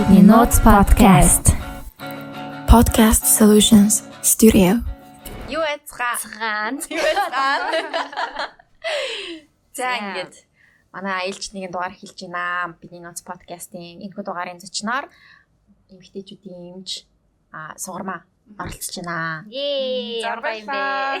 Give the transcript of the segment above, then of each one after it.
Бидний Notes podcast. Podcast Solutions Studio. Юу яцгаа? Цгаан. Юу яцгаа? За ингээд манай аялч нэгэн дугаар хэлж байна. Бидний Notes podcast-ийн энэхүү дугаарын зочноор эмэгтэйчүүдийн эмч а сугармаа оролцож байна. Ее, бэ?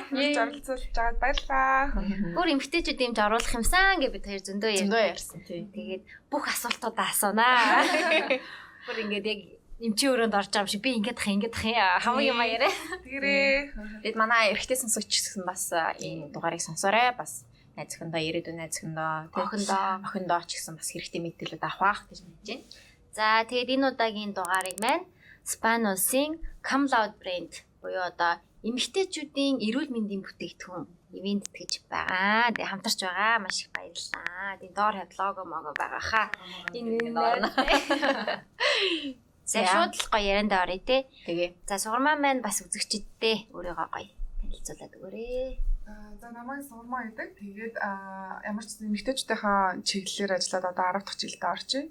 Юу зорилцуулж байгаад баярлалаа. Бүр эмгтээчүүд юмж оруулах юмсан гэж бид хоёр зөндөө ярьсан. Тэгээд бүх асуултуудаа асуунаа. Бүр ингээд яг эмчийн өрөөнд орж байгаа юм шиг би ингээд ах ингээд ах юм хамаг юм яриа. Тэгэрээ. Тэгэд манай эрэгтэй сонсогч гэсэн бас энэ дугаарыг сонсоорой. Бас найз охиндоо ирээдүйн найз охиндоо. Охиндоо. охиндоо ч гэсэн бас хэрэгтэй мэдээлүүд авах гэж мэдэж байна. За тэгээд энэ удаагийн дугаарыг маань Spanos-ийн Come Loud брэнд буюу одоо эмэгтэйчүүдийн эрүүл мэндийн бүтээгдэхүүн ивент гэж байгаа. Тэгээ хамтарч байгаа. Маш их баярлалаа. Тэгээ доор хад лого мого байгаа хаа. Энэ доорно. За шууд л гоё ярианд оръё те. Тэгээ. За сурмаа маань бас үзэгчдтэй өөрийгөө гоё танилцуулаад өгөөрэй. Аа, За намайг сурмаа гэдэг. Тэгээд ямар ч зүйл эмэгтэйчүүдийнхаа чиглэлээр ажиллаад одоо 10 дахь жилдээ байна.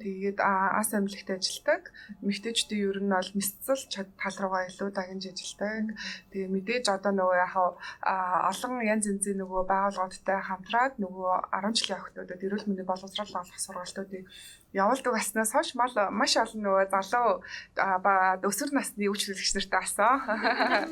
Тэгээд ас амьлагт ажилладаг. Эмэгтэйчүүдийн ер нь бол мэдцэл чад- тал руугаа илүү дагнж ажилладаг. Тэгээд мэдээж одоо нөгөө яхаа аа, олон янз янзын нөгөө байгууллагуудтай хамтраад нөгөө 10 жилийн охтуудад эрүүл мэндийн боловсрол олох сургалтуудыг явуулдаг баснаас хойш мал маш олон нөгөө залуу ба өсвөр насны хэрэгч нартай асан.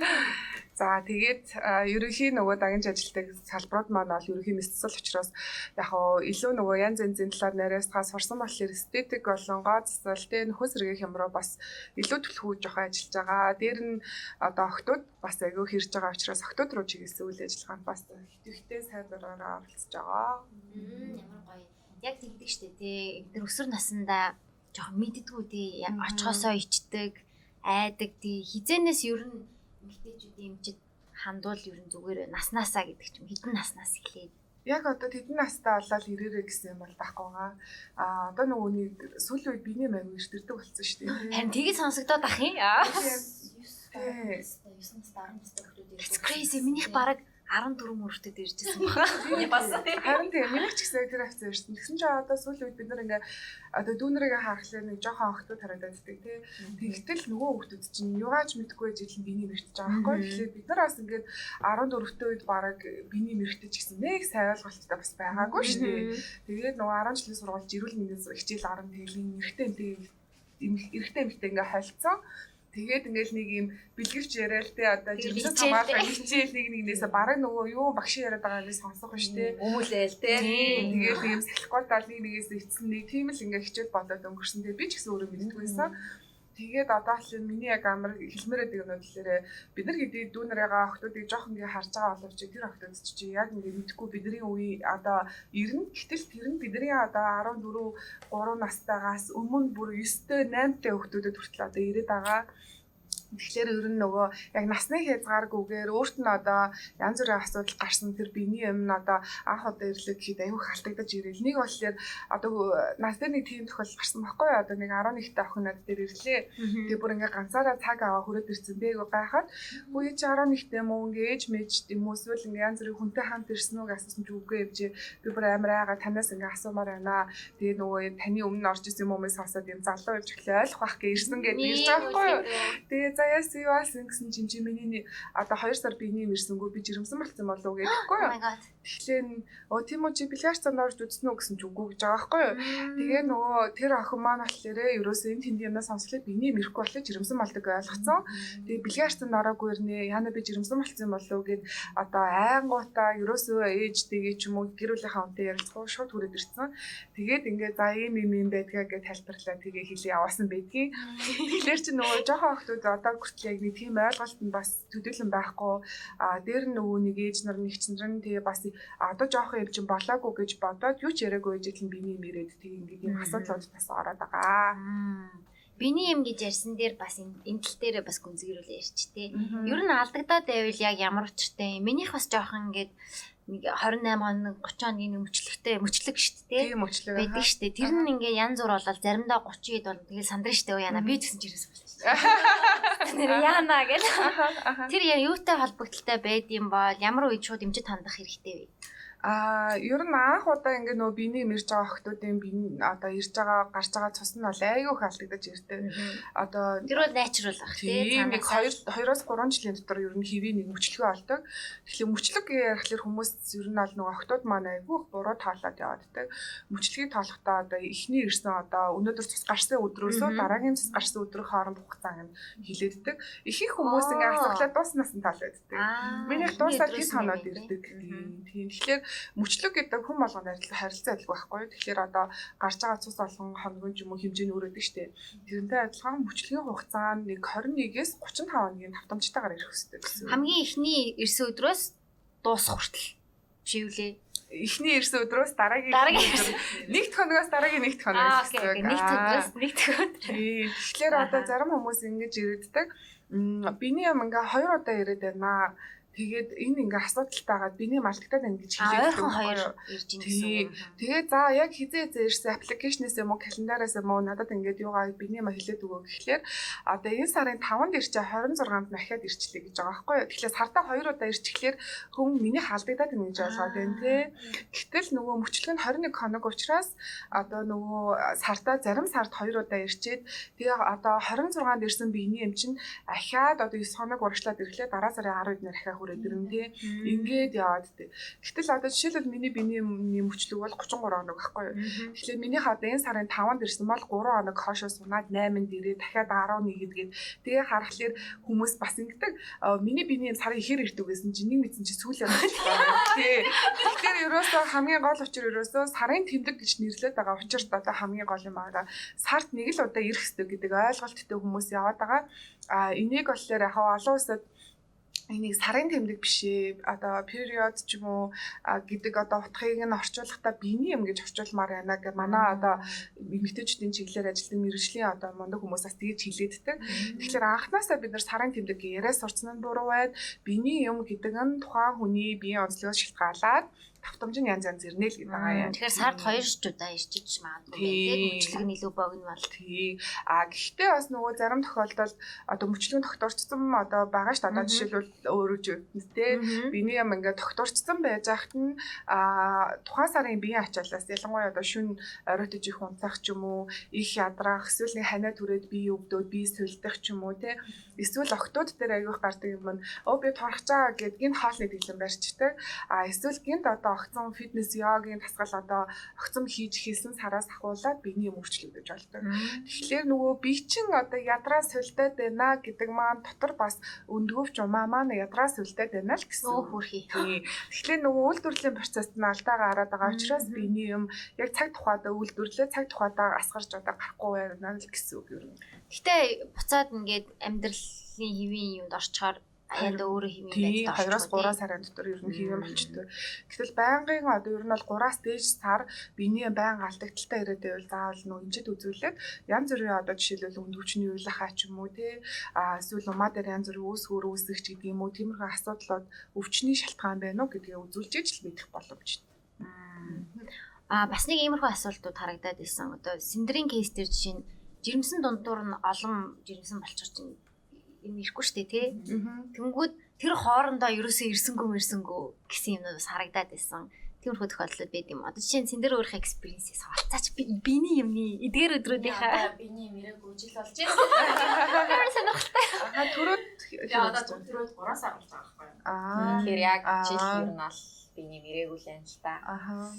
За тэгээд ерөнхийн нөгөө дагнж ажилтдаг салбарууд маань бол ерөнхийн мэдсэл учраас яг хоо илүү нөгөө янз янзын талаар яриасгаас сурсан болохоор эстетик болон гоо засал тэ нөхөс сэргийн хямруу бас илүү төлхөөж явах ажиллаж байгаа. Дээр нь одоо охтууд бас аягүй хэрж байгаа учраас охтууд руу чиглэсэн үйл ажиллагаанд бас идэвхтэй сайдвараараа оролцож байгаа. Ямар гоё. Яг тэгдэг штэ тий. Тэр өсвөр насндаа жоохон мэддэггүй тий. Очихосоо ичдэг, айдаг тий. Хизэнээс ер нь эмэгтэйчүүдийн эмчэд хандвал ер нь зүгээр наснаасаа гэдэг ч юм хідэн наснаас эхлээд Яг одоо тэдэн настай болоод ирээрээ гэсэн юм бол байхгүй байгаа. А одоо нөгөө нэг сүүлийн үед биний маяг ирдэрдэг болсон шүү дээ. харин тгий сонсогдоод ах юм. Аа. Тий. 9 настай 10 настай хүмүүс. Crazy. Минийх бараг 14 мөрөдөд иржсэн баха. Бас Харин тийм миний ч гэсэн тэр авцсан ирсэн. Тэгсэн чинь одоо сүүлийн үед бид нар ингээ одоо дүүнэрийг харахлаа нэг жоохон охтууд харагдаад байдаг тий. Тэгтэл нөгөө хүүхдүүд чинь юугаач мэдгүй жил нь биний мэрэгтэж байгаа байхгүй. Тэгэхээр бид нар бас ингээд 14-т үед бараг биний мэрэгтэж гэсэн нэг сайн ойлголттой бас байгаагүй шүү дээ. Тэгээд нөгөө 10 жилийн сургуульд ирүүл мэндийн хичээл 10 тэлийн эрэгтэй эмэгтэй эрэгтэй эмэгтэй ингээ холцсон. Тэгээд ингээл нэг юм бэлгэвч яриа л те одоо жирэмсэн хамгаалах хичээл нэг нэгнээсээ бараг нөгөө юу багш яриад байгаа нэг сонсох биш те. өмүүлээл те. Тэгээд нэг юм салхигүй тал нэг нэгээс ицсэн нэг тийм л ингээ хичээл бодоод өнгөрсөн. Тэгээд би ч гэсэн өөрөө мэддэггүйсэн. Тэгээд одоо л миний яг амар хэлмээрээдэг юм болохоор бид нар хэдий дүүнэрээгаа охтуудыг жоох ингээ харж байгаа боловч тэр охтууд чи яг ингээ мэдхгүй бидний үе одоо 90 гэтэл тэр нь бидний одоо 14 3 настайгаас өмнө бүр 9 тэй 8 тэй охтуудад хүртэл одоо ирээд байгаа. Тэгэхээр ер нь нөгөө яг насны хязгааргүйгээр өөрт нь одоо янз бүрийн асуудал гарсан тэр биений юм нь одоо анх удаа ирлээ гэхэд аюу халтагдаж ирэл. Нэг болохоор одоо нас дээр нэг тийм тохиол гарсан байхгүй юу? Одоо нэг 11 та охин над дээр ирлээ. Тэгээ бүр ингээ ганцаараа цаг аваа хүрээд ирсэн. Би айгу гайхаад үгүй чи 11 тэ мөн ингээ ээж мэж юм уу эсвэл ингээ янз бүрийн хүнтэй хамт ирсэн үү гэсэн чи үгүй явж би бүр амар айгаа танаас ингээ асуумаар байна. Тэгээ нөгөө таны өмнө орж исэн юм уу мэс хасаад юм залуу явж эхлэе ойлгох байх гэж ирсэн гэдэг ирж байгаа байхгүй юу? Тэгээ за яас юу асан гэсэн чи миний одоо 2 сар биений мэрсэнгүү би жирэмсэн болсон болов уу гэхгүй Oh юу? god. Тэгэхээр өө тийм үү чи бильярд цанд орж үзсэн үү гэсэн чи үгүй гэж байгаа байхгүй юу? Тэгээ нөгөө тэр охин маань болохоор ерөөсөө энэ тэнд юмнаас сонслоо биений мэрхгүй болоо жирэмсэн болдог ойлгоцсон. Тэгээ бильярд цанд ороогүй ирнэ. Яна би жирэмсэн болсон болов уу гэд одоо айнгуудаа ерөөсөө ээжтэйгээ ч юм уу гэрүүлийнхаа үнтэй ярилцгаа шууд хүрээд ирсэн. Тэгээд ингээ за ийм ийм юм байдгаа гэж тайлбарлаа тэгээ хэлээ яваасан байдгийн. Тэгэхээр чи нөгөө жоохон охтууд одоо хүртэл яг нэг тийм ойлголт нь бас төдийлөн байхгүй. А дээр нь нөгөө нэг ээж нар нэг чинь тэгээ бас одоо жоохон юм чинь болоогүй гэж бодоод юу ч яриаггүй ээж л биний мэрээд тэгээ ингээд юм асуудлууд бас ороод байгаа. Биний юм гэж ярьсан дээр бас энэ тал дээр бас гүнзгийрүүл ярьч тээ. Ер нь алдагдаад байвал яг ямар учиртай юм. Минийх бас жоохон ингээд нэг 28 хоног 30 хоногийн мөчлөгтэй мөчлөг шүү дээ. Тийм өчлөг. байдаг дээ. Тэр нь ингээ янз бүр болол заримдаа 30 ид бол тэгэл сандран шүү дээ. Яна би гэсэн ч болж шүү. Тэр яана гэл. Тэр яа юутай холбогдолтой байд юм бол ямар үед шууд имжид хандах хэрэгтэй вэ? Аа, ер нь анх удаа ингээ нөгөө биений мэрж байгаа охтуудын бие одоо ирж байгаа гарч байгаа цус нь бол айгүй их алдагдаж ирдэг. Одоо Тэр бол natural тий. Тийм нэг 2 2-оос 3 жилийн дотор ер нь хэвийн нэг мөчлөгөө олдог. Тэгэхээр мөчлөг гэхэлэр хүмүүс ер нь бол нөгөө охтууд маань айгүй их буруу тоолоод явааддаг. Мөчлөгийг тоолохдоо одоо эхний ирсэн одоо өнөөдөр цус гарсан өдрөөсөө дараагийн цус гарсан өдрийн хооронд хугацааг нь хилээддэг. Их их хүмүүс ингээ асуулаад дууснаас нь тоолооддаг. Минийх дуусаад хэд хоноод ирдэг. Тийм. Тэгэхээр мөчлөг гэдэг хүн болгонд харилцаа адилгүй байхгүй? Тэгэхээр одоо гарч байгаа цус олон хоногийн юм уу хэмжээний өрөөдөг штеп. Тэрнтэй адилхан мөчлөгийн хугацаа нь нэг 21-ээс 35 хоногийн тавтамжтайгаар ирэх хэрэгтэй гэсэн. Хамгийн эхний ирсэн өдрөөс дуусах хүртэл. Шивлээ. Эхний ирсэн өдрөөс дараагийн нэгд хоногоос дараагийн нэгд хоног гэсэн окей. үг. окей. Нэг Аа. өдрөөс нэг өдөр. Тийм. Тэгэхээр одоо зарим хүмүүс ингэж ирээддэг. Биний юм ингээ хоёр удаа ирээд байна. Тэгээд энэ ингээ асуудалтайгаад биний малтагдаад байна гэж хэлээд ойрхон хоёр ирж ийн гэсэн Тий. үг. Тэгээ за яг хизээ ирсэн аппликейшнээс юм уу календараас юм уу надад ингээд юугаа биний ма хэлээд өгөө гэхлээр одоо энэ сарын 5-нд ирчээ 26-нд дахиад ирчлээ гэж байгаа байхгүй юу. Тэгэхээр сартаа 2 удаа ирчихлээр хүн миний халдагдаад байна гэж ойлгоод байна тий. Гэтэл нөгөө мөчлөг нь 21 хоног учраас одоо нөгөө сартаа зарим сард 2 удаа ирчээд тэгээ одоо 26-нд ирсэн биений эм чинь ахаад одоо 9 хоног урагшлаад ирэхлээр дараа сарын 10-нд нэр ахаа хүрээд ирэн тий. Ингээд яваад тий. Гэтэл одоо жишээлбэл миний биений мөчлөг бол 33 хоног байхгүй юу? Тэгэхээр минийх одоо энэ сарын 5-нд ирсэн бол 3 хоног хоошоо сунаад 8-нд ирээ дахиад 11-д гээд тэгээ харахаар хүмүүс бас ингэдэг «Аа, миний биений сарын ихэр ирдэг гэсэн чинь нэг мэдсэн чи сүүл яваад. Тий. Тэгэхээр ерөөсөө хамгийн гол учир ерөөсөө сарын тэмдэг гэж нэрлээд байгаа учирт одоо хамгийн гол юм аа. Сард нэг л удаа ирэх хэрэгтэй гэдэг ойлголттой хүмүүс яваад байгаа. А энийг болохоор яг олон улсад энийг сарын тэмдэг биш ээ одоо period ч юм уу гэдэг одоо утгыг нь орчуулахдаа биений юм гэж орчуулмаар байна гэх манай одоо эмэгтэйчүүдийн чиглэлээр ажилладаг мэрэгжлийн одоо мундаг хүмүүсээс тэгж хилээддэг. Тэгэхээр анханасаа бид нар сарын тэмдэг яриа сурцсан нь буруу байд. Биений юм гэдэг нь тухайн хүний биеийн онцлогоос шалтгаалаад тавтамж нь янз янз ирнэ л гэдэг байгаа юм. Тэгэхээр сард хоёр ч удаа ирчиж магадгүй Тий. тийм мөчлөг нь илүү богино бол. Тий. А гэхдээ бас нөгөө зарим тохиолдолд одоо мөчлөгийн докторчсон одоо байгаа шүү дээ. Одоо жишээлбэл өөрөө ч үстэй биений юм ингээд докторчсон байж хахад нь а тухайн сарын биеийн ачаалаас ялангуяа одоо шүн оройтож их унцах ч юм уу их ядрах эсвэл нэг ханаа түрээд бие өвдөөд бие сүлдэх ч юм уу те эсвэл октод дээр аявих гардаг юм нь өө би торхож байгаа гэд гинт хоолны дэглэм барьчдаг а эсвэл гинт одоо огцон фитнес йогийн тасгал одоо огцом хийж хэлсэн сараас ахуулаад биений юм өөрчлөгдөж болдог. Тэгэхээр нөгөө бие чин одоо ядраа сулдаад байна гэдэг маань дотор бас өндгөвч умаа маань ядраа сулдаад байна л гэсэн. Тий. Тэгэхээр нөгөө үйлдвэрлэлийн процесс нь алдаагаа хараад байгаа учраас биений юм яг цаг тухайдаа үйлдвэрлээ цаг тухайдаа асгарч одоо гарахгүй байна л гэсэн үг юм. Гэтэ буцаад ингээд амьдралын хэвийн юмд орчхоор аяанда өөрөө хэвийн Тий, байдалд 2-оос 3 сарын дотор ер нь хийм болчтой. Гэтэл байнгын одоо ер нь бол 3-аас дээш сар биений байнга алдагдaltaй ирээд байвал заавал нөө инжид үзүүлээд янз бүрийн одоо жишээлбэл өндөвчний уйлахаа ч юм уу тий а эсвэл умаа дээр янз бүрийн үүсгөр үүсгэх ч гэдэг юм уу тиймэрхүү асуудлууд өвчний шалтгаан байна уу гэдгээ үзүүлж иж л мэдэх боломжтой. А бас нэг иймэрхүү асуултууд харагдаад байсан. Одоо синдрийн кейс дээр жишээ нь жирэмсэн дундуур нь олон жирэмсэн болчихор чинь юм ирэхгүй шүү дээ тий. Тэнгүүд тэр хоорондоо ерөөсөө ирсэнгүү мэрсэнгүү гэсэн юмнууд бас харагдаад байсан. Тиймэрхүү тохиолдлууд байд юм. Одоо жишээ нь синдэр өөрийнхөө экспириенсээс хавалцаач би биений юмны эдгээр өдрүүдийнхаа биний мэрэг үжил болж байна. ямар сонирхолтой. Аа төрөөд Тэгээ одоо докторууд 3 сар болж байгаа байхгүй юу? Аа Тэгэхээр яг жил ер нь бол биний мэрэг үлэн л та. Аха.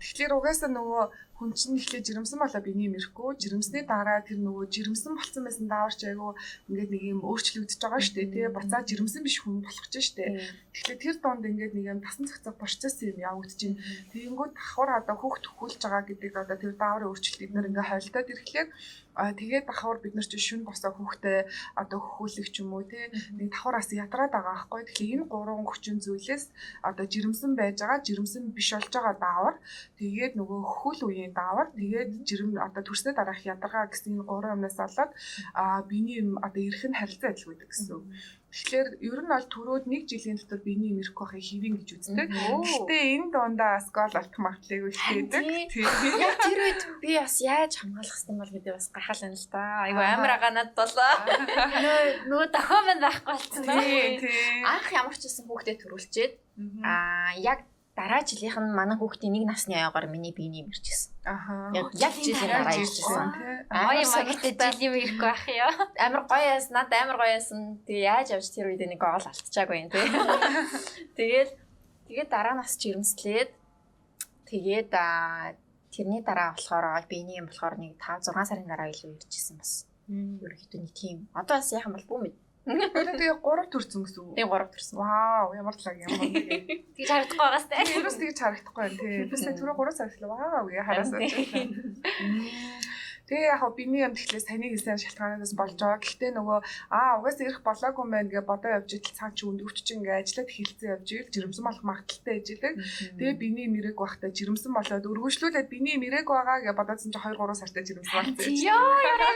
Тэгэхээр угаасаа нөгөө хүн чинь ихлэ жирэмсэн болоо биений мэрхгүй жирэмсний дараа тэр нөгөө жирэмсэн болсон байсан дааварч айгу ингээд нэг юм өөрчлөгдөж байгаа шүү дээ тий буцаа жирэмсэн биш хүн болох ч шүү дээ тэгэхээр тэр донд ингээд нэг юм тасан цогцох процесс юм явагдаж байна тэгэнгүүт давхар одоо хүүхд төхүүлж байгаа гэдэг одоо тэр дааврын өөрчлөлт эднэр ингээд хойлдоод ирэхлээр а тэгээд давхар бид нар чинь шүн босоо хүүхдээ одоо хөхүүлэх ч юм уу тий. Нэг давхараас ядраад байгаа байхгүй тэгэхээр энэ гурван хүчин зүйлээс одоо жирэмсэн байж байгаа жирэмсэн биш болж байгаа даавар. Тэгээд нөгөө хөл үеийн даавар. Тэгээд жирэм одоо төрснөө дараах ядаргаа гэсэн энэ гурван юмнаас болоод а биений юм одоо эрх нь харилцаа адил байдаг гэсэн үг. Тэгэхээр ер нь бол төрөөд нэг жилийн дотор биений юм эрх байхыг хэвэн гэж үздэг. Гэхдээ энэ дундаа скол алт магадлалыг үлдээдэг. Яг тэр үед би бас яаж хамгаалах хэрэгтэй бол гэдэг бас гайхал байна л да. Айгу амар агаа надад болоо. Нөгөө дохио маань байхгүй болсон. Анх ямар ч гэсэн хүүхдээ төрүүлчихэд аа яг дараа жилийнх нь манай хүүхдийн нэг насны аягаар миний биений мэрчсэн. Аха. Яг яг жилийн дараа ирчихсэн. Гоё юм агтай жилийн үе ирэхгүй байх ёо. Амар гоё яасан, надад амар гоё яасан. Тэгээ яаж явж тэр үед нэг гол алдчихаагүй юм тий. Тэгээд тэгээд дараа нас жирэмслээд тэгээд аа тэрний дараа болохоор биений юм болохоор нэг 5 6 сарын дараа илүү ирчихсэн бас. Ерөнхийдөө нэг тийм. Одоо бас яхан бол бүү мэд. Өөрөө тэгээ 3 төрсөн гэсэн үг. Тэгээ 3 төрсөн. Вау, ямар талаг ямар нэг. Тэгж харагдахгүй байгаас таа. Тэрс тэгж харагдахгүй байна тий. Бис нэг түрүү 3 сар эхлэв. Вау гээ хараасаа. Тэгээ яг биний юм тэгэхээр саний гэсэн шалтгаанаас болж байгаа. Гэхдээ нөгөө аа угаасаа ирэх болоогүй мэн гэж бодоо явж итэл цаан чи өндөвч чи ингээ ажиллаад хилцэн явж ийл жирэмсэн болох магадaltaй ээжлэг. Тэгээ биний мэрээг байхдаа жирэмсэн болоод өргөжлүүлээд биний мэрээг байгаа гэж бодоодсон чи 2 3 сартай жирэмсэн болсон. Йоо яраа.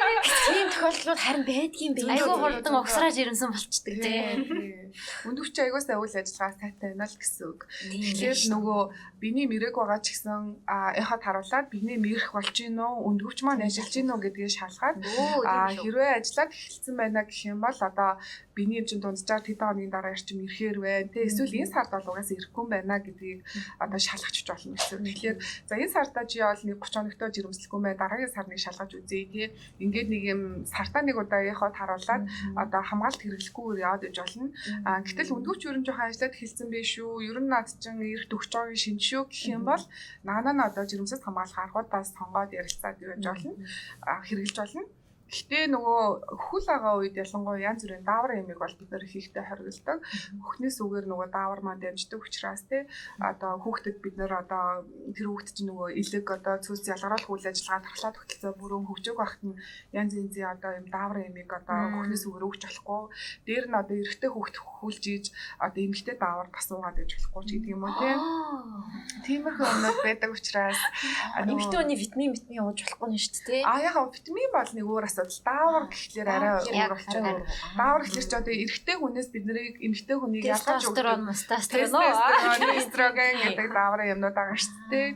Тийм тохиолдлууд харин байдгийн бэ. Айгуу хурдан угсраж ирэмсэн болчдөг тий. Өндөвч аягуулсаа үйл ажиллагаа сайтай байна л гэсэн үг. Тэгэхээр нөгөө биний мэрээг байгаа ч гэсэн эхад харуулад биний мэрэх болж гин үү өндөвч маань ажиллаж гин үү гэдгийг шалгаад хэрвээ ажиллаад эхэлсэн байна гэх юм бол одоо биний хэмжээнд дунджаар тэдэн хоногийн дараа ирчим ирэхээр байна. Тэ эсвэл энэ сард бол угаасаа ирэхгүй байна гэдгийг одоо шалгахч болно гэсэн. Тэгэхээр за энэ сардаа чи бол нэг 30 хоногтой жирэмслэхгүй мэй дараагийн сарныг шалгаж үзье тий. Ингээд нэг юм сартаа нэг удаа яхад харуулад одоо хамгаалт хэрэглэхгүйгээр яваад иж болно. А гэтэл өндөвч ерөн жоохон ажиллаад хэлсэн байх шүү. Ер нь над чин ирэх төгч байгаагийн шин шүү гэх юм бол наана нь одоо жирэмсэд хамгаалах аргуудаас сонгоод ярилцаад явж болно. Хэрэгжилж болно. Гэхдээ нөгөө хөл байгаа үед ялангуяа янз бүрийн даавар ямиг бол бид нэр хийхдээ хоригддаг. Хөхнөөс үгээр нөгөө даавар маань дамждаг учраас тий одоо хүүхдэд бид нэр одоо тэр хүүхд чинь нөгөө илэг одоо цус ялгаруулах үйл ажиллагаа тархлаа тогтолцоо бүрэн хөгжөөг багт нь янз янзын одоо юм даавар ямиг одоо хөхнөөс үгээр өгч болохгүй. Дээр нь одоо эрэгтэй хүүхд хөлж ийж одоо эмэгтэй даавар тасуугаад гэж болохгүй ч гэдэг юм уу тий. Тиймэрхүү юмнууд байдаг учраас эмэгтэй хүний витамин витамин ууж болохгүй нь шүү дээ. А яхаа витамин бол нэг өөр асуудал. Даавар гэхлээр арай өөр болчиход. Даавар гэхлээр ч одоо эрэгтэй хүнээс бид нарыг эмэгтэй хүнийг ялгаж өгдөг. Тестостерон. Эстроген гэдэг дааврын юмнууд байгаа шүү дээ.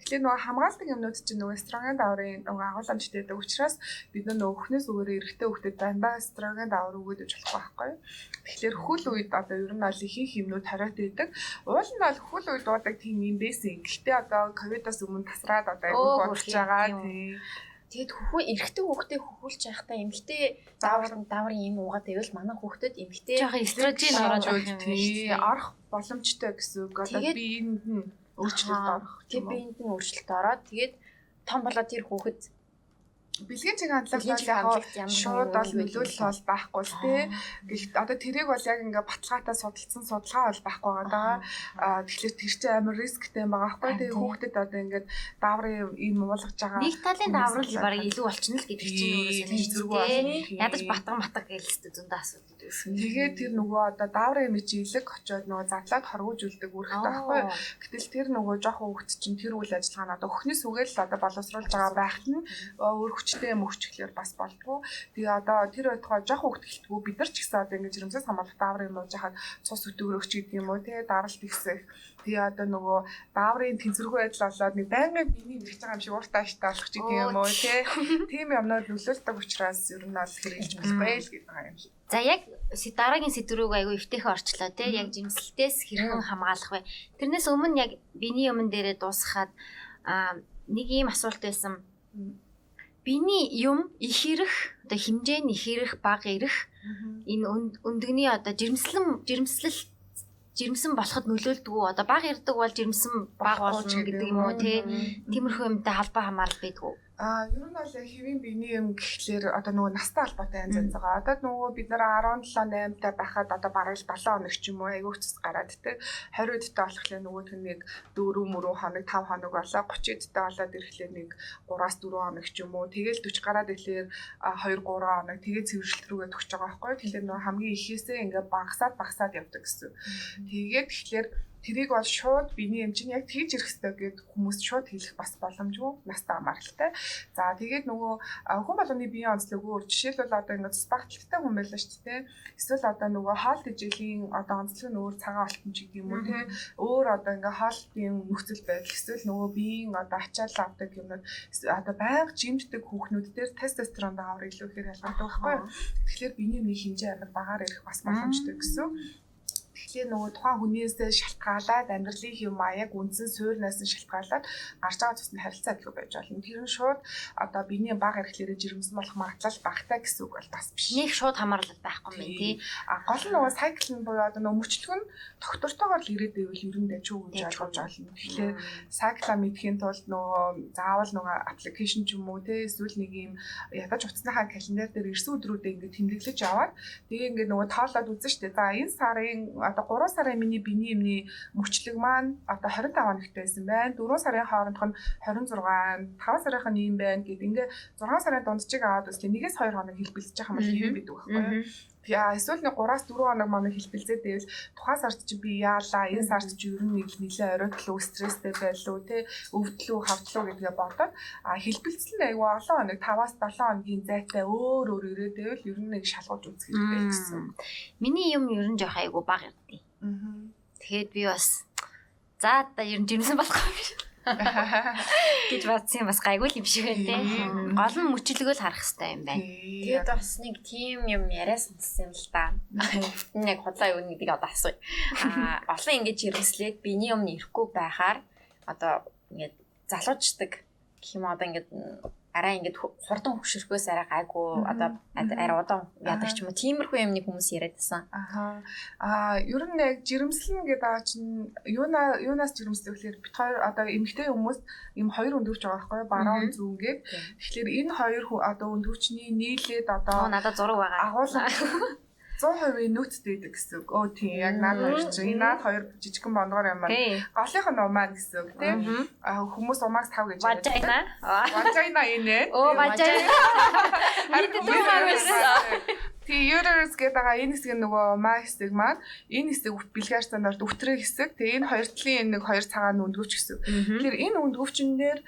Тэгэхээр нөгөө хамгаалдаг юмнууд чинь нөгөө эстроген дааврын нөгөө агуулмжтай байдаг учраас бид нөгөө хөхнөөс өгөөр эрэгтэй хүүхдэд дандаа эстроген даавар өгөөд өгч болохгүй байхгүй. Тэгэхээр хөл үед одоо ер нь аль ихэнх юмнууд хариот байдаг. Уул нь бол хөл үед дуудаг тийм юм байсан. Гэхдээ одоо ковидоос өмнө тасраад одоо аягүй болж байгаа тийм. Тэгэд хөхөө эрэгтэй хүүхдээ хөхүүлж байхдаа эмэгтэй даавар дааврын юм уугаад байвал манай хүүхдэд эмэгтэй эстрожен ороод байж тийм орох боломжтой гэсэн үг. Одоо биеинд нь өөрчлөлт орох. Тэгээ биеинд нь өөрчлөлт ороод тэгээд том болоод тэр хүүхэд бэлгийн чиг хандлага бол яг шууд бол нөлөөлөл бол байхгүй л тий. Гэхдээ одоо тэрийг бол яг ингээ баталгаатай судалсан судалгаа бол байхгүй байгаа. Аа тэгэхээр тэр чинь амар рисктэй байгаа байхгүй. Тэгээ хүүхдэд одоо ингээд дааврын юм уулгаж байгаа. Нэг талын даавар баг илүү болчихно л гэдэг чинь өөрөөсөө зэрэг байна. Ядаж батган батг гэлстэй зөндөө асуудал байсан. Тэгээд тэр нөгөө одоо дааврын юм чи илэг очоод нөгөө задлаад хоргож үлдэг үүрэгтэй байхгүй. Гэтэл тэр нөгөө жоохон хүүхд чинь тэр үйл ажиллагаа нь одоо өхнөөс үгээл одоо боловсруулж байгаа байхад нь өөр хүчтэй юм өгчлөөр бас болдгоо. Тэгээ одоо тэр байтугай жоох хөвгтөлтгөө бид нар ч гэсэн одоо ингэж жирэмсээс хамгаалах даавар юм уу жахад цус өтгөрөгч гэдэг юм уу те даралт ихсэх. Тэгээ одоо нөгөө дааврын тэнцвэргүй байдал болоод нэг байнгын биений мэрэж байгаа юм шиг ууртаа аштай болох ч гэдэг юм уу те. Тийм юмнууд нөлөөлдөг учраас ер нь бол хэрэгжилж болохгүй л гэдэг юм шиг. За яг дараагийн сэдврүүг айгүй эвтэйхэн орчлоо тий яг жимсэлтээс хэрхэн хамгаалах вэ? Тэрнээс өмнө яг биений өмнө дээрээ дуусгаад нэг ийм асуулт байсан биений юм их ирэх одоо хэмжээ нь их ирэх бага ирэх энэ өндөгний одоо жирэмслэн жирэмслэл жирэмсэн болоход нөлөөлдөг үү одоо бага ирдэг бол жирэмсэн бага болно гэдэг юм уу те тиймэрхүү юмтай холбоо хамаарал байдаг уу А ер нь бол хэвийн биений юм гэхлээр одоо нөгөө настай холбоотой янз янз байгаа. Одоо нөгөө бид нэр 17 8 та байхад одоо бараг 7 хоног ч юм уу айгүй цэс гараад тэ 20 дтай болохлээр нөгөө тэнэг 4 мөрөө хоног 5 хоног болоо 30 дтай болоод ирэхлээр нэг 3-аас 4 хоног ч юм уу тэгэл 40 гараад ирэхлээр 2 3 хоног тэгээ цэвэршилт рүүгээ төгсөж байгаа байхгүй. Тэгэхээр нөгөө хамгийн ихээсээ ингээ багасаад багасаад явдаг гэсэн. Тэгээд тэгэхээр тэрийг бол шууд биений эмчин яг тэгж ирэх хэрэгтэй гэд хүмүүс шууд хэлэх бас боломжгүй настай хамааралтай. За тэгээд нөгөө хүн болгоны биеийн онцлог өөр жишээлбэл одоо ингээд спагталтай хүн байлаа шүү дээ. Эсвэл одоо нөгөө хоол тэжээлийн одоо онцлог нь өөр цагаан алтан ч гэдэг юм уу те. Өөр одоо ингээд хоолтын нөхцөл байдал эсвэл нөгөө биеийн одоо ачаал авдаг юмнууд одоо байнга жимждэг хүүхнүүд дээр тестостерон даавар илүү ихээр ялгардаг байхгүй. Тэгэхээр биений нэг хэмжээ амар багаар ирэх бас боломжтой гэсэн Тэгэхээр нөгөө тухайн хүнээс шалтгаалаад амьдралын хэв маяг үндсэн суурнаас нь шалтгаалаад гарч байгаа тусны харилцаа гэдэг байж болно. Тэр нь шууд одоо биений баг эрхлээрээ жирэмсэн болох магадлал багтаа гэсэн үг бол бас биш. Нэг шууд хамаарлал байхгүй юм тий. А гол нь нөгөө сайкл нь буюу одоо нөгөө мөчлөг нь доктортойгоор л ирээд байвал ер нь дэчүү гэж ойлгож байна. Тэгэхээр сайкла мэдхийн тулд нөгөө заавал нөгөө аппликейшн ч юм уу те эсвэл нэг юм ядаж утасныхаа календар дээр ирсэн өдрүүдэд ингээд тэмдэглэж аваад тэгээ ингээд нөгөө тоолоод үзэн штэ. За энэ сарын одоо 3 сарын миний биений юмны мөчлөг маань одоо 25 хоногт байсан байна. 4 сарын хоорондох нь 26, 5 сарынх нь ийм байна гэд ингээ 6 сарын дундчиг аваад үзлээ. Нэгээс 2 хоног хэлбэлцэж байгаа юм хэвэн бидэг байхгүй эсвэл нэг 3-аас 4 хоног манай хэлбэлзээд байвал тухайн сард чи би яалаа, энэ сард чи ер нь нэг нэлээ оройтглоо, стресстэй байлуу, те өвдлөө, хавтлуу гэдгээ бодоод а хэлбэлцэл айгүй олон хоног 5-аас 7 хоногийн зайтай өөр өөр ирээд байвал ер нь нэг шалгуулж үзэх хэрэгтэй гэсэн. Миний юм ер нь жоох айгүй баг юм. Аа. Тэгэхэд би бас за та ер нь жимсэн болох юм биш гэж бодсон юм бас гайгүй юм шиг байна те. Гол нь мөчлөгөө л харах хэрэгтэй юм байна. Тэгээд бас нэг тийм юм яриа сонссон юм л да. Яг худлаа юу гэдэг одоо асууя. Аа олон ингэж ирэмслээд биений өмнө ирэхгүй байхаар одоо ингээд залуучдаг гэх юм одоо ингээд арай ингээд хурдан хөшөрхөөс арай гайгүй одоо арай удаан яадаг ч юм уу тиймэрхүү юмны хүмүүс яриад байсан. Аха. Аа ер нь яг жирэмслэн гэдэг аа чинь юуна юунаас жирэмслэх гэхээр бит хоёр одоо эмэгтэй хүмүүс юм хоёр өндөвч байгаа байхгүй баруун зүүнгээд. Тэгэхээр энэ хоёр одоо өндөвчний нийлээд одоо надад зураг байгаа. Агуулга 100% нөөцтэй байдаг гэсэн үг. Өө тийм яг наад хоёр чинь наад хоёр жижигхэн бондгоор юм байна. Голынх нь умаа гэсэн үг тийм. Хүмүүс умаагс тав гэж ярьдаг. Важайна. Важайна инээ. Оо важайна. Харин хүмүүс Тэгээ uterus гэдэг байгаа энэ хэсэг нь нөгөө маа хэсэг маань энэ хэсэг бэлгээр стандарт өвтрээ хэсэг. Тэгээ энэ хоёр талын нэг хоёр цагаан өндгөвч хэсэг. Тэгэхээр энэ өндгөвчн дээр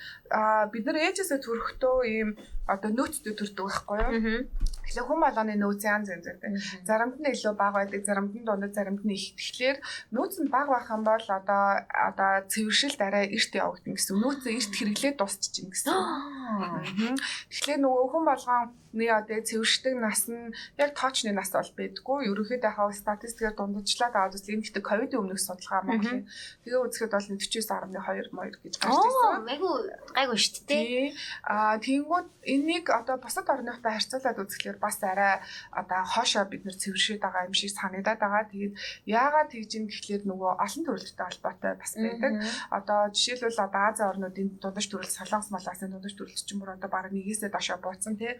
бид нар ээжээсээ төрөхдөө ийм одоо нөөцтэй төрдөг байхгүй юу? Тэгэхээр хүм болгоны нөөц янз янз байдаг. Заримд нь илүү бага байдаг, заримд нь дундад, заримд нь их. Тэгэхээр нөөц нь бага байх юм бол одоо одоо цэвэршил дараа эрт явагдана гэсэн. Нөөцөө эрт хэрэглээд дуусчих гэсэн. Тэгэхээр нөгөө хүм болгон нэг одоо цэвэршдэг нас нь яг тоочны нас бол байдгүй. Ерөнхийдөө хаа статистикээр дундажлаад аваад үзлээ. Энэ гэхдээ ковидын өмнөх судалгаа Монголын. Тэгээ үзэхэд бол 49.2 моёр гэж гарч ирсэн. Айгу гайгүй шүү дээ. Аа тэгэнгүүт энийг одоо бусад орныхтай харьцуулаад үзэхлээр бас арай одоо хоошоо бид нэр цэвэршээд байгаа юм шиг санагдаад байгаа. Тэгээд яагаад тэгж юм гэхлээр нөгөө олон төрөлттэй холбоотой бас байдаг. Одоо жишээлбэл одоо Азийн орнуудын дундаж төрөл Солонгос маласын дундаж төрөлт ч юм уу одоо бараг нэгээсээ дошоо бууцсан тий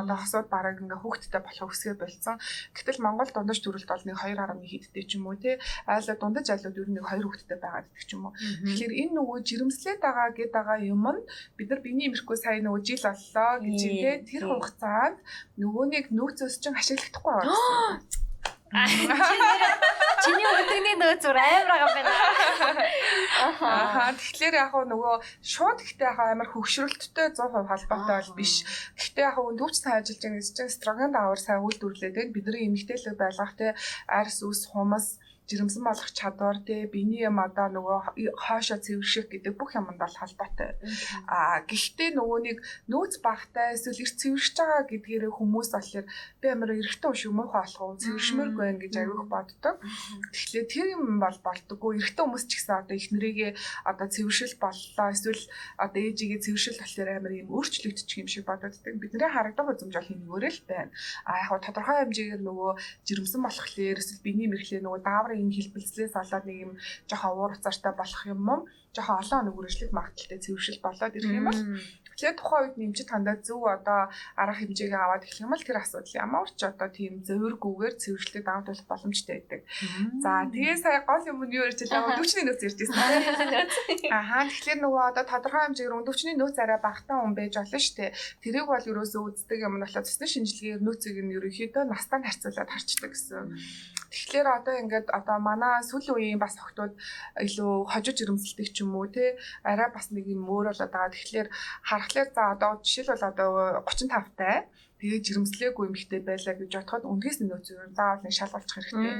одоо хосууд бараг ингээ хүүхдтэй болох үсгээ болцсон. Гэтэл Монгол дундаж төрөлд бол нэг 2.1 хэдтэй ч юм уу тий. Айлаа дундаж айлууд ер нь нэг 2 хүүхдтэй байгаад гэдэг ч юм уу. Тэгэхээр энэ нөгөө жирэмслээд байгаа гэдэг байгаа юм нь бид нар биений эмэрхүү сая нөгөө жил боллоо гэж тий тэр хугацаанд нөгөөнийг нөөцөөс чинь ашиглахдаггүй байгаа гэсэн. Чиний өдөрний нөөц зур амар байгаа байна. Аа тэгэхээр яг нөгөө шууд ихтэй яг амар хөвгшрөлттэй 100% холбоотой бол биш. Гэхдээ яг өндөвч сайн ажиллаж байгаа гэж чинь строган даавар сайн үйлдвэрлэдэг бидний эмгтээлэг байлгах те арс ус хумас жирэмсэн болох чадвар те биений юм одоо нөгөө хоошо цэвэрших гэдэг бүх юмд бол холбоотой. Аа гэхдээ нөгөө нэг нөөц багтай эсвэл эрт цэвэршиж байгаа гэдгээр хүмүүс болохоор би амар эрэгтэй шүү муухай болох уу цэвэршмээргүй байна гэж аяух боддог. Тэгэхээр тэр юм бол болдоггүй. Эрэгтэй хүмүүс ч гэсэн одоо их нэрийгээ одоо цэвэршил боллоо эсвэл одоо ээжигээ цэвэршил болохоор амар юм өөрчлөгдчих юм шиг бодогддаг. Бидний харагдах үзмж бол нэгээрээ л байна. А яг тодорхой хэмжээгээр нөгөө жирэмсэн болохоор эсвэл биений мэрхлээ нөгөө дааврын энэ хэлбэлцлээс болоод нэг юм жоохон уур уцаартай болох юм уу? Жоохон олон хоног үргэлжлэх магадaltaй цэвэршил болоод ирэх юм бол Тэгэхээр тухайн үед нэмчид хандаа зөв одоо арга хэмжээгээ аваад эхлэх юм бол тэр асуудал ямар ч одоо тийм зөвөргүйгээр цэвэршлээд давж болох боломжтой байдаг. За тэгээ сая гол юм нь юу ярьж байлаа? Өндөвчний нөөц ярьж байсан. Ахаа тэгэхээр нөгөө одоо тодорхой хэмжээгээр өндөвчний нөөц арай багтаа хүн байж болно шүү дээ. Тэрийг бол ерөөсөө үздэг юм нь болохоор цэсний шинжилгээгээр нөөцийг нь ерөнхийдөө настаа харьцуулаад харчдаг гэсэн. Тэгэхээр одоо ингээд одоо манай сүүлийн үеийн бас охтууд илүү хожиж ирэмсэлдэг ч юм уу те арай бас нэг юм өөр болоод байгаа. Тэгэхээр харахаар за одоо жишээлбэл одоо 35 тай тэгээ жирэмслээгүй эмхтэй байлаа гэж бодоход үндгээс нь нөөц юу заавал нэг шалгуулчих хэрэгтэй.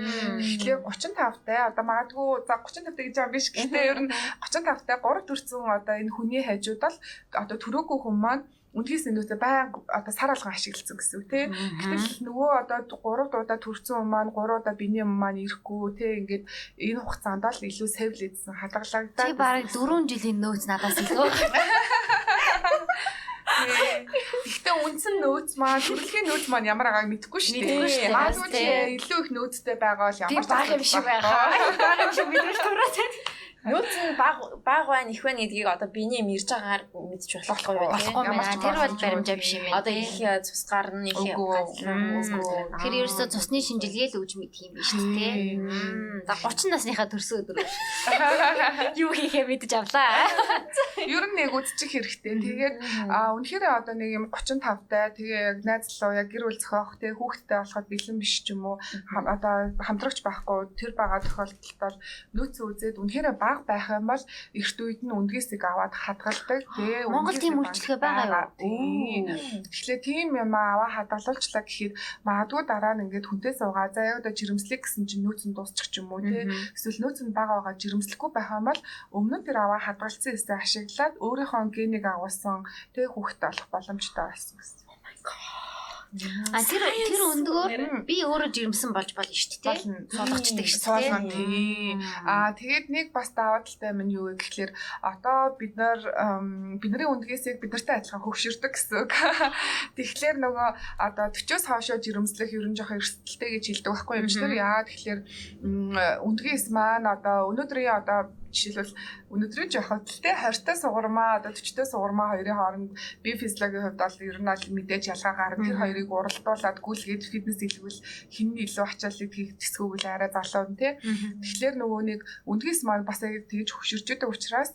Тэгэхээр 35 тай одоо магадгүй за 35 тай гэж байгаа биш гэхдээ ер нь 35 тай 3 400 одоо энэ хүний хажууд л одоо төрөөгүй хүмүүс маань үндгээс нөөцөө баян одоо сар алган ашигласан гэсэн үг тий. Гэтэл нөгөө одоо 3 дуудаа төрсэн юм маань 3 удаа биний юм маань ирэхгүй тий ингээд энэ хугацаанд л илүү сэвлэдсэн хадгалагдаад Чи бараг 4 жилийн нөөц надаас илүү. Гэхдээ үндсэн нөөц маань төрөлхийн нөөц маань ямар байгааг мэдэхгүй шүү дээ. Магадгүй илүү их нөөцтэй байгаа бол ямар баг юм шиг байхаа. Баг юм шиг мэдрэл төрөөс. Нөөц нь баг баг байна их байна гэдгийг одоо биний юм ирж байгаагаар мэдчих болохгүй юу. Болохгүй ч Тэр бол баримжаа биш юм байна. Одоо их э, цус гарна их. Тэр ерөөсөө цусны шинжилгээ л өгж мэдх юм биш За 30 насныхаа төрсөн өдөр юу хийхээ мэдэж авлаа. Ер нь нэг үзчих хэрэгтэй. Тэгээд а үнэхээр одоо нэг юм 35 тай тэгээ яг найз луу яг гэр бүл зохиох тэгээ хүүхдтэй болоход бэлэн биш ч юм уу одоо хамтрагч байхгүй тэр байгаа тохиолдолд бол нөөцөө үзээд үнэхээр баг байх юм бол эрт үед нь үндгээсийг аваад хадгалдаг. Тэгээ Монгол тийм үйлчлэгээ байгаа юу? Тэгэхээр тийм юм аваа хадгалуулчлаа гэхэд магадгүй дараа нь ингээд хүнтэй суугаа. За яг одоо жирэмслэх гэсэн чинь нөөц нь дуусчих ч юм уу тий. Эсвэл нөөц нь бага байгаа жирэмслэхгүй байх юм бол өмнө нь тэр аваа хадгалсан эсээ ашиглаад өөрийнхөө генийг агуулсан тэг хүүхдтэй болох боломжтой байсан гэсэн. А тэр тэр өндгөөр би өөрөө жирэмсэн болж болно шүү дээ. Суулгачдаг шүү Суулган дээ. тий. Аа тэгээд нэг бас даваа талтай минь юу вэ гэхэлэр одоо бид нар бидний үндгээсийг бид нартай адилхан хөвшөрдөг гэсэн үг. Тэгэхээр нөгөө одоо 40-оос хоошоо жирэмслэх ерөн жоох эрсдэлтэй гэж хэлдэг байхгүй юм шиг. Яагаад тэгэхээр м, үндгээс маань одоо өнөөдрийн одоо жишээлбэл өнөөдрийн жоохот тэ 20-той сугармаа одоо 40-той сугармаа хоёрын хооронд би физиологийн хувьд бол ер нь аль мэдээж ялгаа гарна. Тэр хоёрыг уралдуулад гүйлгээд фитнес хийлгэл хин нь илүү ачааллыг хийх тэсгүүл арай залуу нь тий. Тэгэхээр нөгөө нэг үндгээс маань бас яг тэгж хөшөрч идэг учраас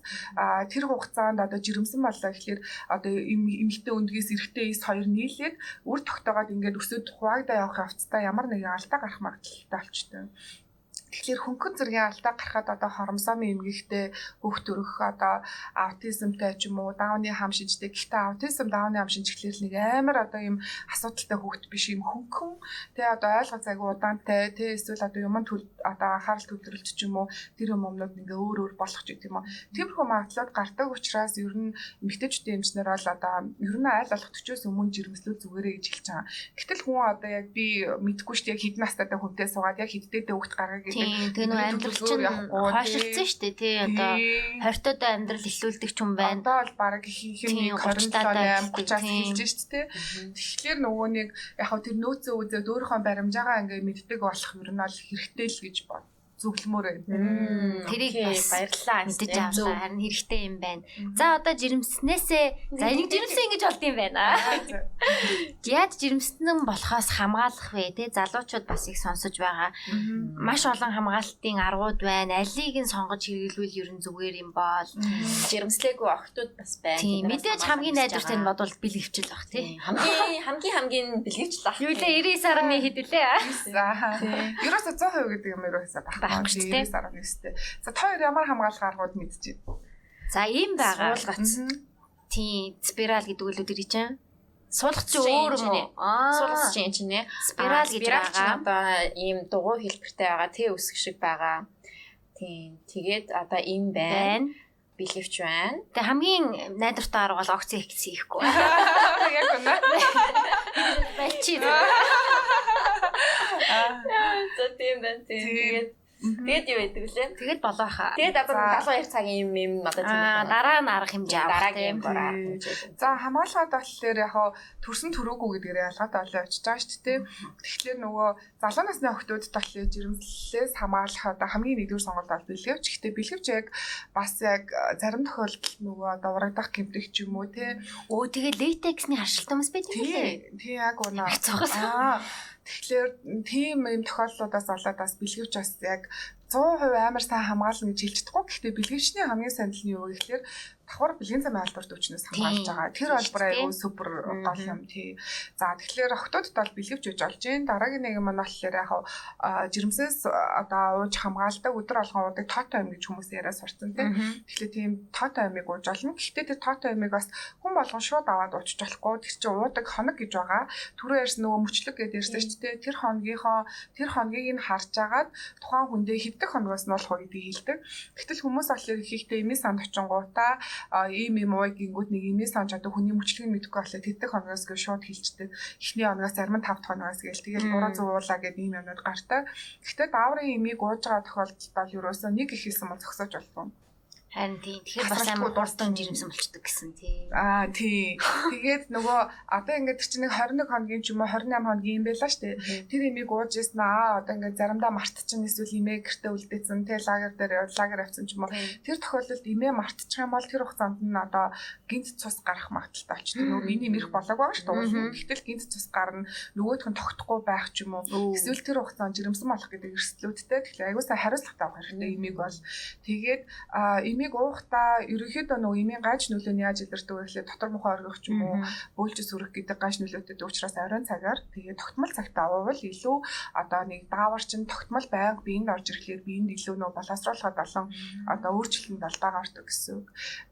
тэр хугацаанд одоо жирэмсэн боллоо гэхэлэр одоо эм- эмэгтэй үндгээс эрэгтэй эс хоёр нийлээд үр тогтоогоод ингээд өсөд хуваагдаа явах явцдаа ямар нэгэн алдаа гарах магадaltaй болчтой. Тэгэхээр хөнгөн зэргийн алдаа гарахад одоо хоромсоомын эмгэгтэй хөвгт өрөх одоо аутизмтай ч юм уу дауны хам шинжтэй. Гэхдээ аутизм дауны хам шинж гэхэлэр нэг амар одоо юм асуудалтай хөвгт биш юм хөнгөн тэ одоо ойлгоц айгу удаантай тэ эсвэл одоо юм төл одоо анхаарал төвлөрөлт ч юм уу тэр юм юмнууд ингээ өөр өөр болох ч гэдэг юм уу. Тиймэрхүү магадлалууд гардаг учраас ер нь эмгэгтэйчүүдийн эмчнэр бол одоо ер нь айл болох 40-оос өмнө жирэмслүү зүгээрээ гэж хэлж байгаа. Гэтэл хүн одоо яг би мэдэхгүй шүү дээ яг хэдэн настайтай хүнтэй суугаад яг хэддээдээ хөвгт гаргаа гэдэг Тийм тэгээ нөгөө амьдрал чинь хойшлцсон шүү дээ тий одоо Тийм. 20 тоо амьдрал эхлүүлдэг ч юм байна. Одоо бол баг их Тийм, юм 30 27 таатай 8 30-аас тийм. хэлж шүү дээ. Тэгэхээр нөгөө нэг яг хөө тэр нөөцөө үзээд өөрийнхөө баримжаагаа ингээ мэддэг болох юм нь бол хэрэгтэй л гэж бод зөвлөмөр байна. Тэрийг бас баярлалаа. Мэдээж авлаа. Харин хэрэгтэй юм байна. За одоо жирэмснээсээ за энийг жирэмсэн ингэж болд юм байна. Яаж жирэмснэн болохоос хамгаалах вэ? Тэ залуучууд бас их сонсож байгаа. Маш олон хамгаалтын аргууд байна. Алийг нь сонгож хэрэглүүл ер нь зүгээр юм бол жирэмслээгүй охтууд бас байна. Тийм мэдээж хамгийн найдвартай нь бодвол бэлгэвчл бах тий. Хамгийн хамгийн хамгийн бэлгэвчл бах. Юу лээ 99.1 хэд лээ. Ерөөсө 100% гэдэг юм ерөөсө бах. 19-тэй. 19-тэй. За та хоёр ямар хамгаалал аргууд мэдчихэв. За ийм байгаа. Суулгац. Тийм, спираль гэдэг үлүүд ирэж чинь. Суулгац чи өөр юм уу? Суулгац чи энэ чинь нэ. Спираль гэж байгаа. Одоо ийм дугуй хэлбэртэй байгаа. Тэ үсэг шиг байгаа. Тийм. Тэгээд одоо им байна. Билевч байна. Тэг хамгийн найдвартай арга бол окси хекс хийхгүй. Яг үнэ. Балчи. Аа. За тийм байна тийм. Тэгээд тэгээд юу байдаг лээ? Тэгэд болоо хаа. Тэгээд одоо За. 72 цагийн юм юм одоо тийм Аа дараа нь арга хэмжээ авах дараагийн тийм. бороо. За хамгаалаад болохоор яг хаа төрсөн төрөөгүй гэдгээр ялгаад олоо очиж байгаа шүү дээ. Тэгэхээр нөгөө залуу насны охтууд талын жирэмслэлээс хамгаалах одоо хамгийн нэгдүгээр сонголт бол бэлгэвч. Гэхдээ бэлгэвч яг бас яг зарим тохиолдолд нөгөө одоо урагдах гэмтэх ч юм уу те. Өө тэгээ латексний харшилтан бас байдаг юм лээ. Тий, тий яг унаа. Аа. Тэгэхээр тийм юм тохиолдлуудаас болоод бас бэлгэвч бас яг 100% амар сайн хамгаална гэж хэлж чадахгүй. Гэхдээ бэлгэвчний хамгийн сайн нь юу гэхээр давхар бэлгийн замын албарт өвчнөөс хамгаалж байгаа. Тэр албар айгүй супер гол юм тий. За тэгэхээр охтуудад бол бэлгэвч үж олж гин. Дараагийн нэг юм нь болохоор яг жирэмсээс одоо ууж хамгаалдаг өдөр алган уудаг тоотой юм гэж хүмүүс яриа сурцсан тий. Тэгэхээр тийм тоотой амиг ууж олно. Гэхдээ тэр тоотой амиг бас хүн болгон шууд аваад уучих болохгүй. Тэр чинь уудаг хоног гэж байгаа. Түрүү ярьсан нөгөө мөчлөг гэдээ ярьсан шүү дээ. Тэр хоногийнхоо тэр хоногийг нь харж агаад тухайн хүндээ хэвдэх хоногоос нь болох гэдгийг хэлдэг. Гэтэл хүмүүс болохоор ихтэй эмээ санд очингуудаа ийм юм уу гингүүт нэг имээ санаж одоо хүний мөчлөгийг мэдэхгүй болохоор тэтгэх хоногоос гээ шууд хилчдэг. Эхний хоногоос зарим нь 5 дахь хоногоос гээл тэгэл 300 уулаа гэдэг ийм юмнууд гартай. Гэхдээ дааврын имийг ууж байгаа тохиолдолд бол ерөөсөө нэг их хийсэн бол зогсоож болов. Харин тийм. Тэгэхээр бас амар дурстан жирэмсэн болчдөг гэсэн тийм. Аа тий. Тэгээд нөгөө одоо ингээд чинь нэг 21 хоногийн ч юм уу 28 хоногийн юм байла штэ. Тэр имийг ууж ирсэн аа одоо ингээд заримдаа мартчихна эсвэл имээ гэртээ үлдээсэн те лагер дээр лагер авсан ч юм уу. Тэр тохиолдолд имээ мартчих юм бол тэр хугацаанд нь одоо гинт цус гарах магадaltaй болчдөг. Нөгөө миний мэрх болоог байгаа штэ. Гэтэл гинт цус гарна нөгөөх нь тогтохгүй байх ч юм уу. Эсвэл тэр хугацаанд жирэмсэн болох гэдэг эрсдлүүдтэй. Тэгэхээр аягүй сайн хариуцлагатай авах хэрэгтэй имийг бол тэгээд имээ имийг уухтаа ерөнхийдөө нөгөө имийн гаж нөлөө нь яаж илэрдэг вэ гэхлээр дотор мохоо оргих ч юм уу бөөлж сүрэх гэдэг гаж нөлөөтэй учраас оройн цагаар тэгээ тогтмол цагтаа уувал илүү одоо нэг даавар чинь тогтмол байнга биеинд орж ирэхлээр биеинд илүү нөгөө боловсруулахад болон одоо өөрчлөлтөнд алдаа гардаг гэсэн.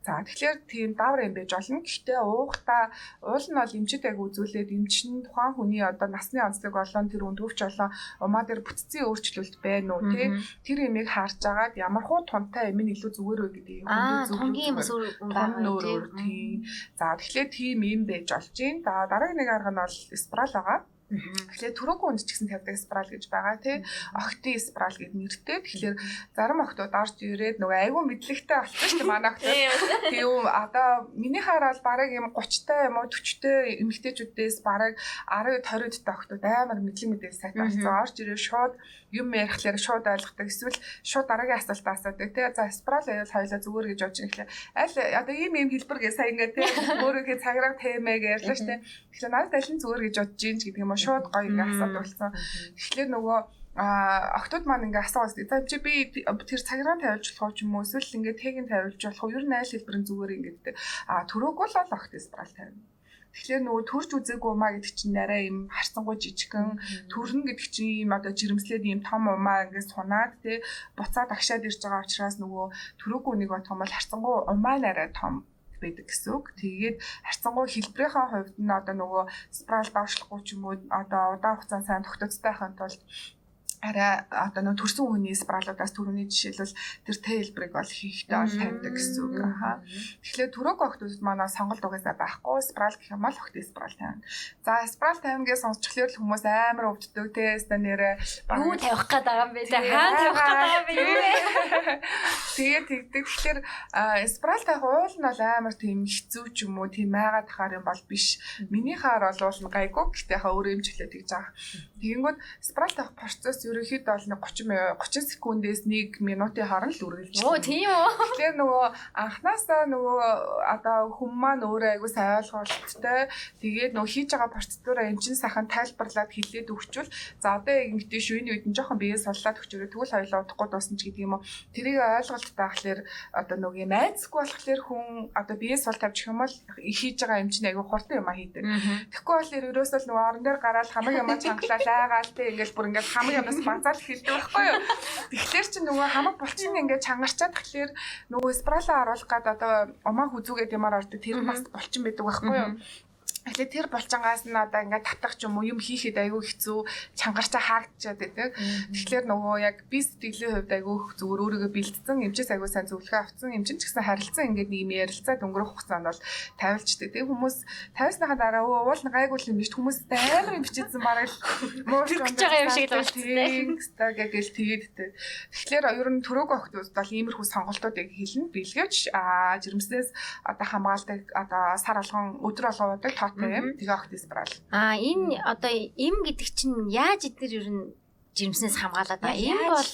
За тэгэхээр тийм даавар юм байж болно. Гэхдээ уухтаа уул нь бол эмчит аяг үзүүлээд эмч нь тухайн хүний одоо насны онцлог болон тэр өндөвч болон умаа дээр бүтцийн өөрчлөлт байна уу тий тэр имийг харж агаад ямар хуу тунтай юм илүү зүгээр вэ гэдэг Аа, тунгийн бас өөр өөр өөр тийм. За тэгэхээр тийм юм байж болж байна. За дараагийн нэг арга нь бол спрал байгаа. Тэгэхээр түрүүн үнд ч гэсэн тавьдаг спрал гэж байгаа тий. Охтын спрал гэдэг нэртэй. Тэгэхээр зарим охтууд орж ирээд нөгөө айгүй мэдлэгтэй болсон шүү дээ манай охтууд. Тийм одоо миний хараад бараг юм 30 та юм уу 40 та эмэгтэйчүүдээс бараг 10 20 та охтууд амар мэдлэг мэдээ сайтай болсон. Орж ирээ шууд юм ярихлаар шууд ойлгодог. Эсвэл шууд дараагийн асуултаа асуудаг тий. За спрал аял хоёлаа зүгээр гэж бодож ирэхлээр аль одоо ийм ийм хэлбэр гээ сая ингээд тий. Өөрөөхөө цаграг темэг ярьлаа шүү дээ. Тэгэхээр надад аль нь зүгээр гэж бодож ийн ч гэдэг юм уу шууд гоё ингээ асуудаг болсон. Тэгэхээр нөгөө а октод маань ингээ асуугаас за чи би тэр цаграан тавилж болох юм уу эсвэл ингээ тэгийн тавилж болох уу ер нь айл хэлбэрийн зүгээр ингээд а төрөөг бол огт спрал тавина Тэгэхээр нөгөө төрж үзээгүй умаа гэдэг чинь арай юм харцангуй жижигхэн төрн гэдэг чинь юм одоо жирэмслээд юм том умаа ингээд сунаад те буцаад агшаад ирж байгаа учраас нөгөө төрөөгүй нэг том бол харцангуй умаа нарай том байдаг гэсэн үг. Тэгээд харьцангуй хэлбэрийнхаа хувьд нь одоо нөгөө спрал давшлахгүй ч юм уу одоо удаан хугацаанд сайн тогтцтой байхын тулд арай одоо нөө төрсэн хүний спралуудаас түрүүний жишээлбэл тэр тейлбрийг бол хийхдээ бол тавьдаг гэсэн үг аа. Тэгэхээр түрүүг охтууд манай сонголт угаасаа байхгүй спрал гэх юм бол охтын спрал тавина. За спрал тавингээ сонсчихлоор л хүмүүс амар өвддөг те ста нэрэ юу тавих гээд байгаа юм бэ те хаана тавих гээд байгаа юм бэ Тэгээ тэгдэг. Тэгэхээр спрал тавих уул нь бол амар тийм хэцүү ч юм уу тийм айгаад тахаар юм бол биш. Миний хаар бол гайгүй гэхдээ хаа өөрөө юм чөлөө тэгж байгаа. Тэгэнгүүт спрал тавих процесс ерөнхийдөө бол 30 30 секундээс 1 минутын хооронд л үргэлж. Оо тийм үү. Тэгэхээр нөгөө анханасаа нөгөө одоо хүмүүс маань өөрөө айгуу сайн ойлголттой. Тэгээд нөгөө хийж байгаа процедураа эмчин сайхан тайлбарлаад хэлээд өгчвөл за одоо ингэдэж шүйний үед нь жоохон биеэ суллаад өгчөрөө тэгвэл хоёлоо удахгүй дуусна ч гэдэг юм уу. Тэрийг ойлголттой байхлаэр одоо нөгөө юм айцгүй болохоор хүн одоо биеэ сул тавьчих юм бол хийж байгаа эмчин айгуу хурдан юм а хийдэг. Тэгэхгүй бол ерөөсөө л нөгөө орон дээр гараад хамаг юм чангалаа лайгаал тэг ингээл бүр ингээл хамаг юмас базаал хэлдэг байхгүй юу. Тэгэхээр чи нөгөө хамаг булчин ингээд чангарчаад тэгэхээр нөгөө спрала оруулах гад одоо умаа хүзүүгээд юмар ордог тэр бас булчин байдаг байхгүй юу. Тэгэхээр тэр булчингаас нь одоо ингээд татах ч юм уу юм хийхэд айгүй хэцүү чангарчаа хаагдчихад байдаг. Тэгэхээр нөгөө яг би сэтгэлийн хувьд айгүй зүгээр өөрийгөө бэлдсэн эмчээс айгүй сайн зөвлөгөө авсан эмчин ч гэсэн харилцан ингээд нэг юм ярилцаад өнгөрөх хугацаанд бол тавилчдаг. Тэгээ хүмүүс тавьсныхаа дараа өө уул гайгүй юм биш хүмүүс амар юм бичсэн бараг муу гэж байгаа юм шиг л болчихсон. Стагагээл тэгээд тэгэхээр ер нь төрөг охтууд бол иймэрхүү сонголтуудыг хэлнэ. Бэлгэвч а жирэмснээс одоо хамгаалдаг одоо сар алгон өдөр алган удаг тоотой юм. Тэгээ огт спрал. Аа энэ одоо им гэдэг чинь яаж эдгээр ер нь жирэмснээс хамгаалаад байгаа. Им бол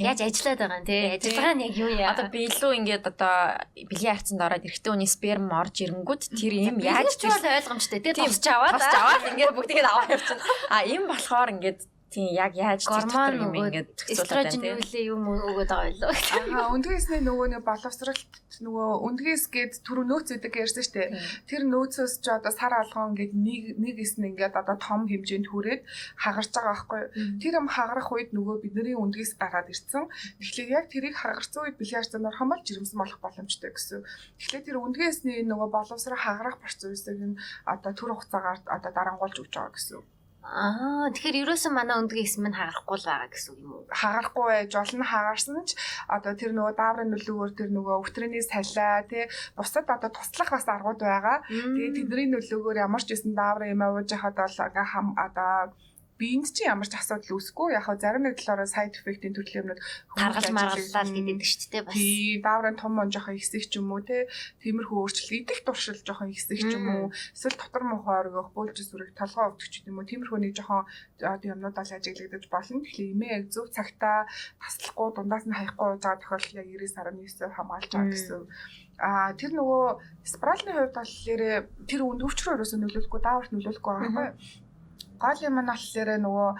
яаж ажиллаад байгаа юм те? Ажиллагаа нь яг юу яа? Одоо би илүү ингээд одоо бэлгийн хайцанд ороод эрэгтэй хүний сперм орж ирэнгүүт тэр юм яаж ч ойлгомжтой те? Тосч аваад. Тосч аваад ингээд бүгдийг аваад явчихна а им болохоор ингээд Тийм яг яаж гормон юм ингээд эстрожен үлээ юм өгөөд байгаа байлоо. Аа өндгөөсний нөгөө нэг боловсралт нөгөө өндгөөс гээд түрүү нөөц өгдөг ярьсан шүү дээ. Тэр нөөцөөс ч одоо сар алгон ингээд нэг нэг эс нь ингээд одоо том хэмжээнд хүрээд хагарч байгаа байхгүй юу. Тэр юм хагарах үед нөгөө бидний өндгөөс гараад ирсэн. Тэгэхээр яг тэрийг хагарсан үед орох юм бол жирэмсэн болох боломжтой гэсэн. Тэгэхээр тэр өндгөөсний нөгөө боловсрал хагарах процессыг нь одоо төр хугацаагаар одоо дарангуулж өгч байгаа гэсэн. Аа тэгэхээр ерөөсөн манай өндгийн хэсэг минь хагарахгүй л байгаа гэсэн үг юм уу? хагарахгүй байж болно хагаарсан ч одоо тэр нөгөө дааврын нөлөөгөөр тэр нөгөө өвтрөний салиа тий бусад одоо туслах бас аргууд байгаа. Тэгээ тэдний нөлөөгөөр ямар ч байсан дааврын юм ууж хахад бол ингээ хам одоо биэнд чи ямар ч асуудал үүсэхгүй. Яг хаа зарим нэг талаараа side effect-ийн төрлийн юмнууд таргалж маргаллаа гэдэг шүү дээ бас. тий дааврын том мон жоохон ихсэх ч юм уу тий. Тиймэрхүү өөрчлөлт идэх туршил жоохон ихсэх ч юм уу. Эсвэл дотор мухаар өгөх бөөлж сүрэг толгоо өвдөх ч юм уу. Тиймэрхүү нэг жоохон юмнууд бол ажиглагдаж болно. Тэгэхээр эмээ яг зөв цагтаа таслахгүй дундаас нь хаяхгүй байгаа тохиолдол яг 99.9% хамгаалж байгаа гэсэн. А тэр нөгөө спралны хувьд болохоор тэр үнд өвчрөө ерөөсөө нөлөөлөхгүй дааварт нөлөөлөхгүй байгаа байхгүй гол юм нь болохоор нөгөө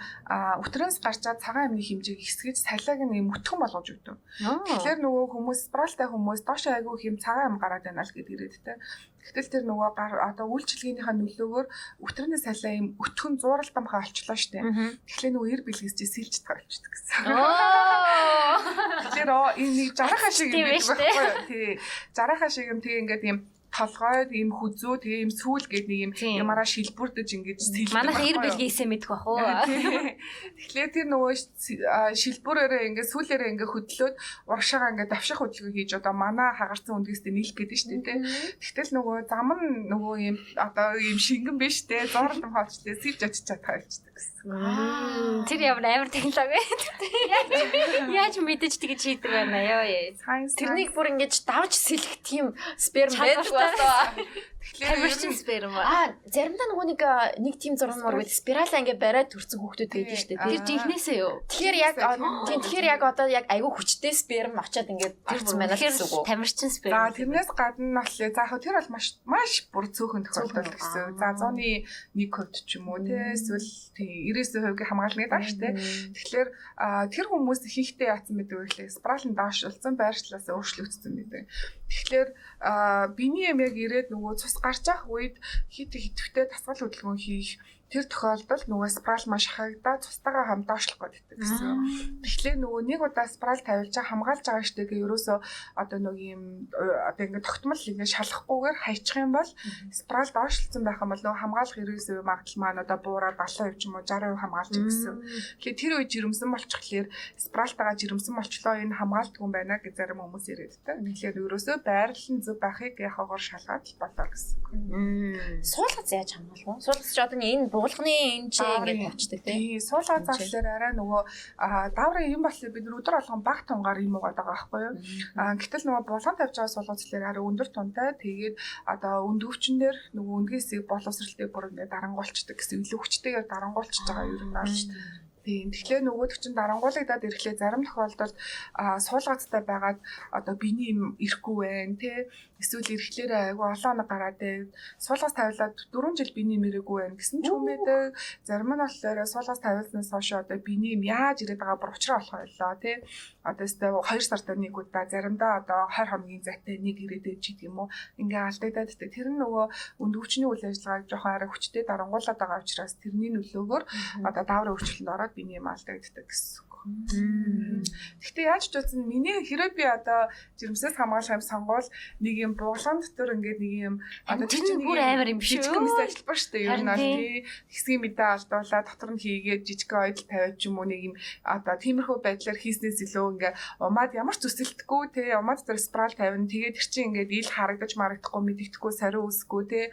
өтрөөс гарчаад цагаан амны хэмжээг хэсгэж салиаг нь юм өтгөн болгож өгдөг. Тэгэхээр нөгөө хүмүүс спралтай хүмүүс доош айгүй хэм цагаан ам гараад байна л гэдэг ирээд тэ. Гэтэл тэр нөгөө одоо үйлчлэгийнхаа нөлөөгөөр өтрөөний салиа юм өтгөн зууралтамхаа олчлоо штэ. Тэгэхээр нөгөө эр бэлгэсч сэлж тавьчихдаг гэсэн. Тэгэхээр энэ нэг жарахаа шиг юм байдаг байхгүй юу? Тий. Жарахаа шиг юм тэгээ ингээд юм толгойд ийм хүзүү тэгээ ийм сүүл гээд нэг ийм ямаараа шилбүрдэж ингэж сэлдэг. Манайх ир бэлгээсээ мэдэх бах уу. Тэгэхээр тэр нөгөө шилбүрээрээ ингээ сүүлээрээ ингээ хөдлөөд урагшаага ингээ давших хөдөлгөөн хийж одоо манаа хагарсан үндгээстэй нийлэх гэдэг шүү дээ. Тэгтэл нөгөө зам нь нөгөө ийм одоо ийм шингэн биш те зурлам хоолчлээ сэлж очиж чадхаа явчихдаг гэсэн. Тэр ямар амар технологи вэ? Яаж мэдэж тэгж хийдэг байна ёо ёо. Тэрнийг бүр ингэж давж сэлэх тийм сперм байдаг болоо. Тэгэхээр сперм аа заримдаа нөгөө нэг нэг тийм зураг мөр гэдэг спиралаа ингээ бариад төрсэн хүүхдүүд байдаг шүү дээ. Тэр жинхнээсээ юу? Тэгэхээр яг тийм тэгэхээр яг одоо яг айгүй хүчтэй сперм очиад ингээ төрсэн байна гэсэн үг. Тамирчин сперм. За тэрнээс гадна болохоор за яг тэр бол маш маш бүр цөөхөн тохиолдол гэсэн. За 100-ны 1% ч юм уу тий эсвэл тий 90% хамгаална гэдэг шүү дээ. Тэгэхээр тэр хүмүүс хийхдээ яатсан гэдэг вэ гэхлээр спиралын доошлуулсан байршлаас өөрчлөгдсөн гэдэг. Тэгэхээр биений юм яг ирээд нөгөө цус гарч ах үед хит хитвтэй тасгал хөдөлгөөн хийх тэр тохиолдолд нөгөө спрал маш хагдаа цустайгаа хамт доошлох гэдэг гэсэн. Тэгэхээр нөгөө нэг удаа спрал тавилж байгаа хамгаалж байгаа штэ гээ ерөөсөө одоо нэг юм одоо ингээд тогтмол ингээд шалахгүйгээр хайчих юм бол спрал доошлцсон байх юм бол нөгөө хамгаалах ерөөсөө магадлал маань одоо буураад 70% ч юм уу 60% хамгаалж гэсэн. Тэгэхээр тэр үе жирэмсэн болчихлоор спралтайгаа жирэмсэн болчлоо энэ хамгаалдгүй юм байна гэж зарим хүмүүс ирээд та. Тэгэхээр ерөөсөө байрлал нь зөв байхыг яхаагаар шалгаад болоо гэсэн. Суулгац яаж хамгаалах вэ? Суулгац ч одоо энэ буулганы энэ ч ингэж очдөг тий. Суулгаа заглаар арай нөгөө дааврын юм боллоо бид өдөр болгон баг тунгаар юм угаад байгаа байхгүй юу. Гэтэл нөгөө булган тавьж байгаа суулгацлаар арай өндөр тунтай тэгээд одоо өндөвчн дээр нөгөө өндгөөсийг боловсралтыг бүр ингээд дарангуулцдаг гэсэн илүү хүчтэйгээр дарангуулчихж байгаа юм байна шүү дээ. Тийм. Тэгэхээр нөгөөдөг чинь дарангуулагдаад ирэхлээр зарим тохиолдолд суулгацтай байгаад одоо биений юм ирэхгүй байх тий. Эсвэл ирэхлээр айгүй олон оног гараад ээ. Суулгац тавилаад 4 жил биений мэрэггүй байх гэсэн ч хүмээдэг. Зарим нь болохоор суулгац тавилснаас хойш одоо биений юм яаж ирээд байгаа бүр уучраа болох байлаа тий. Одоо өстэй 2 сард нэг удаа заримдаа одоо 20 хоногийн зайтай нэг ирээд ээж гэдэг юм уу. Ингээ алдагдаад тэ. Тэр нь нөгөө өндөвчний үйл ажиллагааг жоохон арай хүчтэй дарангуулад байгаа учраас тэрний нөлөөгөөр одоо дааврын өөрчлөлтөнд ороод биений юм алдагддаг гэсэн. Гэхдээ яаж ч утсан миний хэрэв би одоо жирэмсээс хамгаалах юм сонгуул нэг юм буулган дотор ингээд нэг юм одоо чинь бүр амар юм шүү. Жижиг мэс ажиллах шүү дээ. Ер нь аль тий хэсгийн мэдээ алдуулаад дотор нь хийгээд жижиг ойдл тавиад ч юм уу нэг юм одоо тиймэрхүү байдлаар хийснээс илүү ингээд умаад ямар ч төсөлтгүй тий умаад дотор спрал тавина. Тэгээд тэр чинь ингээд ил харагдаж марагдахгүй мэддэхгүй сариу үсэхгүй тий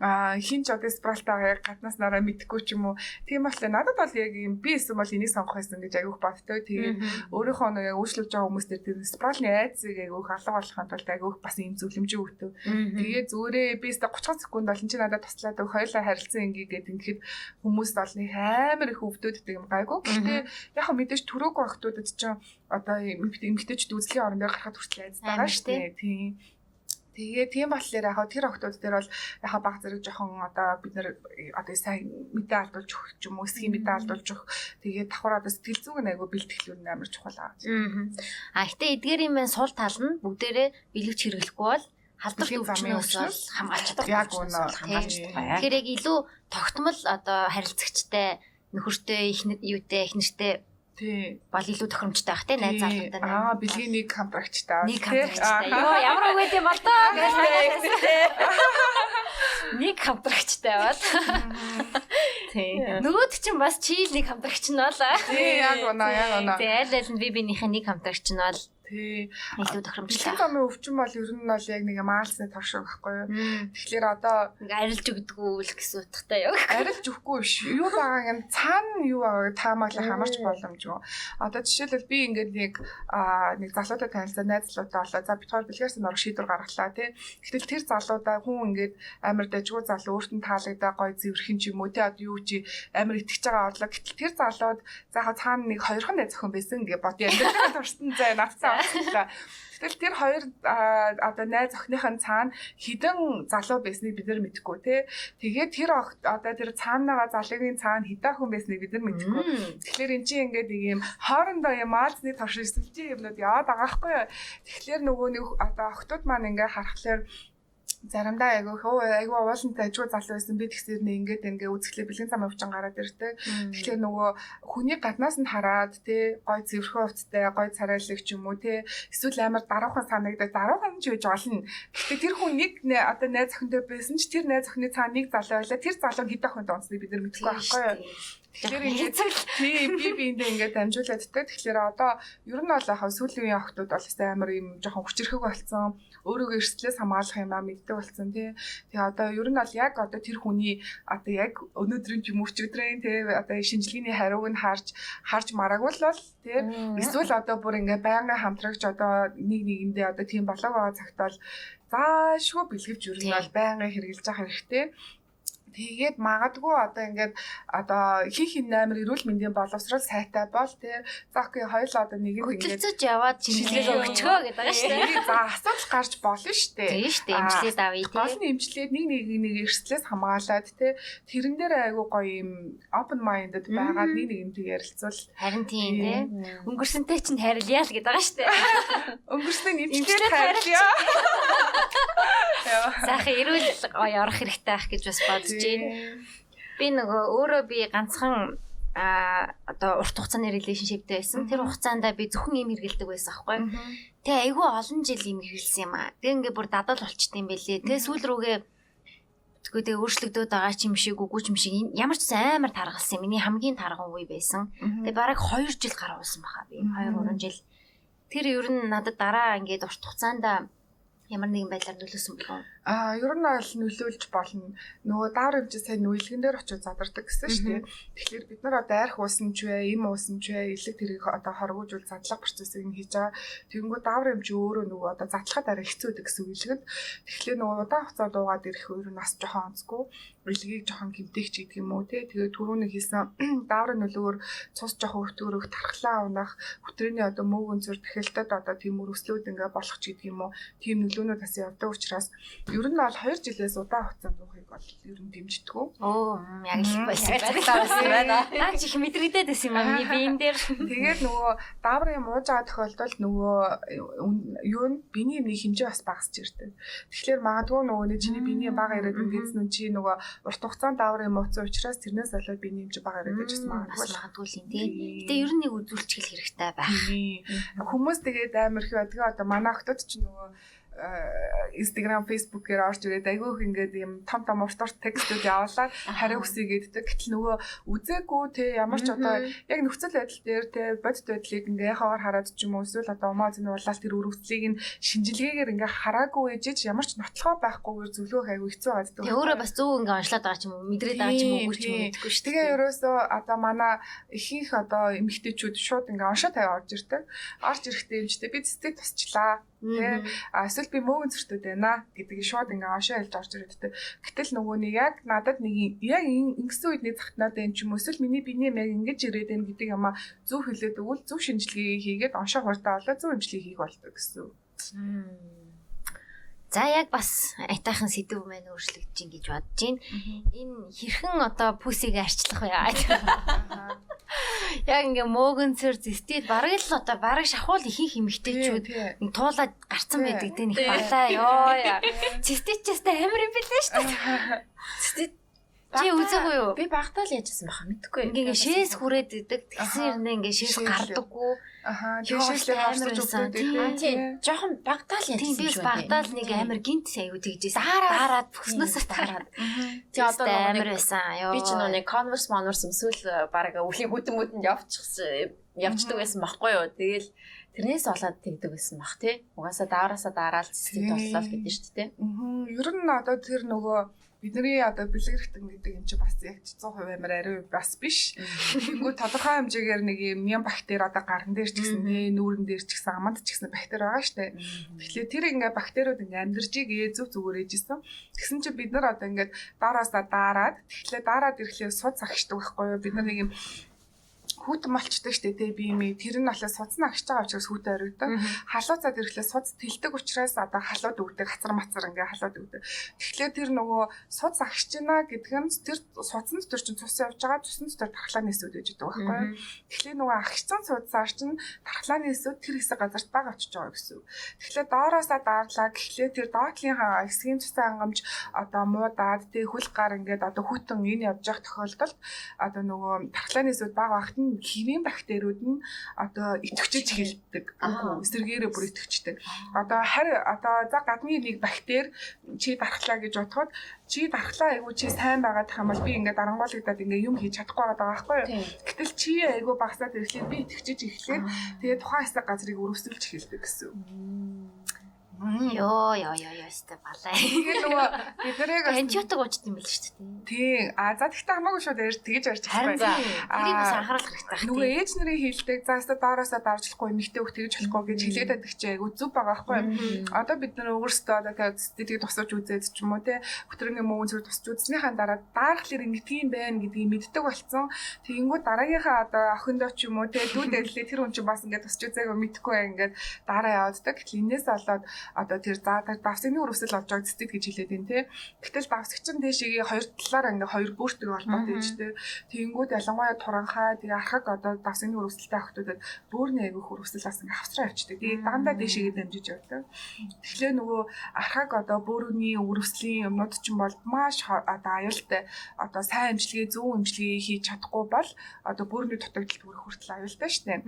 а хин ч одоо спралтаа гаднаас нараа мэдхгүй ч юм уу. Тийм болохоор надад бол яг юм би эсвэл бол энийг сонгох байсан гэж айгүйх бодтой. Тэгээд өөрийнхөө нэг үйлчлүүлж байгаа хүмүүстэр тэр спралны айцыг айгүйх алга болохын тулд айгүйх бас ийм зөвлөмжөө өгтөв. Тэгээд зүгээрээ би өстө 30 секунд бол чинь надад туслаад өг хоёлаа харилцсан ингээд ингэхэд хүмүүс бол нэг амар их өвдөөддөг юм гайгүй. Гэхдээ яг хөө мэдээж төрөөг багтуудад чинь одоо эмгтээчд үзлийн орон дээр гарахад хүртэл айц байгаа шүү дээ. Тийм. Тэгээ тийм болохоор яг тэр октод дээр бол яг баг зэрэг жоохон одоо бид нэр одоо сайн мэдээ алдуулж өгөх юм уу эсгийн мэдээ алдуулж өгөх тэгээ давхар одоо сэтгэл зүйн айгу бэлтгэлүүд амар чухал аа. А гэтээ эдгээрийн мэн сул тал нь бүгдээрээ билэгч хэрэглэхгүй бол халдвар өвчнөөс бол хамгаалж чадах. Яг үнэ хамгаалж байгаа. Тэгэхээр яг илүү тогтмол одоо харилцагчтай нөхөртэй их юутэй их нэртэй Тий. Бол илүү тохиромжтой байх те найз залуутай. Аа, бэлгийн нэг контракттай. Нэг контракттай. Йоо, ямар үг гэдэм бол тоо гэж Нэг контракттай бол. Тий. Нөгөөд чинь бас чийл нэг хамтрагч нь бол. Тий, яг унаа, яг унаа. Тий, аль аль нь би бинийхээ нэг хамтрагч нь бол Тий. илүү тохиромжтой. замын өвчин бол ер нь бол яг нэг маалсны тав шиг байхгүй юу? Тэгэхээр одоо Ингээ арилж өгдөггүй л гэсэн утгатай юу? арилж өгөхгүй биш. Юу байгааг нь цаана юу байгааг таамаглах хамарч боломжгүй. Одоо жишээлбэл би ингээд нэг нэг залуутай танилцсан найз залуутай болоо. За бид хоёр бэлгээрс нөр шийдвэр гаргалаа тий. Гэтэл тэр залуудаа хүн ингээд амар дажгүй залуу өөртөө таалагдаа гой зэвэрхэн ч юм уу тий. Одоо юу чи амар итгэж байгаа орлоо. Гэтэл тэр залууд за хаа цаана нэг хоёрхан найз охин байсан гэж бодё. Амьдралын туршсан зай навцсан авчлаа. Тэгэл тэр хоёр одоо найз охиныхын цаана хідэн залуу байсныг бид нар мэдэхгүй тий. Тэгээд тэр одоо тэр цаанаага залуугийн цаана хідэн хүн байсныг бид нар мэдэхгүй. Тэгэхээр эн чинь ингээд нэг юм хоорондоо юм аазны турш эсвэлтийн юмнууд яваад байгаа байхгүй юу. Тэгэхээр нөгөө нэг одоо охтууд маань ингээд харахаар заримдаа айгу хөө айгу уулантай ажгүй залуу байсан би тэгсэр нэ ингээд ингээ үзэхлээр бэлгийн зам өвчин гараад ирдэг. Тэгэхээр нөгөө хүний гаднаас нь хараад тий гой зэвэрхэн хувцтай гой царайлаг ч юм уу тий эсвэл амар даруухан санагдаад даруухан ч үж олно. Гэхдээ тэр хүн нэг нэ- одоо найз охинтой байсан ч тэр найз охины цаана нэг залуу байлаа тэр залуу хэд охинд онцныг бид нар мэдэхгүй байхгүй юу. Тэгэхээр ингээд тий би биэндээ ингээд дамжуулаад тээ. Тэгэхээр одоо ер нь бол яхаа сүүлийн үеийн охтууд бол хэвээр амар юм жоохон хүчрэхэг болсон. Өөрийгөө эрсдлээс хамгаалах юм аа мэддэг болсон тий. Тэгээ одоо ер нь бол яг одоо тэр хүний одоо яг өнөөдрийн юм өчигдрийн тий одоо шинжилгээний хариуг нь харж харж мараагүй л бол тий. Эсвэл одоо бүр ингээ байнгын хамтрагч одоо нэг нэгэндээ одоо тийм болоог байгаа цагт бол заашгүй бэлгэвч ер нь бол байнгын хэрэгжилж явах хэрэгтэй. Тэгээд магадгүй одоо ингээд одоо хин хин амир эрүүл мэндийн боловсрол сайтай бол тий. За окей хоёул одоо нэг нь ингээд Хөдөлцөж яваад Шинжилгээ өгчгөө гэдэг байгаа шүү дээ. За асуудал гарч болно шүү дээ. Тийм шүү дээ. Имжлээд авъя Гол тий. нь имжлээд нэг нэг нэг эрсдлээс хамгаалаад те тэрэн дээр айгу гоё юм open minded байгаад нэг нэгнтэй ярилцвал Харин тийм тий. Өнгөрсөнтэй чинь харилъя л гэдэг байгаа шүү дээ. өнгөрснөө Имжлээд нэмжлээд харилцаа. Сайхан эрүүл гоё орох хэрэгтэй байх гэж бас бодож байна. Би нөгөө өөрөө би ганцхан а одоо урт хугацааны relationshipтэй байсан. Тэр хугацаанд би зөвхөн им хэргэлдэг байсан аахгүй. Тэ айгүй олон жил им хэргэлсэн юм аа. Тэг ингээ бүр дадал болчт юм бэлээ. Тэ сүүл рүүгээ Тэгвэл тэгээ өөрчлөгдөд байгаа ч юм шиг үгүй ч юм шиг ямар ч амар таргалсан. юм. Миний хамгийн тарган үе байсан. Тэгээ бараг 2 жил гаргуулсан баха би. 2 3 жил. Тэр ер нь надад дараа ингээд урт хугацаанд ямар нэгэн байдлаар нөлөөсөн болов? А ер нь бол нөлөөлж болно. Нөгөө даавар хэмжээ сайн нүэлгэн дээр очиж задардаг гэсэн шүү дээ. Тэгэхээр бид нар одоо арх уусан ч вэ, им уусан ч вэ, элэг тэрийг одоо хоргоожуул задлах процессыг нь хийж байгаа. Тэгэнгүүт даавар хэмжээ өөрөө нөгөө одоо задлахад арай хэцүү байдаг гэсэн үг илгэд. Тэгэхээр нөгөө удаан хугацаа дуугаад ирэх өөр нь бас жоохон онцгүй. Элгийг жоохон гимтэх ч гэдэг юм уу те. Тэгээд түрүүний хэлсэн дааврын нөлөөр цус жоохон өртгөрөх, тархлаа унах, хөтрөөний одоо мөг өнцөр тэхэлтэд одоо тийм өрөслүүд ингээ болох ч гэдэг юм уу. Тийм нөлөөнүүд бас явдаг учраас ер нь бол 2 жилээс удаан хугацаанд уухыг бол ер нь дэмждэггүй. Оо яг л байсан. Байна. Наа чи их мэдрэгдээд байсан юм аа миний биен дээр. Тэгээд нөгөө дааврын юм ууж байгаа тохиолдолд нөгөө юу нь биений юмны хэмжээ бас багасч ирдэг. Тэгэхээр магадгүй нөгөө нэг чиний биений бага ирээд ингэсэн нь чи нөгөө урт хугацаанд дааврын юм ууцсан учраас тэрнээс болоод биений хэмжээ бага ирээд байж Бас магадгүй. л юм тий. Гэтэ ер нь нэг үзүүлчих хэрэгтэй байх. Хүмүүс тэгээд амар их байдаг. Одоо манай охтод ч нөгөө Instagram, Facebook-ээр орж ирээд айгүй их ингээд юм том том урт урт текстүүд явуулаад хариу хүсье гэддэг. Гэтэл нөгөө үзээгүй те ямар ч одоо яг нөхцөл байдал дээр те бодит байдлыг ингээ хавар хараад ч юм уу эсвэл одоо умаа зэн болоод тэр өрөвцлийг нь шинжилгээгээр ингээ хараагүй ээжэж ямар ч нотлохоо байхгүйгээр зөвлөх айгүй хэцүү байдаг. Тэг өөрөө бас зөв ингээ онцлоод байгаа ч юм уу мэдрээд байгаа ч юм уу үгүй ч юм уу гэдэггүй шүү Тэгээ ерөөсөө одоо манай ихэнх одоо эмэгтэйчүүд шууд ингээ оншоо тавиа орж ирдэг. Орж ирэхдээ эмчтэй би цэцэг тусчлаа. Тэ эсвэл би мөөгөн зөртөд байна гэдгийг шууд ингээ оншоо хэлж орж ирээд тэ. Гэтэл нөгөө нэг яг надад нэг яг ин- ингэсэн үед нэг захтнаад юм ч юм эсвэл миний биений яг ингэж ирээд байна гэдэг юм а зөв хэлээд өгвөл зөв шинжилгээ хийгээд оншоо хурдаа олоод зөв эмчилгээ хийх болдог гэсэн. За яг бас айтайхан сэдв мэн өөрчлөгдөж ин гэж бодож байна. Энэ хэрхэн одоо пүсийг арчлах вэ? Яг ингээ мөөгөнцөр зэстээд бараг л одоо бараг шахуул ихэнх эмэгтэйчүүд туулаад гарцсан байдаг те нэг балаа ёо яа. Зэстээчээс та амар юм билээ шүү дээ. Чи үзээгүй юу? Би багтаа л яжсэн баха мэдхгүй. Ингээ шээс хүрээд идэг. Тэгсэн хэрнээ ингээ шээс л. гардаггүй. Аха харсаж байсан. өгдөг Тийм. Аа тийм. тийм. Жохон багтаа л Тийм яжсэн би бас багтаал нэг амар гинт аягүй тэгжээс. Дараад. Дараад бүснөөсөө тараад. Тий одоо амар байсан. Ёо. би ч нэг Converse Monverse өмсөөл баг өвлийн бүдэн бүдэнд явчихсан явцдаг байсан байхгүй юу. Тэгэл тэрнээс болоод тэгдэг байсан бах тий. Угаасаа даараасаа дараал Тийм. боллоо л гэдэг шүү дээ. Мгм. Ер нь одоо тэр нөгөө бидний одоо бэлгэрхтэн гэдэг юм чи бас яг 100% амар ариу бас биш. Тэнгүү тодорхой хэмжээгээр нэг юм мян бактери одоо гарн дээр ч гэсэн тий нүүрэн дээр ч гэсэн аманд ч гэсэн бактери байгаа штэ. Тэгэхээр тэр ингээ бактериуд ингээ амьдарч игээ зүг зүгээр ээжсэн. Тэгсэн чи бид нар одоо ингээ дараасаа дараад тэгэхээр дараад ирэхлээр суд загшдаг байхгүй юу? Бид нар нэг юм хүүтэн малчдаг штэ тий би юм тэр нь болохоор судсан агч байгаа учраас хүүтэн оройдог. халууцаад ирэхлээр суц тэлдэг учраас одоо халууд өгдөг хацар мацар ингээ халууд өгдөг. Тэгэхээр тэр нөгөө суц агч гинэ гэдг нь тэр суцсан дотор чинь цус явж байгаа цусны дотор тархлаа нээсүүд гэж байдаг байхгүй? Тэгэхээр нөгөө агчсан суцаар чинь тархлаа нээсүүд тэр хэсэг газарт баг очиж байгаа гэсэн. Тэгэхээр доороосаа daарлаа гэхлээр тэр доотлын хэсгийн цусаа хангамж одоо муудаад тэг хөл гар ингээд одоо хүтэн энэ явж байгаа тохиолдолд одоо нөгөө тархлаа нээсүүд баг багт нь хивийн бактериуд нь одоо итгэж эхэлдэг. Эсэргээрээ бүр итгэждэг. Одоо харь одоо за гадны нэг бактери чи дархлаа гэж бодоход чи дархлаа айгу чи сайн байгаад тах юм бол би ингээд дарангуулагдаад ингээд юм хийж чадахгүй байгаа байхгүй юу? Гэтэл чи айгу багсаад ирэхлээр би итгэж эхлээд тэгээ тухайн хэсэг газрыг өрөвсөлж эхэлдэг гэсэн. Ёо ёо ёо ёо өстэй балай. Тэгээ нөгөө биднийг бас- Антибиотик уучт юм шүү дээ. тий а за тэгтээ хамаагүй шүү дээр тэгж ярьж Харин байгаа. за тэрийг бас Аа, анхаарал хэрэгтэй байх. Нөгөө ээж нарын хэлдэг заастаа доороосоо даржлахгүй эмэгтэй хөх тэгж болохгүй гэж хэлээд байдаг чи айгу зүв байгаа байхгүй юу? Одоо бид нар өөрсдөө одоо тэгээд тусаж үзээд ч юм уу те хөтөрний мөн зэрэг тусаж үзснийхаа дараа даархлаар ингэдэг юм байна гэдгийг мэддэг болсон. Тэгэнгүүт дараагийнхаа одоо охиндоо ч юм уу те дүү дэрлээ тэр хүн чинь бас ингээд тусаж үзээгүй мэдхгүй ингээд дараа явддаг. Гэтэл энээс болоод одоо тэр за тэр давсагны өрөвсөл олж байгаа цэцэд гэж хэлээд байна те. Гэтэл давсагч нь дэшигээ хоёр талаараа ингээд хоёр бүртэг холбоотой гэж те. Тэгэнгүүт ялангуяа туранхай тэгээ архаг одоо давсагны өрөвсөлтэй охтуудад бөөрийн айгүйх өрөвсөл бас ингээд хавцраа явчихдаг. Тэгээ дандаа дэшигээ дамжиж явдаг. Тэгэхээр нөгөө архаг одоо бөөрийн өрөвслийн юмнууд ч юм бол маш одоо аюултай одоо сайн имчилгээ зөв имчилгээ хийж чадахгүй бол одоо бөөрийн дутагдaltaд хүрэх хүртэл аюултай шүү дээ.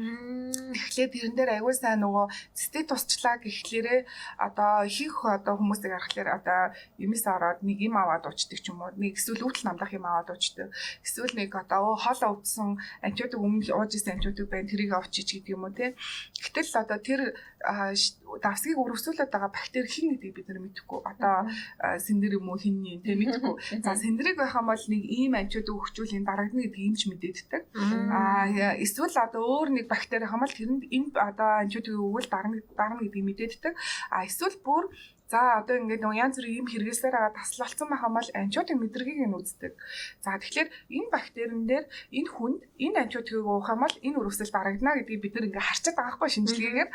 Тэгэхээр тэрэн дээр аягүй сайн нөгөө цэцтэй тусчлаа гэхлээрээ одоо ихэнх одоо хүмүүсийг харахаар одоо юмс ороод нэг юм аваад уучдаг ч юм уу нэг эсвэл өвдөл намдах юм аваад уучдаг. Эсвэл нэг одоо хоолоо өвдсөн антибиотик өмнө ууж исэн антибиотик байна тэрийг авчиж гэдэг юм уу те гэтэл одоо тэр давсгийг өрөвсүүлээд байгаа бактери хин гэдгийг бид нар мэдэхгүй. Одоо сэндэр юм уу хинний те мэдэхгүй. За сэндрийг байх юм бол нэг ийм антибиотик өгчүүл энэ дарагдана гэдгийг юмч мэдээддэг. А эсвэл одоо өөр нэг бактери хамаал тэрэнд энэ одоо антибиотик өгвөл дарна дарна гэдгийг мэдээддэг. А эсвэл бүр За одоо ингээд нөгөө янз бүрийн юм хэрэглэсээр байгаа таслалцсан бол антибиотик мэдрэгийг нь үздэг. За тэгэхээр энэ бактерин дээр энэ хүнд энэ антибиотикийг уух юм бол энэ өрөвсөл дарагдана гэдгийг бид ингээд харчаад байгаа хгүй шинжилгээгээр.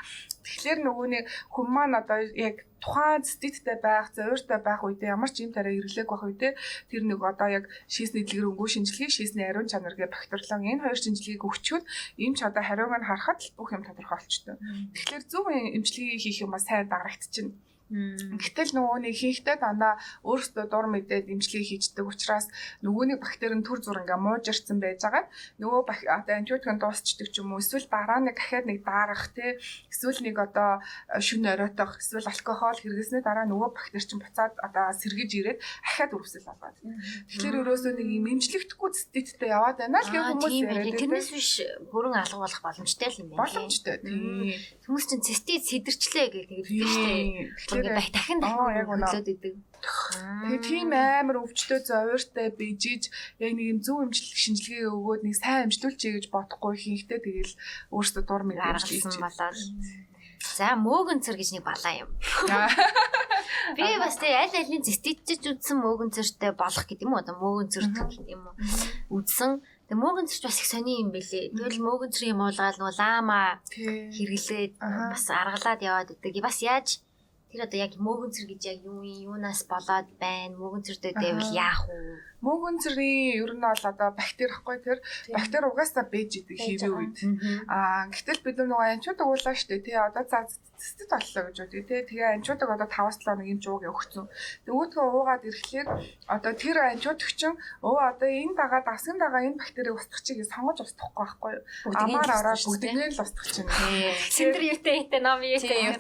Тэгэхээр нөгөө нэг хүн маань одоо яг тухайн цэцэдтэй байх, зовиртой байх үедээ ямар ч юм тараа хэрэглээг байх үедээ тэр нэг одоо яг шийсний дэлгэр өнгөө шинжилгээ, шийсний ариун чанар гэх бактериологи энэ хоёр шинжилгээг өгчүүд эмч одоо хариуг нь харахад бүх юм тодорхой болчтой. Тэгэхээр зөв эмчилгээ хийх юм ба сайн дарагдчихна. Гэтэл нөгөө нэг хийхдээ дандаа өөрсдөө дур мэдээд имчилгээ хийждэг учраас нөгөө нэг бактери нь төр зур ингээ муужирцсан байж байгаа. Нөгөө одоо антибиотик нь дуусчдаг ч юм уу эсвэл дараа нэг дахиад нэг даарах те эсвэл нэг одоо э, шүн оройтох эсвэл алкогол хэрэглэснээр дараа нөгөө бактери чинь буцаад одоо сэргэж ирээд ахаад өрөвсөл болоод. Тэгэхээр ерөөсөө нэг юм имжлэгдэхгүй цэцэдтэй яваад байна л гэх хүмүүс яриад ээ. байдаг. Тэрнээс биш бүрэн алга болох боломжтой л юм байна. боломжтой. Хүмүүс чинь цистит сидэрчлээ гэх тэгдэг шүү Ингээ дахин Аа, дахин яг үнэ. хөдлөөд идэг. Тэгээ тийм амар өвчтөй зовиртой бижиж яг нэг юм зөв имжлэг шинжилгээ өгөөд нэг сайн имжлүүлчихье гэж бодохгүй хийхдээ тэгэл өөртөө дур мэдээж гаргалсан болоод. За мөөгөнцөр гэж нэг балаа юм. Би бас тэг аль алины циститчж үдсэн мөөгөнцөртэй болох гэдэг юм уу? Одоо мөөгөнцөр гэдэг юм уу? Үдсэн. Тэг мөөгөнцөрч бас их сони юм бэлээ. Тэгэл мөөгөнцөр юм уулгаад нөгөө лама Тий. хэрэглээд бас аргалаад яваад идэг. Бас яаж Тэр одоо яг мөөгөнцөр гэж яг юу юм юунаас болоод байна? Мөөгөнцөртэй дэвэл Аа. яах вэ? Мөөгөнцрийн ер нь бол одоо бактери ахгүй тэр бактери угаасаа бэж идэг хэвийн үед. Аа гэтэл бид нөгөө анчууд уулаа штэ тий одоо за цэцэд боллоо гэж үү тий тэгээ анчуудаг одоо 5-7 хоног юм жууг өгцөн. Нөгөөдгөө уугаад ирэхлээр одоо тэр анчууд өгчин өө одоо энэ дагаад асгын дагаа энэ бактерийг устгах чигийг сонгож устгахгүй байхгүй юу? Амаар ороод бүгднийг л устгах чинь. Синдер юутэй ихтэй ном юутэй.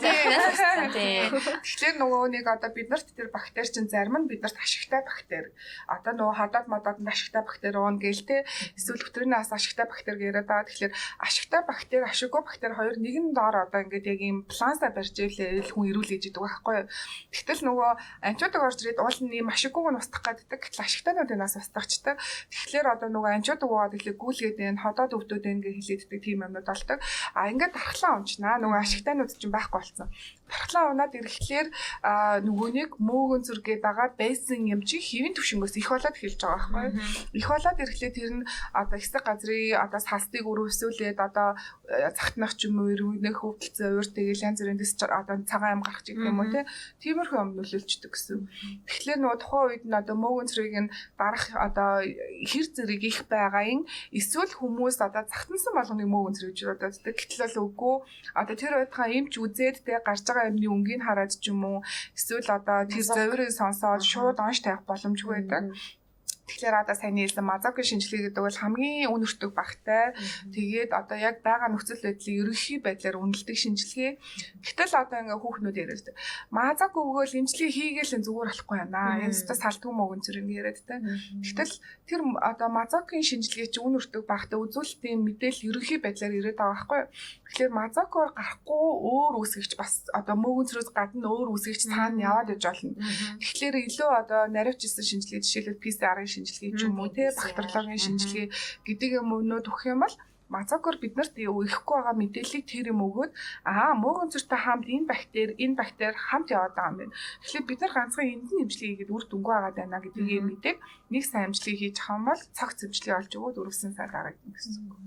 тий. Тэгэхээр нөгөө нэг одоо биднэрт тэр бактери чинь зарим нь биднэрт ашигтай бактери. Одоо нөгөө хадаад мадаад ашигтай бактери уун гээл те эсвэл өтрийнээс ашигтай бактери яриад байгаа. Тэгэхээр ашигтай бактери, ашиггүй бактери хоёр нэг нь доор одоо ингээд яг ийм планса барьж ивэл хүн ирүүл гэж идэг байхгүй юу. Тэгтэл нөгөө анчуудаг орж ирээд уул нь ийм ашиггүйг нь устгах гэдэг. Гэтэл ашигтайнуудын нас устгахчдаг. Тэгэхээр одоо нөгөө анчуудаг уугаад ирлээ гүйлгээд энэ ходоод өвдөд ингээд хилээддэг тийм юмнууд болдог. А ингээд дархлаа унчнаа. Нөгөө ашигтайнууд чинь байхгүй болсон. Дархлаа унаад ирэхлээр а нөгөө нэг мөөгөн зүргээд байгаа байсан юм чи хэвийн төвшнгөөс их болоод эхэлж байгаа байхгүй? Их болоод ирэхлээр тэр нь одоо хэсэг газрын одоо салстыг өрөвсүүлээд одоо э, цагтнах ч юм уу өрөвнөх хөвдөлцөө өөр тэгэл янз бүрийн одоо цагаан ам гарах ч юм уу тиймэрхүү юм нөлөөлчдөг гэсэн. Тэгэхээр нөгөө тухайн үед нь одоо мөөгөн цэргийг нь дарах одоо хэр зэрэг их байгааг эсвэл хүмүүс одоо загтансан болгоныг мөөгөн цэрэг гэж боддог. Гэтэл бол үгүй одоо тэр байтхаа эмч үзээд те гарч байгаа юмны өнгийг хараад ч юм уу эсвэл одоо тэр зовирыг сонсоод шууд онш тавих боломжгүй байдаг. Тэгэхээр одоо сайн хэлсэн мазоки шинжилгээ гэдэг бол хамгийн үн өртөг багтай. Тэгээд одоо яг байгаа нөхцөл байдлыг ерөнхий байдлаар үнэлдэг шинжилгээ. Гэтэл одоо ингээ хүүхнүүд яриад тэ. Мазок өгөөл эмчилгээ хийгээл зүгээр болохгүй байна. Энэ ч салтгүй мөгөн зэрэг яриад тэ. Гэтэл тэр одоо мазокийн шинжилгээ чи үн өртөг багтай үзүүлэлтийн мэдээлэл ерөнхий байдлаар ирээд байгаа байхгүй юу? Тэгэхээр мазокоор гарахгүй өөр үсгэгч бас одоо мөгөн зэрэг гадна өөр үсгэгч цаана яваад иж болно. Тэгэхээр илүү одоо наривчсан шинжилгээ жишээлбэл PCR-ын шинжилгээ ч юм уу те бактериологийн шинжилгээ гэдэг юм өнөөд өгөх юм бол мазокор биднэрт ирэхгүй байгаа мэдээллийг тэр юм өгөөд аа мөөгөн цэртэй хамт энэ бактери энэ бактери хамт яваад байгаа юм байна. Тэгэхээр бид нар ганцхан энд нь имжлэг хийгээд үр дүнгүй байгаа даа гэдгийг мэдээг нэг сайн имжлэг хийж бол цогц имжлэг олж өгөөд өрөвсөн сар гараад гэнэ гэсэн үг.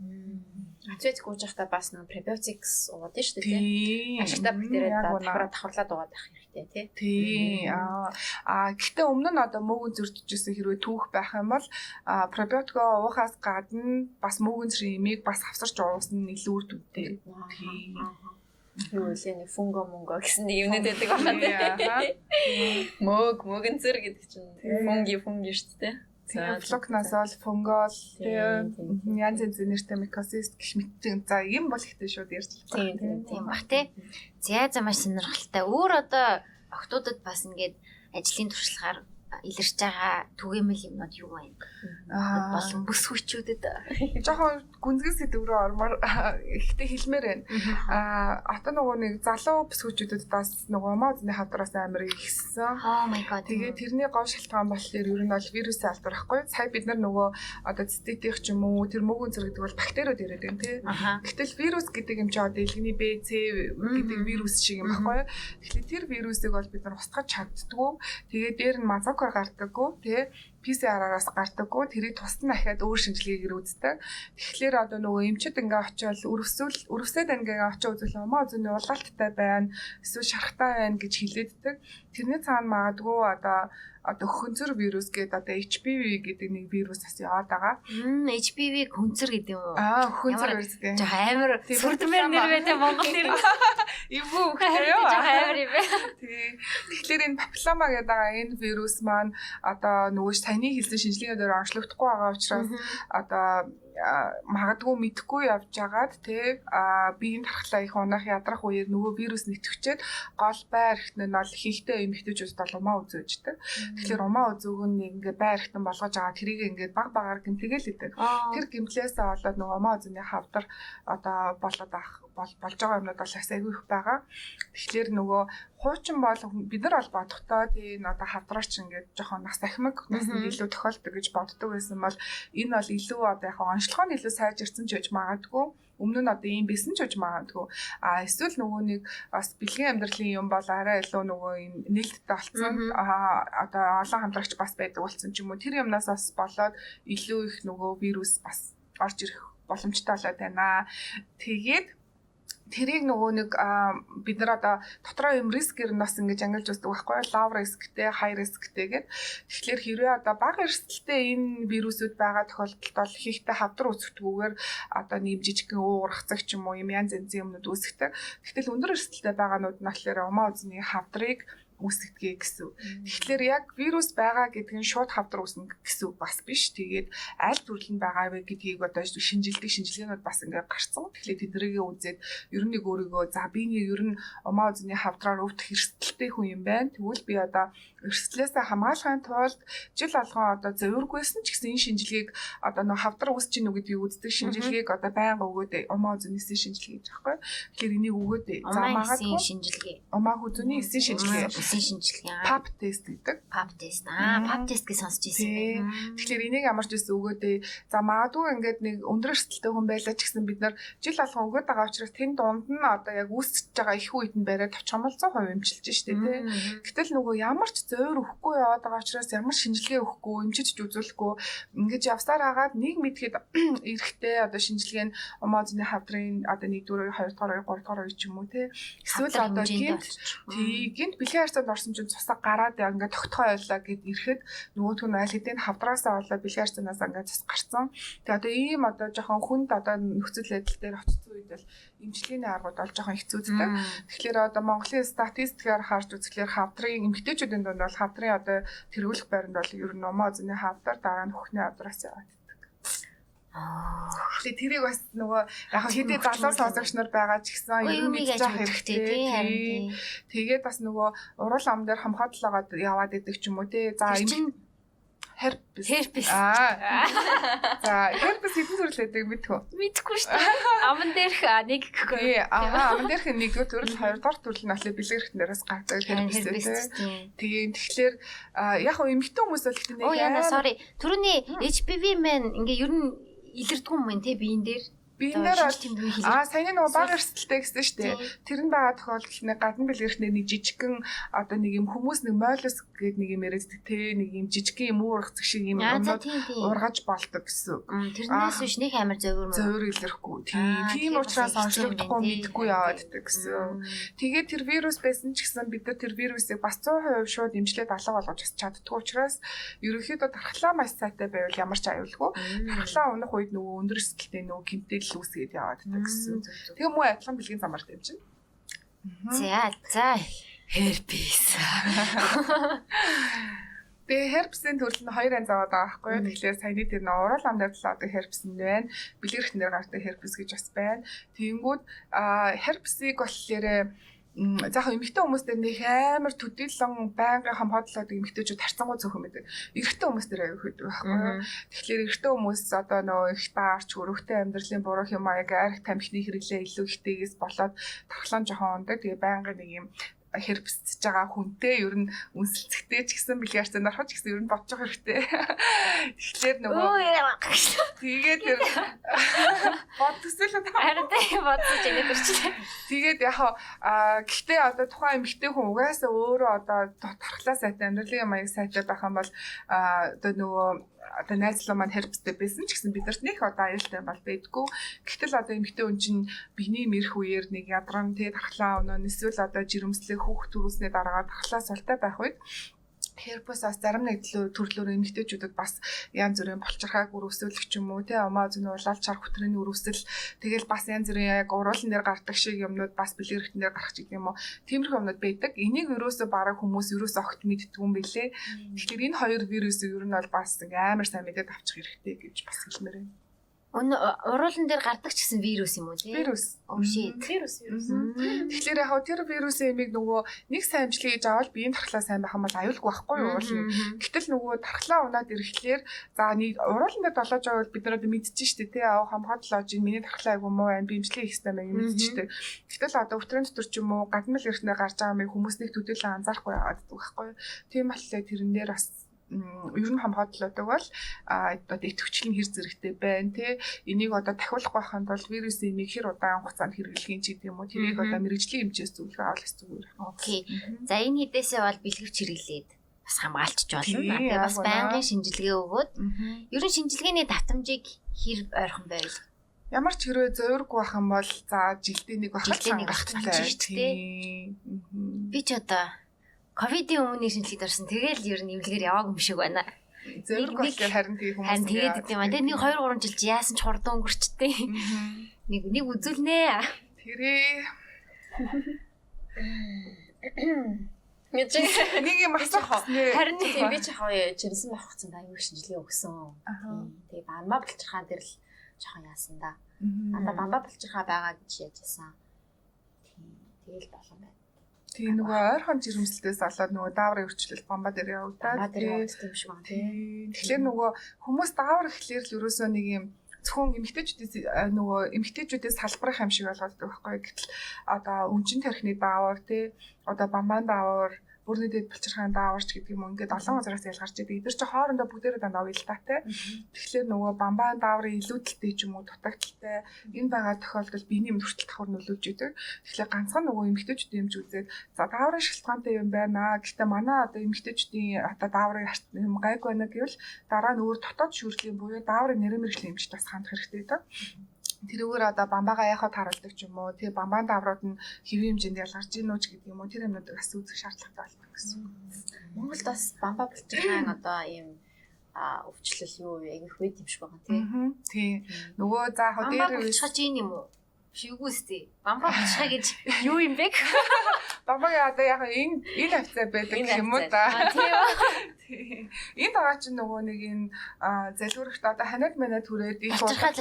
Антибиотик ууж байхдаа бас нөө пребиотикс уугаад шүү дээ тий. Тийм. Ашигтай бактериад давхраа давхарлаад уугаад байх хэрэгтэй тий. Тий. Аа гэхдээ өмнө нь одоо мөөгөн зөрчижсэн хэрвээ түүх байх юм бол а пробиотикоо уухаас гадна бас мөөгөн зэрэг имийг бас авсарч уусан нь илүү үр дүнтэй. Тий. Юу вэ нэг фунго мунго гэсэн нэг юмнууд байдаг байна Тий, аха. тий. Мөг мөгөн зэр гэдэг чинь фунги фунги шүү дээ. Тэгээ флокнасол, фунгол, Тийм, янз янзын нэртэй микосист гэх мэтийн за юм бол ихтэй шууд ярьж Тийм, тийм, Тийм бах тий. За за маш сонирхолтой. Өөр одоо охтуудад бас ингээд ажлын туршлагаар илэрч байгаа түгээмэл юмнууд юу вэ? Аа. Болон бүс хүчүүдэд. Жохон гүнзгий сэдв рүү ормоор ихтэй хэлмээр байна. Аа одоо нөгөө нэг залуу бүсгүүчүүдэд бас нөгөө модны хавдраас амар ихсэн. Oh my god. Тэгээ тэрний гол шалтгаан болохоор ер нь бол вирусын алдар байхгүй. Сая бид нар нөгөө одоо цэцэтийнх ч юм уу тэр мөөгөн зэрэг гэдэг бол бактериуд яриад байна тий. Гэтэл вирус гэдэг юм чи одоо илгэний B, C гэдэг вирус шиг юм байхгүй. Тэгэхээр тэр вирусыг бол бид нар устгах чаддгүй. Тэгээ дээр нь мазокор гардаггүй тий. PCR-аас гардаггүй. Тэрийг тусдан дахиад өөр шинжилгээгээр үздэг. Тэгэхээр одоо нөгөө эмчид ингээ очиод өрөвсөл өрөвсөд ингээ очиод үзвэл маа зүний улаалттай байна. Эсвэл шарахтай байна гэж хэлээддэг. Тэрний цаана магадгүй одоо одоо хөнцөр вирус гэдэг одоо HPV гэдэг нэг вирус бас яваад байгаа. HPV хүнцэр гэдэг юм уу? Аа хөнцөр вирус гэдэг. Жоо амар сүрдмэр нэр байдаг Монгол нэр. Ивүү Харин хөөе. жоо амар юм бэ. Тий. Тэгэхээр энэ папиллома гэдэг байгаа энэ вирус маань одоо нөгөө саяны хэлсэн шинжилгээгээр дээр онцлогдохгүй байгаа учраас одоо магадгүй мэдхгүй явж агаад а биеийн тархлаа их унах ядрах үеэр нөгөө вирус нэтгэвчээд гол байр ихтэн нь бол хийхтэй эмэгтэйчүүд бол умаа үзөөждөг. Тэгэхээр умаа үзөөгөн нэг ингээ байр ихтэн болгож байгаа тэрийг ингээ баг багаар гэмтэгээл идэг. Тэр гимтлээсээ болоод нөгөө умаа үзэний хавдар одоо болоод ах бол болж байгаа юмнууд бол бас айгүй их байгаа. Тэгэхээр нөгөө хуучин бол бид нар бол бодохдоо тийм одоо хавдраач ингээд жоохон нас ахмаг нас нь илүү тохиолдог гэж боддог байсан бол энэ бол илүү одоо яг онцлогоо нь илүү сайжирсан ч гэж магадгүй. Өмнө нь одоо ийм бисэн ч гэж магадгүй. А эсвэл нөгөө нэг бас бэлгийн амьдралын юм бол арай илүү нөгөө юм нээлттэй болсон. Одоо олон хамтрагч бас байдаг болсон ч юм уу. Тэр юмнаас бас болоод илүү их нөгөө вирус бас орж ирэх боломжтой болоод байна. Тэгээд тэрийг нөгөө нэг бид нар одоо дотроо юм рискээр нь бас ингэж ангилж үздэг байхгүй low riskтэй high riskтэй гэд. Тэгэхээр хэрвээ одоо бага эрсдэлтэй энэ вирусүүд байгаа тохиолдолд бол хийхтэй хавдар үүсгэдэггүйгээр одоо нэм жижигхэн уурхацаг ч юм уу юм янз янзын юмнууд үүсгдэг. Тэгтэл өндөр эрсдэлтэй байгаанууд нь болохоор умаа үзний хавдрыг үүсгэдэг гэсэн. Тэгэхээр яг вирус байгаа гэдэг нь шууд хавдар үүснэ гэсэн бас биш. Тэгээд аль төрөл нь байгаа вэ гэдгийг одоо шинжилдэг шинжилгээнүүд бас ингээд гарцсан. Тэгэхээр тэднийг үзээд ер нь нэг өөрийгөө за би нэг ер нь умаа үзний хавдраар өвдөх эрсдэлтэй хүн юм байна. Тэгвэл би одоо эрсдлээсээ хамгаалахын тулд жил болгон одоо зөвөргүйсэн ч гэсэн энэ шинжилгээг одоо нэг хавдар үүсэж гинүү гэдгийг үздэг шинжилгээг одоо байнга өгөөд умаа үзний шинжилгээ гэж байхгүй. Тэгэхээр энийг өгөөд за магадгүй шинжилгээ. умаа үзний эсийн шинжилгээ Эсийн шинжилгээ. pap test гэдэг. pap тест. Аа, pap тест гэж сонсч ирсэн юм. Тэгэхээр энийг ямар ч байсан өгөөдөө за магадгүй ингээд нэг өндөр эрсдэлтэй хүн байлаа ч гэсэн бид нар жил болгон өгөөд байгаа учраас тэн дунд нь одоо яг үүсэж байгаа их үед нь бариад авчих юм бол 100% эмчилж штэ тий. Гэтэл нөгөө ямар ч зөөр өгөхгүй яваад байгаа учраас ямар шинжилгээ өгөхгүй, эмчиж ч үзүүлэхгүй ингэж явсаар хагаад нэг мэдхэд эрэхтэй одоо шинжилгээ нь омоозны хавдрын одоо 1-р 2-р 3-р үе ч юм уу тий. Эсвэл одоо гинт тий гинт бэлгийн харьцаанд орсон чинь цусаа гараад яа ингээд тогтхой байлаа гэд ирэхэд нөгөөх нь аль хэдийн хавдраасаа болоо бэлгийн харьцаанаас ингээд цус гарцсан. Тэгээ одоо ийм одоо жоохон хүнд одоо нөхцөл байдал дээр очсон үед бол эмчилгээний аргууд бол жоохон хэцүүцдэг. Тэгэхээр одоо Монголын статистикээр харж үзэхлээр хавдрын эмэгтэйчүүдийн дунд бол хавдрын одоо тэргүүлэх байранд бол ер нь номоо зэний хавдар дараа нь хөхний хавдраас яваад. Тэгээ тэрийг бас нөгөө яг хэдий залуу сонсогч нар байгаа ч гэсэн ер нь мэдчих хэрэгтэй тий харин тий. Тэгээд бас нөгөө урал ам дээр хамхаадлаагаад яваад идэг ч юм уу тий. За чинь herpes. Herpes. Аа. За herpes хэдэн төрөл байдаг мэдхүү? мэдхгүй шүү дээ. Аман дээрх нэг гэхгүй. Тий. Аа, аман дээрх нэгдүгээр төрөл, хоёрдугаар төрөл нь болохоор бэлгэрхт нэрээс гардаг herpes тий. Тэгээ тэгэхээр яг хөө эмэгтэй хүмүүс бол ихтэй Оо яна sorry. Төрөний HPV мен ингээ ер нь илэрдэггүй юм байна те биен дээр. Бол тэмдгэн хил. Аа саяны нөгөө бага эрсдэлтэй гэсэн шүү дээ. Тэр нь байгаа тохиолдолд нэг гадна бэлгэрхнээ нэг жижигхэн одоо нэг юм хүмүүс нэг моллюск гэдэг нэг юм яриад те нэг юм жижигхэн юм уургацг шиг юм юмнууд ургаж болдог гэсэн. Тэрнээс биш нэг амар зовир мөн. Зөөр илэрхгүй. Тийм учраас онцлогдохгүй мэдхгүй яваад иддэг гэсэн. Тэгээд тэр вирус байсан ч гэсэн бид нар тэр вирусыг бас 100% шууд эмчлээд алга болгож бас чаддгүй учраас ерөнхийдөө тархлаа маш сайтай байвал ямар ч аюулгүй. Тархлаа унах үед нөгөө өндөр эсгэлтэй нөгөө гимтэл үүсгээд яваад иддэг гэсэн. Тэгээ муу адилхан бэлгийн замаар дэмжин. За за herpes. Тэгээ herpes-ийн төрөл нь хоёр анз аваад байгаа байхгүй юу? Тэгэхээр саяны тэр нөө урал ам дээр л одоо herpes нь байна. Бэлгэрхтэн дээр гардаг herpes гэж бас байна. Тэгэнгүүт а herpes-ийг болохоор заах эмэгтэй хүмүүс дээр нэг амар төдийлөн байнгын хамгаалалт эмэгтэйчүүд харцангуй цөөхөн байдаг. Эрэгтэй хүмүүс дээр аяг хөдөг байхгүй? Тэгэхээр эрэгтэй хүмүүс одоо нөө их даарч өрөвтэй амьдралын буруу юм аяг арх тамхины хэрэглээ илүү ихтэйгээс болоод тархлан жоохон ундаг. Тэгээ байнгын нэг юм хэрвсэж байгаа хүнтэй ер нь үнсэлцэхтэй ч гэсэн бэлгийн харцаанд ороход ч гэсэн ер нь бодчих хэрэгтэй. Тэгэхээр нөгөө тэгээд тэр бод төсөөлөд Харин тийм бодсоч ингэ төрчихлээ. Тэгээд яг аа гэхдээ одоо тухайн эмэгтэй хүн угаасаа өөрөө одоо тархлаа сайтай амьдралын маяг сайтай байх юм бол аа одоо нөгөө одоо найзлаа маань хэрвстэй байсан ч гэсэн бидэрт нэг одоо аюултай бол байдгүй. Гэтэл одоо эмэгтэй хүн чинь биений мэрх үеэр нэг ядрам тий тархлаа өнөө эсвэл одоо жирэмслэх хүүхд төрүүлснээ дараа тархлаа султай байх үед Herpes бас зарим нэг төрлөөр эмэгтэйчүүдэд бас янз бүрийн болчирхааг өрөвсөлөх ч юм уу тий омоо зүн улаал чар хөтрөний өрөвсөл. Тэгэл бас янз бүрийн яг уруулан дээр гардаг шиг юмнууд бас бэлгэрхтэн дээр гарах ч юм уу. Тиймэрхүү юмнууд байдаг. Энийг ерөөсө бараг хүмүүс ерөөсө огт мэддгүй юм бэлээ тэгэхээр энэ хоёр вирусыг ер нь бол бас амар сайн мэдээд авчих хэрэгтэй гэж бас хэлмээр байна уруулан дээр гардаг ч гэсэн вирус юм уу тий? вирус shit. Вирус вирус. Тэгэхээр яг тэр вирусын эмийг нөгөө нэг сайн амжилт хийж авал биеийн тархлаа сайн байх юм бол аюулгүй байхгүй юу уул. Гэтэл нөгөө тархлаа унаад ирэхлээр за нэг уруулан дээр долоож байвал бид нар одоо мэдчихэж штэ тий аа хамгааллаа чинь миний тархлаа айгу муу байна би имжлэх их юм байна мэдчихдэг. Гэтэл одоо өвтрийн дотор ч юм уу гадна л ирснээр гарч байгаа мэй хүмүүсийг төдийлөн анзаарахгүй яваад байхгүй юу. Тийм болохоор тэрэн дээр бас ер нь хамгааллуудаг бол одоо идэвхжлийн хэр зэрэгтэй байна те энийг одоо дахиулах байханд бол вирусын энийг хэр удаан хугацаанд хэрэглэхийн ч гэдэг юм уу тэрийг одоо мэрэгжлийн хэмжээс зөвлөгөө авах зүгээр. Окей. За энэ хэдээсээ бол бэлгэвч хэрэглээд бас хамгаалчих болно. Тэгээ бас байна. байнгын шинжилгээ өгөөд ер нь шинжилгээний давтамжийг хэр ойрхон байв? Ямар ч хэрвээ зөөргүй байх юм бол за жилдээ нэг байх нэг. Тийм. Би ч одоо ковидын өмнө шинжилгээд орсон. Тэгэл ер нь имлэгээр яваагүй юм шиг байна. Нэг- болохоор харин тийм хүмүүс Харин тэгээд идэв юм аа. Тэгээд нэг 2 3 жил чи яасан ч хурдан өнгөрчтэй. Нэг нэг үзүүлнэ. тэрээ Гэж нэг юм асуух. Харин тийм би ч хаваа жирсэн байх гэсэн аюу шинжилгээ өгсөн. Тэгээ бамба булчирхаа дээр л жоохон яасан да. Анда бамба булчирхаа байгаа гэж яжсэн. Тийм тэгэл болон байна. Тийм нөгөө ойрхон жирэмслэлтээс болоод нөгөө дааврын өрчлөл бомба дээр явагдаад Бамба дээр тий. явагдсан юм шиг байна тийм. Тийм. Тэгэхээр нөгөө хүмүүс даавар ихлээр л ерөөсөө нэг юм зөвхөн эмгтээчүүдээс а, нөгөө эмгтээчүүдээс салбарах юм шиг болгоод байгаа байхгүй гэтэл одоо өмчин тархины даавар тий одоо бамбаан даавар бүрний дэд булчирхаан дааварч гэдэг юм ингээд олон газараас ялгарч идэг. Эдгээр чи хоорондоо бүгдээрээ дандаа уялдаатай. Тэгэхээр нөгөө бамбаан дааврын илүүдэлтэй ч юм уу дутагдaltaй энэ байгаа тохиолдолд биений хүртэл давхар нөлөөлж идэг. Тэгэхээр ганцхан нөгөө эмгтээчүүд юмж үзээд за дааврын шалтгаантай юм байна. Гэхдээ манай одоо эмгтээчүүдийн одоо дааврын юм гайг байна гэвэл дараа нь өөр дотоод шүүрлийн буюу дааврын нэрэн мэрэгжлийн эмчт бас хандах хэрэгтэй гэдэг. Тэрүүгээр одоо бамбаага яхад харуулдаг ч юм уу. Тэгээ бамбаан дааврууд нь хэвийн хэмжээнд ялгарч ийн үү ч гэдэг юм уу. Тэр юмнуудыг бас үзэх шаардлагатай болно гэсэн. Монголд бас бамба булчирхаан одоо ийм а өвчлөл юу? Айгүйх байд юм шиг байгаа тийм. Тийм. Нөгөө за яг Бамбаа дээр булчхаж ийн юм уу? Шигүүстэй. Бамбаа булчхаа гэж юу юм бэ? бамбаага одоо яг энэ энэ хавцаа байдаг юм уу. Аа тийм Энэ байгаа чинь нөгөө нэг энэ а, залгуурахт одоо ханаад манад түрээд их болчихлоо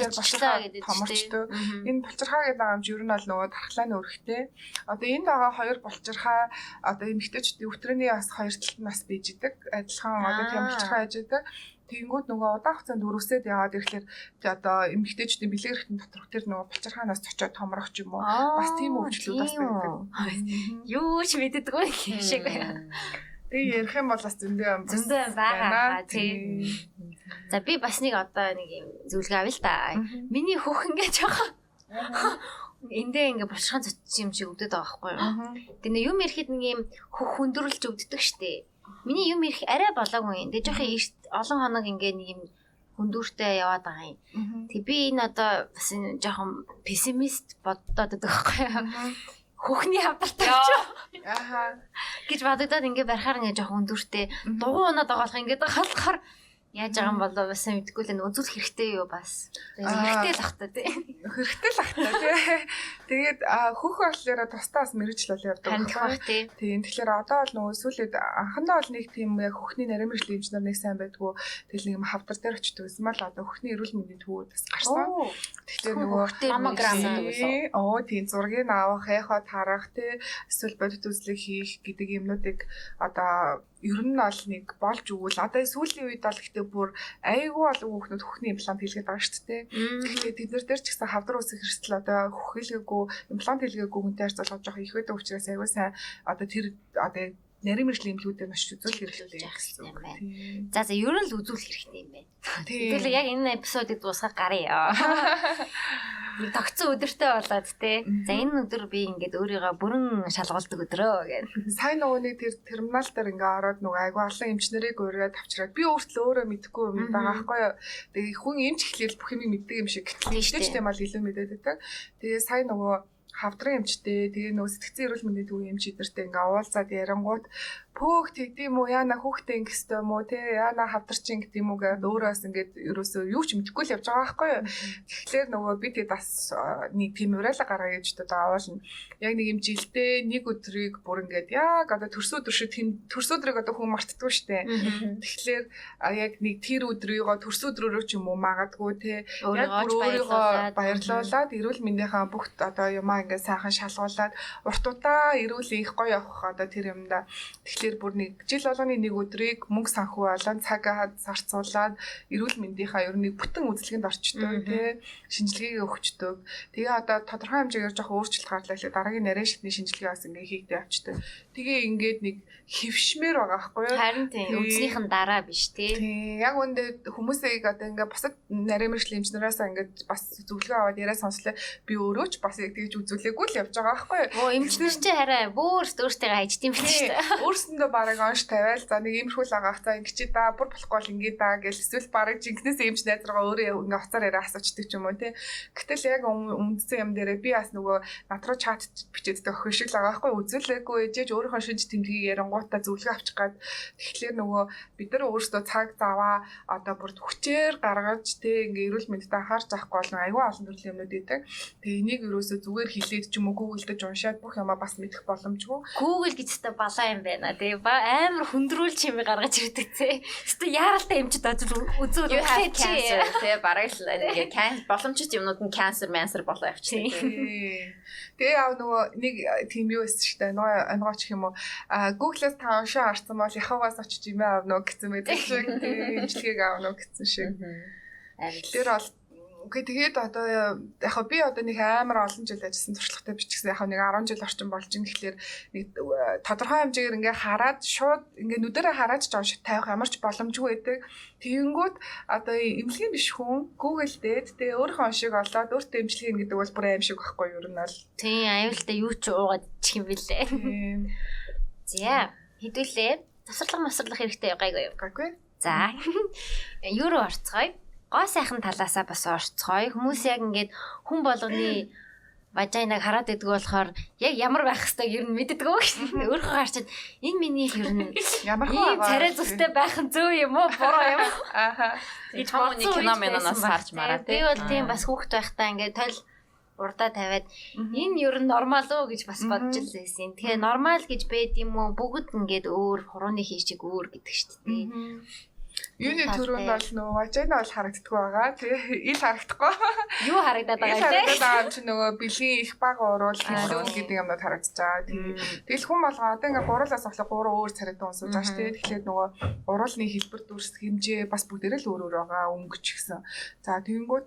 гэдэг томорчтой. Энэ булчирхаа гэдэг юм ер нь бол нөгөө тархлааны өрхтэй. Одоо энд байгаа хоёр булчирхаа одоо эмгтээчдийн өвтрөний бас хоёр талд нь бас бийж идэг. Адилхан одоо тийм Аа. булчирхаа яж идэг. Тэгэнгүүт нөгөө удаан хугацаанд өрөвсөд яваад ирэхлээр одоо эмгтээчдийн бэлэг эрхтэн доторх тэр нөгөө булчирхаанаас очиод томрох ч юм уу. Бас тийм өвчлүүд бас байдаг. Юу ч мэддэггүй шиг байна. Тэгээ ярих юм бол бас зөндөө юм. Зөндөө байгаа тийм. За би бас нэг одоо нэг юм зүйлгээ авъя л да. Миний хөх ингээ жоохон эндээ ингээ булшхан цоцсон юм шиг өвдөд байгаа байхгүй юу? Тэгээ юм ирэхэд нэг юм хөх хүндрүүлж өвддөг штеп. Миний юм ирэх арай болоогүй юм. Тэгээ жоохон эрт олон хоног ингээ нэг юм хүндүүртэй яваад байгаа юм. Тэг би энэ одоо бас жоохон пессимист боддоод байдаг байхгүй юу? Хөхний хавдартай ч Аха. гэж бодогдоод ингээ барихаар ингээ жоохон Мгм. дугуй унаад байгаа болох ингээд болохоор яаж байгаа юм бол бас мэдгүй л энэ үзүүл хэрэгтэй юу бас. Аа. Хэрэгтэй л ах та тий. Хэрэгтэй л ах та тий. Тэгээд хөх болохоор тустаас мэрэгжил бол явдаг. Юу? бах тий. Тийм тэгэхээр одоо бол нөгөө сүүлээд анхандаа бол нэг тийм яг хөхний нарийн мэрэгжлийн инженер нэг сайн байдгүй тэгэл нэг юм хавдар дээр очдог байсан мал одоо хөхний эрүүл мэндийн төвүүд бас гарсан. Оо. Тэгэхээр нөгөө маммограм үү? Oo тийм зургийг авах, яхаа тарах тий эсвэл бодит үзлэг хийх гэдэг юмнуудыг одоо ер нь бол нэг болж өгвөл. Одоо сүүлийн үед бол гэхдээ бүр айгүй олон хүүхнүүд хөхний имплант хийлгээд байгаа шүү дээ. Тэгэхээр тэд нар дээр ч гэсэн хавдар усыг хэрэгсэл одоо хөхөлгээгүй имплант хийлгээгүй хүнтэй харьцуулахад жоох их байдаг учраас айгүй сайн. Одоо тэр одоо нарийн мэржлийн имплүүдээр маш үзүүл хэрэглээ Яах гэсэн юм? Тийм. За за ер нь л үзүүл хэрэгтэй юм байна. Тийм. Тэгэл яг энэ эпизодыг дуусгах. Нэг тогтсон өдөртэй болоод те. За энэ өдөр би ингээд өөрийгөө бүрэн шалгуулдаг өдрөө гэх. Сайн нөгөө нэг тэр терминал дээр ингээ ороод нөгөө айгүй олон эмчнэрийг өрөөд авчираад би өөртөө өөрөө мэдэхгүй юм байгаа байхгүй юу. Тэгээ хүн эмч эхлээл бүх юм мэддэг юм шиг Тийм гэтэл дээ. тийм бол илүү мэдээд байдаг. Тэгээ сайн нөгөө хавдрын эмчтэй тэгээ нөгөө сэтгцэн эрүүл мэндийн төвийн эмч эдэртэй ингээ уулзаад ярангууд пөөх тэгдэм үү яана хүүхдээ ингэх ёстой юм уу те яана хавдарчин гэдэг юм уу гэдэг өөрөөс ингээд ерөөсөө юу ч мэдэхгүй л явж байгаа байхгүй юу. Тэгэхээр нөгөө би тэгээд бас нэг тийм уриалга гаргая гэж одоо аваална. Яг нэг юм жилдээ нэг өдрийг бүр ингээд яг одоо шиг тийм төрсөн өдрийг одоо хүн мартдаггүй штэ. Тэгэхээр яг нэг тэр өдрийгөө төрсөн өдрөөрөө ч юм уу магадгүй те яг өөрийгөө баярлуулад эрүүл мэндийнхаа бүх одоо юмаа ингээд сайхан шалгуулад уртуудаа эрүүл их гоё явах одоо тэр юмда тэгэхээр бүр нэг жил болгоны нэг өдрийг мөнгө санхүү болон цагаа зарцуулаад эрүүл мэндийнхаа ер нь бүтэн үзлэгэнд орчдөг тий. Шинжилгээгээ өгчдөг. Тэгээ одоо тодорхой хэмжээгээр жоох өөрчлөлт гарлаа л дараагийн нарийн шатны шинжилгээ бас ингээд хийгдээ авчдаг. Тэгээ ингээд нэг хөвшмээр байгаа байхгүй юу Харин тийм Тийм. үзнийхэн дараа биш те. Тийм яг үндэ хүмүүсийг одоо ингээ бусад нарийн мэрэгжлийн эмчнээс ингээ бас зөвлөгөө аваад яриа сонслоо би өөрөө ч бас яг тэгж үзүүлээгүй л явж байгаа байхгүй юу. Оо эмчнэр чи хараа бүр өөртөө хайчт юм биш Тийм үү? Дүүсэндээ барыг онш тавиал за нэг иймэрхүү л агаах за ингэ чи да бүр болохгүй бол ингэ да гэж эсвэл барыг жинкнээс юмч найз руугаа өөрөө ингээ уцаар яриа асуучдаг ч юм уу тий. Гэтэл яг үндсэн юм дээрээ би бас нөгөө над руу чат бичээддэг охин шиг л байгаа байхгүй үзүүлээгүй ээжээж өөрийнхөө шинж тэмдгийг ярангуудаа зөвлөгөө авчих гад тэгэхээр нөгөө бид нар өөрсдөө цаг заваа одоо бүр хүчээр гаргаж тий ингээ эрүүл мэндэд анхаарч авахгүй бол аюул олон төрлийн юмнууд идэг. Тэгээ энийг ерөөсөө зүгээр хилээд ч юм уу Google дэж уншаад бүх юмаа бас мэдэх боломжгүй. Google гэж та балаа юм байна тий. Амар хүндрүүл чимээ гаргаж ирдэг тий. Гэтэ яаралтай эмчд ажил үзүүл cancer тий бараг л ингээ боломжит юмнууд нь cancer cancer болоо явчихдаг. Тэгээ яав нөгөө нэг тийм юу эсэж штэ нөгөө онгооч юм уу а Google-аас та уншаа харсан бол яхагаас очиж юм аавно гэсэн мэт шиг тийм имчилгээг аавно гэсэн шиг. Тэр бол Окей тэгээд одоо яг би одоо нэг амар олон жил ажилласан туршлагатай бичсэн яг нэг 10 жил орчим болж ин гэхлээр нэг тодорхой хэмжээгээр ингээ хараад шууд ингээ нүдэрээ хараад ч уншиж тавих ямар ч боломжгүй байдаг. Тэгэнгүүт одоо эмнэлгийн биш хүн Google дээд тэгээ өөрийнхөө оншиг олоод өөртөө эмчилгээ гэдэг бол бүр аим шиг байхгүй юу нь бол. Тийм аюултай юу ч уугаад чих юм бэлээ. Тийм. За хэдүүлээ. Тасарлага масарлах хэрэгтэй гайгүй юу? Гайгүй. За. Юу руу орцгоё? гоо сайхан талаасаа бас орцгоё. Хүмүүс яг ингээд хүн болгоны важайнаг хараад идэг болохоор яг ямар байх хэвээр ер нь мэддэг өө шүү дээ. Өөрөө гарчаад энэ миний ер нь Ямар ийм хөө царай зүстэй байх нь зөв юм уу? Буруу юм уу? Ааха. Гэж хамууны кино минанаас харж мараа тий. Би бол тийм бас хүүхэд байхдаа ингээд тойл урдаа тавиад энэ ер нь нормал уу гэж бас бодож л байсан. Тэгэхээр нормал гэж байд юм уу? Бүгд ингээд өөр хурууны хийчиг өөр гэдэг шүү дээ. Юуны төрөнд бол нөгөө важайна бол харагддаг байгаа. Тэгээ ил харагдахгүй. Юу харагдаад байгаа харагдаад вэ? байгаа юм чи нөгөө бэлгийн их баг уруул хэлүүл гэдэг юмнууд харагдаж байгаа. Тэгэл хүн болгоо одоо ингээ гуруулаас авлаа гурван өөр царайтай унсуулж байгаа шүү дээ. Тэгэхээр нөгөө уруулны хэлбэр дүрс хэмжээ бас бүгдээрээ л өөр өөр байгаа өнгөч гэсэн. За тэгэнгүүт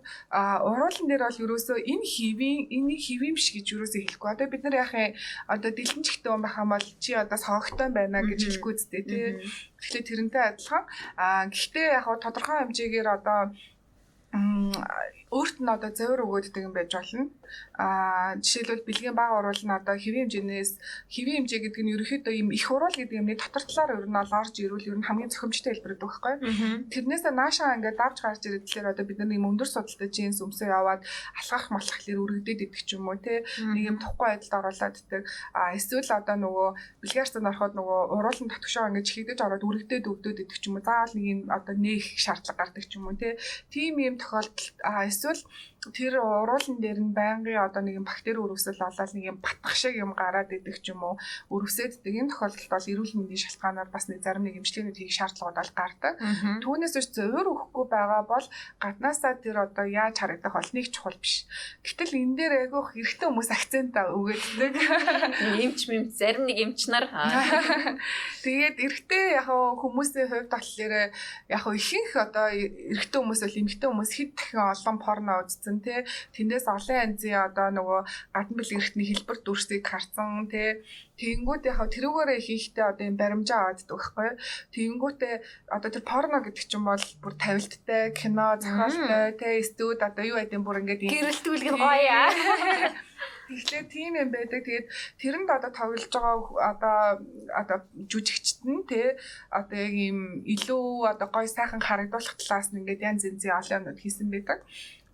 уруулан дээр бол ерөөсөө энэ хивийн энэ хивим биш гэж ерөөсөө хэлэхгүй. Одоо бид нар яхаа одоо дэлгэнчгтэй юм байх юм бол чи одоо соогтой байна гэж хэлэхгүй зү тий. Тэгэхээр тэрнтэй адилхан. А гэхдээ яг хаа тодорхой хэмжээгээр одоо өөрт нь одоо зовир өгөөддөг юм байж болно. Аа жишээлбэл бэлгийн баг уруул нь одоо хэвийн хэмжээнээс хэвийн хэмжээ гэдэг нь ерөөхдөө ийм их уруул гэдэг юмны дотор талаар ер нь бол орж ирвэл ер нь хамгийн зохимжтой хэлбэр гэдэг байхгүй. Тэрнээсээ наашаа ингээд давж гарч тэгэхээр одоо бид нар ийм өндөр судалтай джинс өмсөө яваад алхах малхах хэлээр үргэлдээд идэх ч юм уу те нэг юм тухгүй байдалд оруулаад иддэг. А эсвэл одоо нөгөө бэлгээртанд ороход нөгөө уруулын татгшоо ингээд чигдэж ороод үргэлдээд өвдөд идэх ч юм уу. Заавал нэг юм одоо нээх шаардлага гардаг ч юм уу те. Тим юм тохиолдолд эсвэл тэр уруулан дээр нь байнгын одоо нэг юм бактери өрөвсөл болоод нэг юм батгах шиг юм гараад идэх ч юм уу өрөвсөд идэх энэ тохиолдолд бол эрүүл мэндийн шалтгаанаар бас нэг зарим нэг эмчилгээний хийх шаардлагууд бол гардаг. Түүнээс биш зөөр өгөхгүй байгаа бол гаднаасаа тэр одоо яаж харагдах бол нэг чухал биш. Гэтэл энэ дээр айгүйх эрэгтэй хүмүүс акцент өгөөддөг. Эмч мэмч зарим нэг эмч нар Тэгээд эрэгтэй яг хүмүүсийн хувьд болохоор яг ихэнх одоо эрэгтэй хүмүүс бол эмэгтэй хүмүүс хэд дахин олон порно үзсэн тий. Тэндээс олон янзын одоо нөгөө гадна бэл эрэгтний хэлбэр дүрсийг харсан тий. Тэгэнгүүт яг хаа тэрүүгээрээ ихэнхдээ одоо юм баримжаа авааддаг байхгүй. Тэгэнгүүтээ одоо тэр порно гэдэг чинь бол бүр тавилттай кино зохиолтой тий студ одоо юу гэдэг бүр ингээд ийм Гэрэлтүүлгэн гоё аа. Тэгэхээр тийм юм байдаг. Тэгээд тэрэнд одоо тоглож байгаа одоо одоо жүжигчт нь те одоо яг ийм илүү одоо гой сайхан харагдуулах талаас нь ингээд янз янзын олон юмнууд хийсэн байдаг.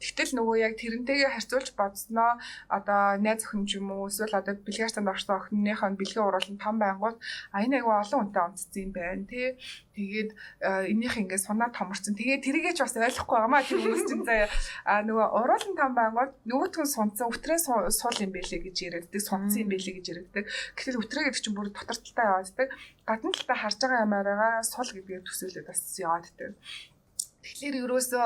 Тэгтэл нөгөө яг тэрнтэйгээ харьцуулж бодсноо одоо найз охин ч юм уу эсвэл одоо бэлгээртанд орсон охиныхоо бэлгийн уруулан том байнгут а энэ айгу олон хүнтэй онцсон юм байна тий. Тэгээд энийх ингээд сунаа томорсон. Тэгээд тэрийгээ ч бас ойлгохгүй байгаамаа тэр хүмүүс чинь заяа нөгөө уруулан том байнгут нөгөөтгөн сунцсан өтрээ суул юм бэлээ гэж яригддаг сунцсан юм бэлээ гэж яригддаг. Гэтэл өтрээ гэдэг чинь бүр дотор талтай явааддаг. Гадна талтай харж байгаа юмараа сул гэдгээр төсөөлөд бас явааддаг. Тэгэхээр ерөөсөө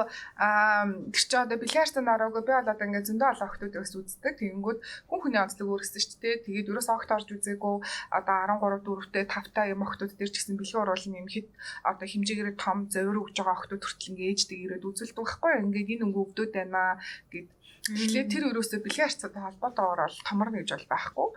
тэр чи одоо бильярдтанд ороогүй би бол одоо ингээд зөндөө олон охтууд бас үздэг. Тэгэнгүүт хүн хүний онцлог өөрсдөө ч тий. Тэгээд ерөөсөө огт орж үзээгүй одоо 13 4-тэй 5-тай юм охтууд дээр ч гэсэн бэлгийн уруулын юм хэд одоо хэмжээгээр том зовир өгж байгаа охтууд хүртэл ингээд ээждэг ирээд үзүүлдэг байхгүй. Ингээд энэ өнгө өвдөд байна гэд Тэгэхээр тэр өрөөсөө бэлгийн харьцаатай холбоотой орол томорно гэж бол байхгүй.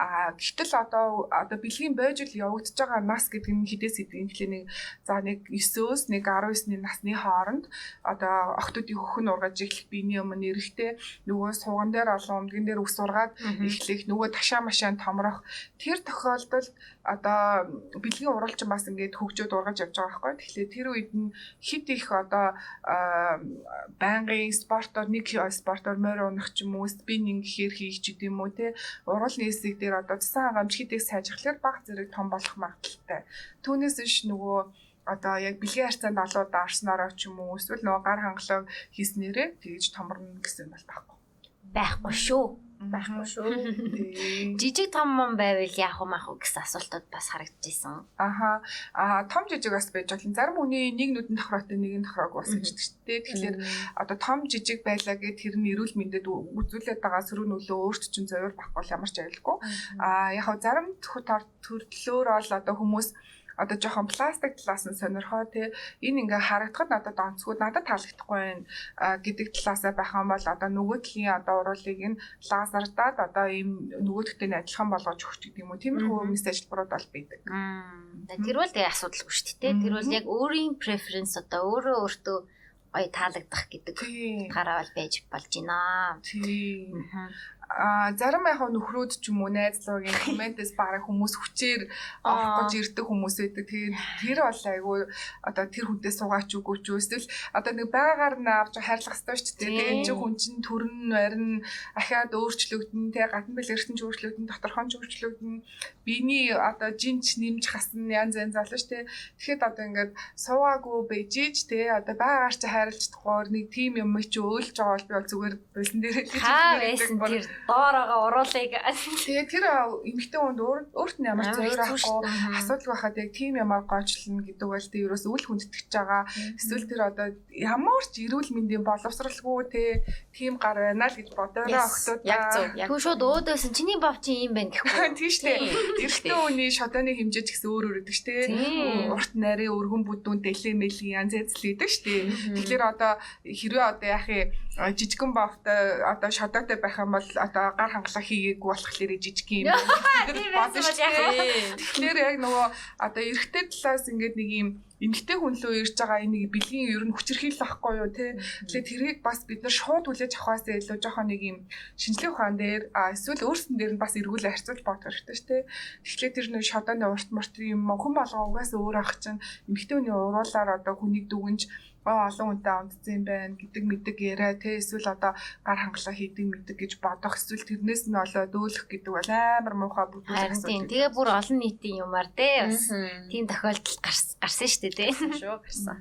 Аа гэтэл одоо одоо бэлгийн байж л явагдаж байгаа нас гэдэг нь хідээс идэв. Тэгэхээр нэг за нэг 9-өөс нэг 19-ны насны хооронд одоо охтуудын хөхн ургаж эхлэх биений өмнө эрэхтэй нөгөө сууган дээр олон өмдгөн дээр ус ургаад эхлэх нөгөө ташаа машаан томрох тэр тохиолдолд одоо бэлгийн уралчин бас ингээд хөгжөөд ургаж явж байгаа байхгүй. Тэгэхээр тэр үед нь хит их одоо байнгын спортоор нэг спортоор морь унах ч юм уу спиннинг гэхээр хийх ч гэдэм үү те уралны хэсэг дээр одоо цэсэн хангамж хит их сайжрахлаар баг зэрэг том болох магадaltaй. Түүнээс биш нөгөө одоо яг бэлгийн харьцаанд олоод даарснараа ч юм уу эсвэл нөгөө гар хангалаа хийснээрээ тэгж томорно гэсэн бол байхгүй. Байхгүй шүү. Байхгүй шүү. Жижиг том мом байвал яах вэ маах вэ гэсэн асуултууд бас харагдчихсан. Аха. Аа том жижиг бас байж болно. Зарим хүний нэг нүдэн тохироотой нэг нь тохироог бас гэж дээ. Тэгэхээр одоо том жижиг байлаа гэд тэр нь эрүүл мэндэд үзүүлээд байгаа сөрөг нөлөө өөрт чинь зориул байхгүй ямар ч аюулгүй. Аа яг хав зарим төрлөөр бол одоо хүмүүс одоо жоохон пластик талаас нь сонирхоо тий энэ ингээ харагдахад надад онцгой надад таалагдахгүй байна гэдэг талаасаа байх юм бол одоо нөгөө талын одоо уруулыг нь лазердаад одоо ийм нөгөөдөгтэй нь адилхан болгож өгч гэдэг юм уу тиймэрхүү мессеж хэлбэрүүд бол байдаг. Тэр бол тэгээ асуудалгүй шүү дээ. Тэр бол яг өөрийн преференс одоо өөрөө өөртөө гоё таалагдах гэдэг гараа бол байж болж байна. Тийм. А зарим яг нөхрөөд ч юм уу найзлуугийн комментээс бараг хүмүүс хүчээр авах гэж ирдэг хүмүүс байдаг. Тэгээд тэр бол айгүй одоо тэр хүнтэй суугаач үгүй ч эсвэл одоо нэг байгаар нь авч хайрлах хэрэгтэй шүү дээ. Тэгээд энэ хүн чинь төрн барин ахаад өөрчлөгдөн тэ гадна бэлгэртэн ч өөрчлөгдөн доторхон ч өөрчлөгдөн биений одоо жинч нэмж хасна янз янз шүү дээ. Тэгэхэд одоо ингээд суугаагүй бэжиж тэ одоо байгаар чи хайрлаж чадахгүй нэг тим юм чи өөлж байгаа бол би бол зүгээр болсон дээр л байсан тэр доороогоо уруулыг Тэгээ тэр эмэгтэй хүнд өөр өөрт нь ямар шүү авахгүй асуудал байхад яг тийм ямар гоочлно гэдэг бол тэ ерөөс үл хүндэтгэж байгаа. Эсвэл тэр одоо ямар ч эрүүл мэндийн боловсралгүй те тийм гар байна л гэж бодоорой охтууд. Яг зөв. Түн шууд өөдөөсөн чиний бав чи юм байна гэхгүй. Тийм шүү дээ. Эрэгтэй хүний шодооны хэмжээ ч гэсэн өөр өөр өгдөг шүү дээ. Тийм. Урт нарийн өргөн бүдүүн дэлээ мэлгийн янз янз л өгдөг шүү дээ. Тэгэхээр одоо хэрвээ одоо яах юм жижигэн бавтай одоо шодоотой байх юм бол одоо гар хангалаа хийгээгүй болохоор жижиг юм. Бол яах вэ? Тэгэхээр яг нөгөө одоо эрэгтэй талаас ингээд нэг юм эмгтэй хүн лөө ирж байгаа энэ нэг бэлгийн ер нь хүчрхийлэл ахгүй юу те. Тэгэхээр тэрийг бас бид нар шууд хүлээж авахаас илүү жоохон нэг юм шинжлэх ухаан дээр эсвэл өөрсөн дээр нь бас эргүүлээ харьцуулж бодох хэрэгтэй шүү те. Тэгэхээр тэр нэг шодооны урт мурт юм хүн болгоо угаас өөр ах чинь эмгтэй хүний уруулаар одоо хүнийг дүгнж аа олон хүнтэй ондцсан юм байна гэдэг мэдэг яриа те эсвэл одоо гар хангалаа хийдэг мэдэг гэж бодох эсвэл тэрнээс нь олоод өөлөх гэдэг бол амар муухай бүдүүл Харин тийм. Тэгээ бүр олон нийтийн юмар те бас тийм тохиолдол гарс- гарсан шүү дээ те. шүү гарсан.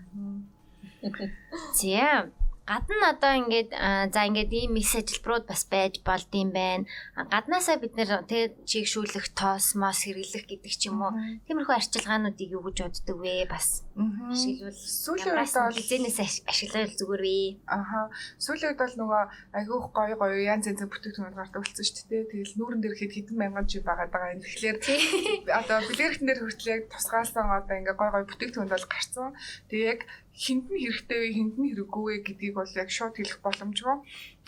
Тийм. Гадна одоо ингээд за ингээд ийм мессеж хэлбэрүүд бас байж болд юм байна. Гаднаасаа бид нэр тэг чигшүүлэх, тоос, мос хэрэглэх гэдэг ч юм уу. Тиймэрхүү арчилгаануудыг юу гэж боддөг вэ? Бас ашиглавал Сүүлийн үед бол хизэнээс аш- ашиглавал зүгээр вэ? Аха. Сүүлийн үед бол нөгөө айгүйх гоё гоё янз янзын бүтээгдэхүүнүүд гардаг болсон шүү дээ. Тэгэл нүүрэн дээр хэд хэдэн мянган жи байгаа даа. Тэгэхээр одоо бэлгэрхтэн дээр хүртэл яг тусгаалсан одоо ингээ гоё гоё бүтээгдэхүүнд бол гарсан. Тэгээ яг хинд нь хэрэгтэй вэ, хинд нь хэрэггүй вэ гэдгийг бол яг шууд хэлэх боломжгүй.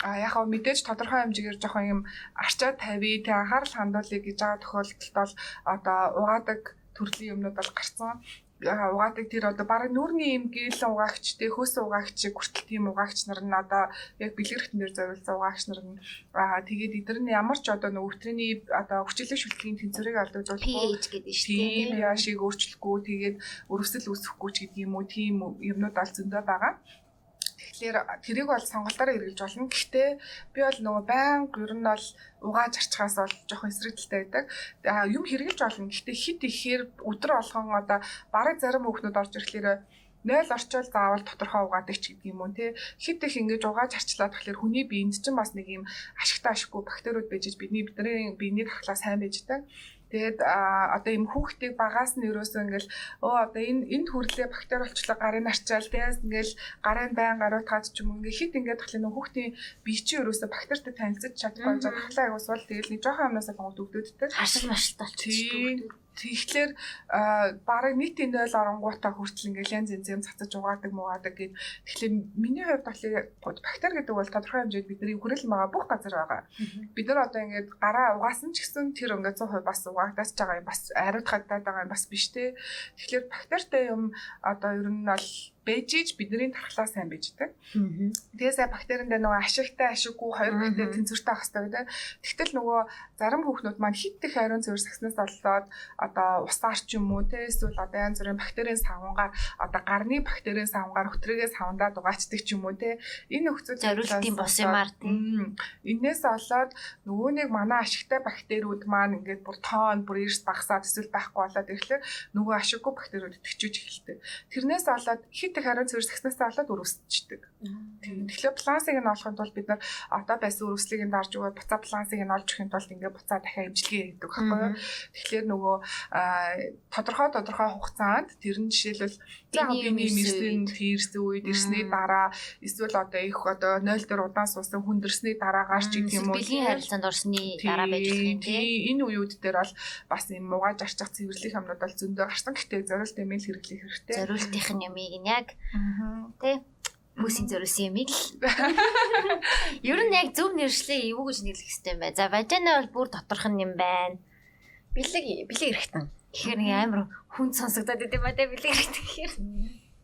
А яг хав мэдээж тодорхой хэмжээгээр жоохон юм арчаа тавья, тэг анхаарал хандуулъя гэж байгаа тохиолдолд бол одоо угаадаг төрлийн юмнууд бол гарсан а, угаадаг тэр одоо бараг нүүрний юм гээл угаагч те хөөс угаагч шиг хүртэл тийм угаагч нар нь одоо яг бэлгэрхтэн дээр зориулсан угаагч нар нь аа тэгээд эдгээр нь ямар ч одоо нөгөө өвтрөний одоо хүчлэг шүлтгийн тэнцвэрийг алдагдуулахгүй PH гэдэг шүү дээ. тийм яашиг өөрчлөхгүй тэгээд өрөвсөл үүсэхгүй ч гэдэг юм уу тийм юмнууд бол зөндөө байгаа. Тэгэхээр тэрийг бол сонголтоор хэрэгжилж болно. Гэхдээ би бол нөгөө байнга ер нь бол угааж арчхаас бол жоохон эсрэгдэлтэй байдаг. Юм хэрэгжилж болно. Гэхдээ хит ихээр өдөр болгон одоо бараг зарим хүүхнүүд орж ирэхлээр 0 орчвол заавал тодорхой угаадаг ч гэдэг юм уу тий хит их ингэж угааж арчлаад тэгэхээр хүний биед чинь бас нэг юм ашигтай ашиггүй бактериуд байж бидний бидний биений тархлаа сайн байждаг Тэгээд одоо юм хүүхдийг багаас нь ерөөсөө ингээл өө одоо энэ энд хүрлээ бактери болчлоо гарын арчаал тэгээс ингээл гарын байн гарууд таад ч юм ингээ хит ингээд тахлын нөх хүүхдийн бие чи ерөөсөө бактеритай танилцаж чадахгүй жаа тахлаа аяг усвал тэгэл нэг жоохон л гонгод өгдөөдтэй. Харшиг машилт Тийм. Болчихсон. Тэгэхээр бараг нийтийн 0 оронгуудаа хүртэл ингээл янз янз юм цацаж угаадаг муугаадаг гэд. Тэгэхээр миний хувьд бол бактери гэдэг бол тодорхой хэмжээнд бидний хүрэл байгаа бүх газар байгаа. Бид нар одоо ингээд гараа угаасан ч гэсэн тэр ингээд 100% бас угаагдаж байгаа юм бас ариут хагдаад байгаа юм бас биш те. Тэгэхээр бактеритай юм одоо ер нь бол бэжиж бидний тархлаа сайн бэждэг. Мгм. Тэгээсээ бактериндээ нөгөө ашигтай ашиггүй хоёр бактери тэнцвэртэй ах хэрэгтэй гэдэг. Тэгтэл нөгөө зарим хүүхнүүд маань хит их ариун цэвэр сагснаас болоод одоо усаар ч юм уу те эсвэл одоо янз бүрийн бактерийн савнгаар одоо гарны бактерийн савнгаар хөтрөгөө савндаад угаачдаг ч юм уу те энэ нөхцөл Зориултын бос юмар тийм. Иннээс болоод нөгөө нэг манай ашигтай бактериуд маань ингээд бүр тоон бүр эрс багасаад эсвэл байхгүй болоод ирэхлээр нөгөө ашиггүй бактериуд итгэж эхэлдэг. Тэрнээс болоод хит их ариун цэвэр сагснаас болоод өрөвсчдэг. Тийм. Тэгэхээр плансыг нь олохын тулд бид нар одоо байсан өрөвслийг нь дарж өгөөд буцаа плансыг нь олж өгөхийн тулд ингээд буцаа дахиад имчилгээ хийдэг байхгүй юу? Тэгэхээр нөгөө тодорхой тодорхой хугацаанд тэр нь жишээлбэл Биений мэрсэн тийрсэн үед ирсний дараа эсвэл одоо их одоо 0 дээр удаан суусан хүндэрсний дараагаарч гэх юм уу Бэлгийн харилцаанд орсны дараа байж болох юм тий. тий. Энэ үеуд дээр бол бас юм муугаж арчих цэвэрлэх юмнууд бол зөндөө гарсан. Гэхдээ зориулт эмэйл хэрэглэх хэрэгтэй. Зориултынх нь юмыг нь яг Аа. тий хүмүүсийн зориулсан юмыг л. Ер нь яг зөв нэршлээ юу гэж нэрлэх хэрэгтэй юм бэ? За важина бол бүр доторх нь юм байна. Бэлэг бэлэг эрэхтэн. Тэгэхээр нэг амар хүн сонсогдоод идэм ба тий бэлэг хэрэгтэй гэхээр.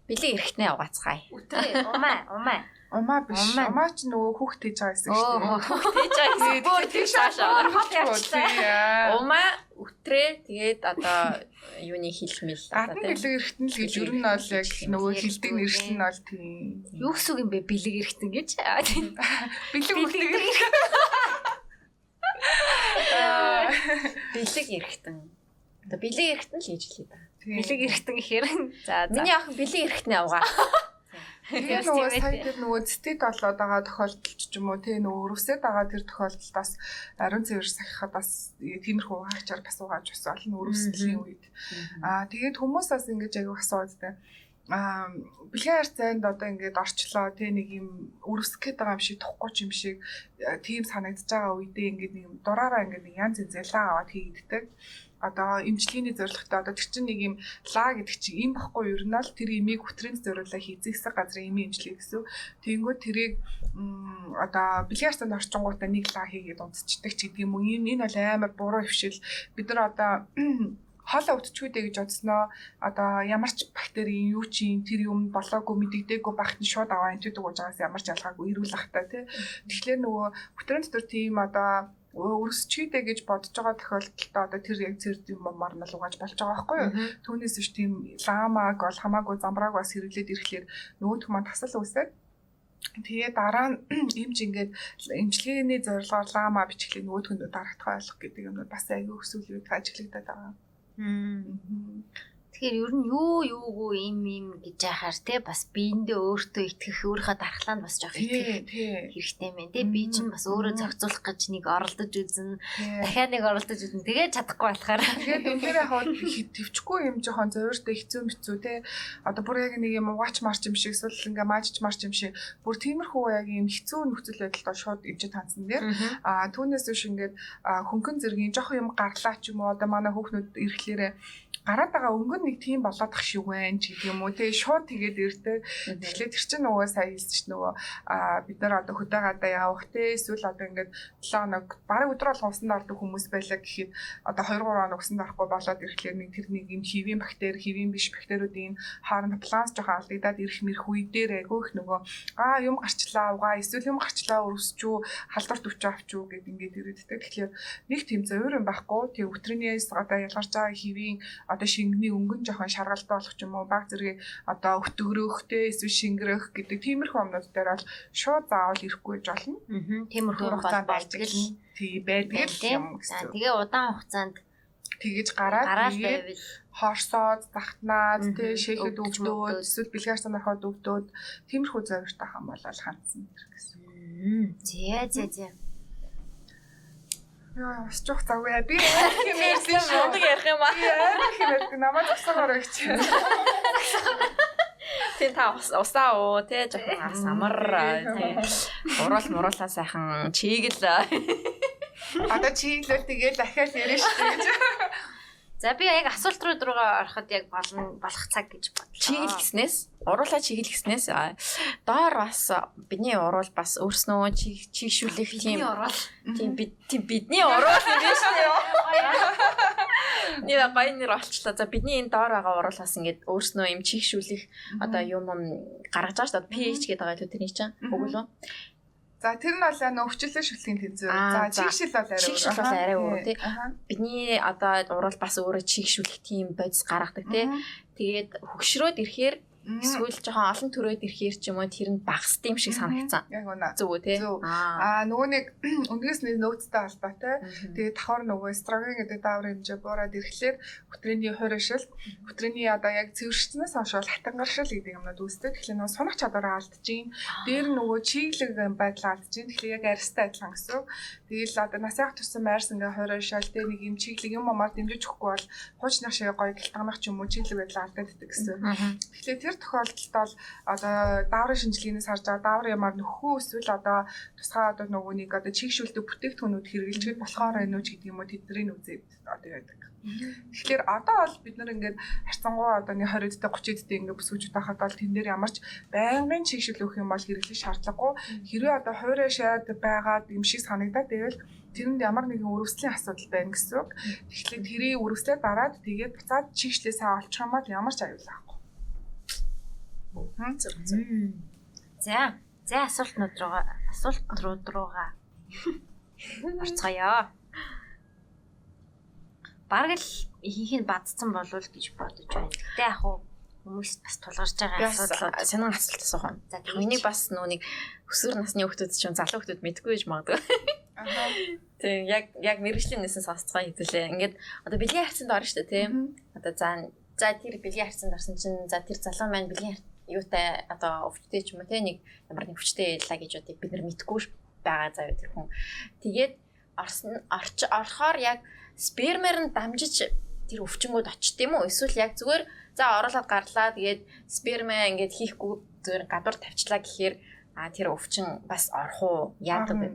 Бэлэг эрэхтнээ угаацгаая. Үтрээ умаа умаа. Умаа биш. Умаа. Ч нөгөө хүүхдээ жаа гэсэн шүү дээ. хөхтэй жаа гэсэн. Бүр. Хот явчихлаа. Умаа өтрээ тэгээд одоо юуны хилмэл Гадны бэлэг эргэтэн л гэж ер нь бол яг нөгөө хилдэг эргэтэн нэршил нь бол тийм. Юу гэсэн үг юм бэ бэлэг эрэхтэн гэж? Тийм. Бэлэг үлдэг. бэлэг эрэхтэн. Одоо бэлэг эрэхтэн л гэж хэлээ да. Бэлэг эрэхтэн гэхээр. За. Миний ах бэлэг эрэхтнээ угаа. Тэгээ нөгөө сая ээ. тэр нөгөө цэтэд болоод байгаа тохиолдолд ч юм уу тий нөгөө өрөвсөд байгаа тэр тохиолдолд бас ариун цэвэр сахихад бас тиймэрхүү хаагчаар бас угааж бас олон өрөвсөлийн үед. Аа тэгээд хүмүүс бас ингэж аяг асуудаг. Аа бэлгийн харьцаанд одоо ингээд орчлоо тий нэг юм өрөвсөх гээд байгаа юм шиг тухгүй ч юм шиг э, тийм санагдаж байгаа үедээ ингээд нэг дураараа ингээд нэг янз янз ялгаа аваад хийгддэг. Одоо имчилгээний зорилготой одоо тэр чинь нэг юм лаа гэдэг чинь юм баггүй ер нь л тэр имийг хөтрийн зориулаа хийзэгсэх газрын имийн имчилгээ гэсэн. Тэнгүүд тэрийг одоо бэлгийн харьцаанд орчингуудаа нэг лаа хийгээд унтцдаг ч гэдэг юм уу. Энэ энэ бол амар буруу хөвшил. Бид нар одоо хоолоо өвтчүүдэй гэж бодсноо одоо ямар ч бактерийн юу чи тэр юм болоогүй мэдэгдээгүй багт нь шууд аваа энтэд өгж байгаас ямар ч ялгаагүй эрүүл ахтай тий. Тэгэхээр нөгөө бүтрэн дотор тийм одоо өрсчийдэ гэж бодож байгаа тохиолдолд одоо тэр яг зэрд юм мар нь л угааж болж байгаа байхгүй юу? Түүнээс биш тийм ламаг бол хамаагүй замбрааг бас хэрэглээд ирэхлээр нөгөөх маань тасал үсээд тэгээ дараа нь имж ингээд имчилгээний зорилгоор лама бичглээ нөгөөх нь дарагдах ойлгох гэдэг юм бас аягүй өсвөл үед ажиглагдаад байгаа. Мм. Тэгэхээр ер нь юу юугүй им им гэж яхаар те бас биендээ өөртөө итгэх өөрийнхөө дархлаанд бас жоох итгэх хэрэгтэй мэн те. Би чинь бас өөрөө зохицуулах гэж нэг оролдож үзэн дахиад нэг оролдож үзэн тэгээд чадахгүй болохоор. Тэгээд үнээр хаад төвчгүй юм жоохон зөөртэй хэцүү мэцүү те. Одоо бүр яг нэг юм угаач марч юм шиг эсвэл ингээ маажч марч юм шиг бүр тиймэрхүү яг юм хэцүү нөхцөл байдалд шууд ивчэд хандсан дээр а түүнээс биш ингээд хөнгөн зэргийн жоох юм гарлаа ч юм уу? Одоо манай хүүхнүүд ирэхлээрээ гараад байгаа өнгө нэг тийм болоод ах шиг байна ч гэдэг юм уу те шууд тэгээд ирдэг Тэгэхээр тэр чинь нөгөө сая хэлсэн чинь нөгөө бид нар одоо хөдөө гадаа явах те эсвэл одоо ингээд 7 хоног бараг өдөр болгон усанд ордог хүмүүс байлаа гэхэд одоо 2 3 хоног усанд орохгүй болоод ирэхлээр нэг тэр нэг юм хивийн бактери хивийн биш бактериудын хооронд баланс жоохон алдагдаад ирэх мэрх үе дээр айгүй их нөгөө аа юм гарчлаа угаа эсвэл юм гарчлаа өрөсчүү халдварт өвч авчүү гэд ингээд ирээдтэй тэгэхээр нэг тийм зөвөр юм байхгүй. Тийм өтрийнээс одоо ялгарч байгаа хивийн одоо шингэний өнгөн жоохон шаргалтай болох ч юм уу баг зэрэг одоо өтгөрөхтэй эсвэл шингэрэх гэдэг тиймэрхүү юмнууд дээр бол шууд заавал ирэхгүй гэж болно. Тиймэрхүү юм бол байдаг л тий байдаг л юм гэсэн. тэгээ удаан хугацаанд Тэгэж гараад тэгээд хорсоод, захнаад, Мгм. тий өвдөөд, мөвдөд. эсвэл бэлгээр санахад өвдөөд тиймэрхүү зоригтой хам бол хандсан хэрэг гэсэн. Мм, зэ зэ зэ. Яа, бас жоох завгүй. Би хэмээрсэн шүү. Мундаг ярих юм аа. Хэмээрсэн намайг тасгаар өгч. Тэ та ус- усаа уу те жоохон ас амар тий. Уруул муруулаа сайхан чигэл Одоо чиглэл тэгээд дахиад ярина шүү гэж. За би яг асуулт руу руугаа ороход яг болно болох цаг гэж бодлоо. чигэл гиснээс уруулаа чигэл гиснээс а, доор бас бидний уруул бас өөрснөө чиг чигшүүлэх тийм орол. тийм бид тийм бидний уруул юм биш үү? Нэг гоё нэр олчлоо. За бидний энэ доор байгаа уруулаас ингээд өөрснөө юм чигшүүлэх одоо юм юм гаргаж байгаа шүү дээ. PH гэдэг байгаа л тэрний чинь. Үгүй юу? За тэр нь бол нөө өвчлөлөө шүлгийн тэнцвэр. За чигшил бол арай Чигшил бол арай өөр, тий. Бидний одоо уруул бас өөрөө чигшүүлэх тийм бодис гаргадаг тий. Тэгээд хөгшрөөд ирэхээр. Эсвэл жоохон олон төрөөд ирэхээр ч юм уу тэр нь багс тийм шиг санагцсан. Яг үнэ. Зүг үү? Зөв. Аа. Нөгөө нэг үндгээс нэг нөөцтэй холбоотой. Мгм. Тэгээд давхар нөгөө эстроген гэдэг дааврын хэмжээ буураад ирэхлээр хөтрээний хуурайшил, хөтрээний одоо яг цэвэршснээс хойш бол хатангаршил гэдэг юмнууд үүсдэг. Тэгэхээр нөгөө сунах чадвараа алдчихин. Дээр нөгөө чиглэг байдал алдчихин. Тэгэхээр яг арьстай адилхан гэсэн. Тэгээл одоо насаах тусан майрс ингээ хуурайшил дээр нэг юм чиглэг юм амаар дэмжиж өгөхгүй бол хуучнах шиг гоё гэлтганах ч юм уу чиглэг байдал алдагддаг гэсэн. Мгм. Тэгэхээр тэр тохиолдолд бол одоо дааврын шинжилгээнээс харж байгаа дааврын ямаар нөхөө эсвэл одоо тусгай одоо нөгөө нэг одоо чигшүүлдэг бүтээгдэхүүнүүд хэрэгжилжгээд болохоор энэ үуч гэдэг юм уу тэдний үзээд одоо яадаг. Тэгэхээр одоо бол бид нар ингээд харцангуй одоо нэг 20 дэх 30 дэх ингээд бүсгүйж байхад бол тэн дээр ямарч байнгын чигшил өгөх юм бол хэрэглэх шаардлагагүй. Хэрвээ одоо хуурай шаад байгаад юм шиг санагдаад байвал тэрэнд ямар нэгэн өрөвслийн асуудал байна гэсэн үг. Тэгэхээр тэрийг өрөвслээ дараад тэгээд буцаад чигшлээ сайн олчих юм бол ямар ч аюул авахгүй. Зүг зүг. За. За асуултнууд руугаа асуултнууд руугаа орцгоё. Бараг л ихийнх нь бадцсан болов уу гэж бодож байна. Гэтэ яг хуу хүмүүс бас тулгарч байгаа асуудлууд. санаа асуулт асуух юм. За Миний бас нэг өсвөр насны хүмүүс ч залуу хүмүүс мэдгүй байж магадгүй. Ахаа. Тийм яг яг мэрэгжлийн нэсэн сонсцгоо хэвлээ. Ингээд одоо бэлгийн харьцанд орно шүү дээ тийм. Одоо за за тэр бэлгийн харьцанд орсон чинь за тэр залуу маань бэлгийн харь- юутай одоо өвчтэй ч юм уу те нэг ямар нэг өвчтэй ялла гэж одоо бид нар мэдгүй байгаа заяа тэр хүн. Тэгээд орсон орч орохоор яг спермер нь дамжиж тэр өвчнгүүд очт юм уу? Эсвэл яг зүгээр за оруулаад гарлаа тэгээд спермэ ингээд хийхгүй зүгээр гадуур тавьчлаа гэхээр а тэр өвчин бас орох уу? Яадаг вэ?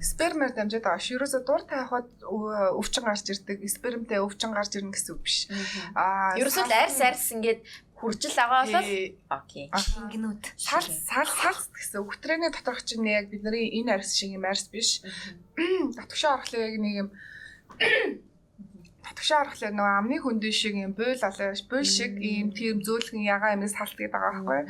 Спермээр дамжаад байгаа. ш. Ерөөсө дур тавихад өвчин гарч ирдэг. Спермтэй өвчин гарч ирнэ гэсэн үг биш. Аа Ерөөсөө л арьс арьс ингээд хуржил байгаа бол Тий. окей. Гинүүд. сал сал сал гэсэн өгтрэний доторх чинь яг бидний энэ арьс шиг юм арьс биш. Татгшаа орохлоо яг нэг юм татгшаа орохлоо нөгөө амны хөндөй шиг юм буйл алаа буйл шиг ийм тийм зөөлгөн ягаа юмс салт гэдэг байгаа байхгүй.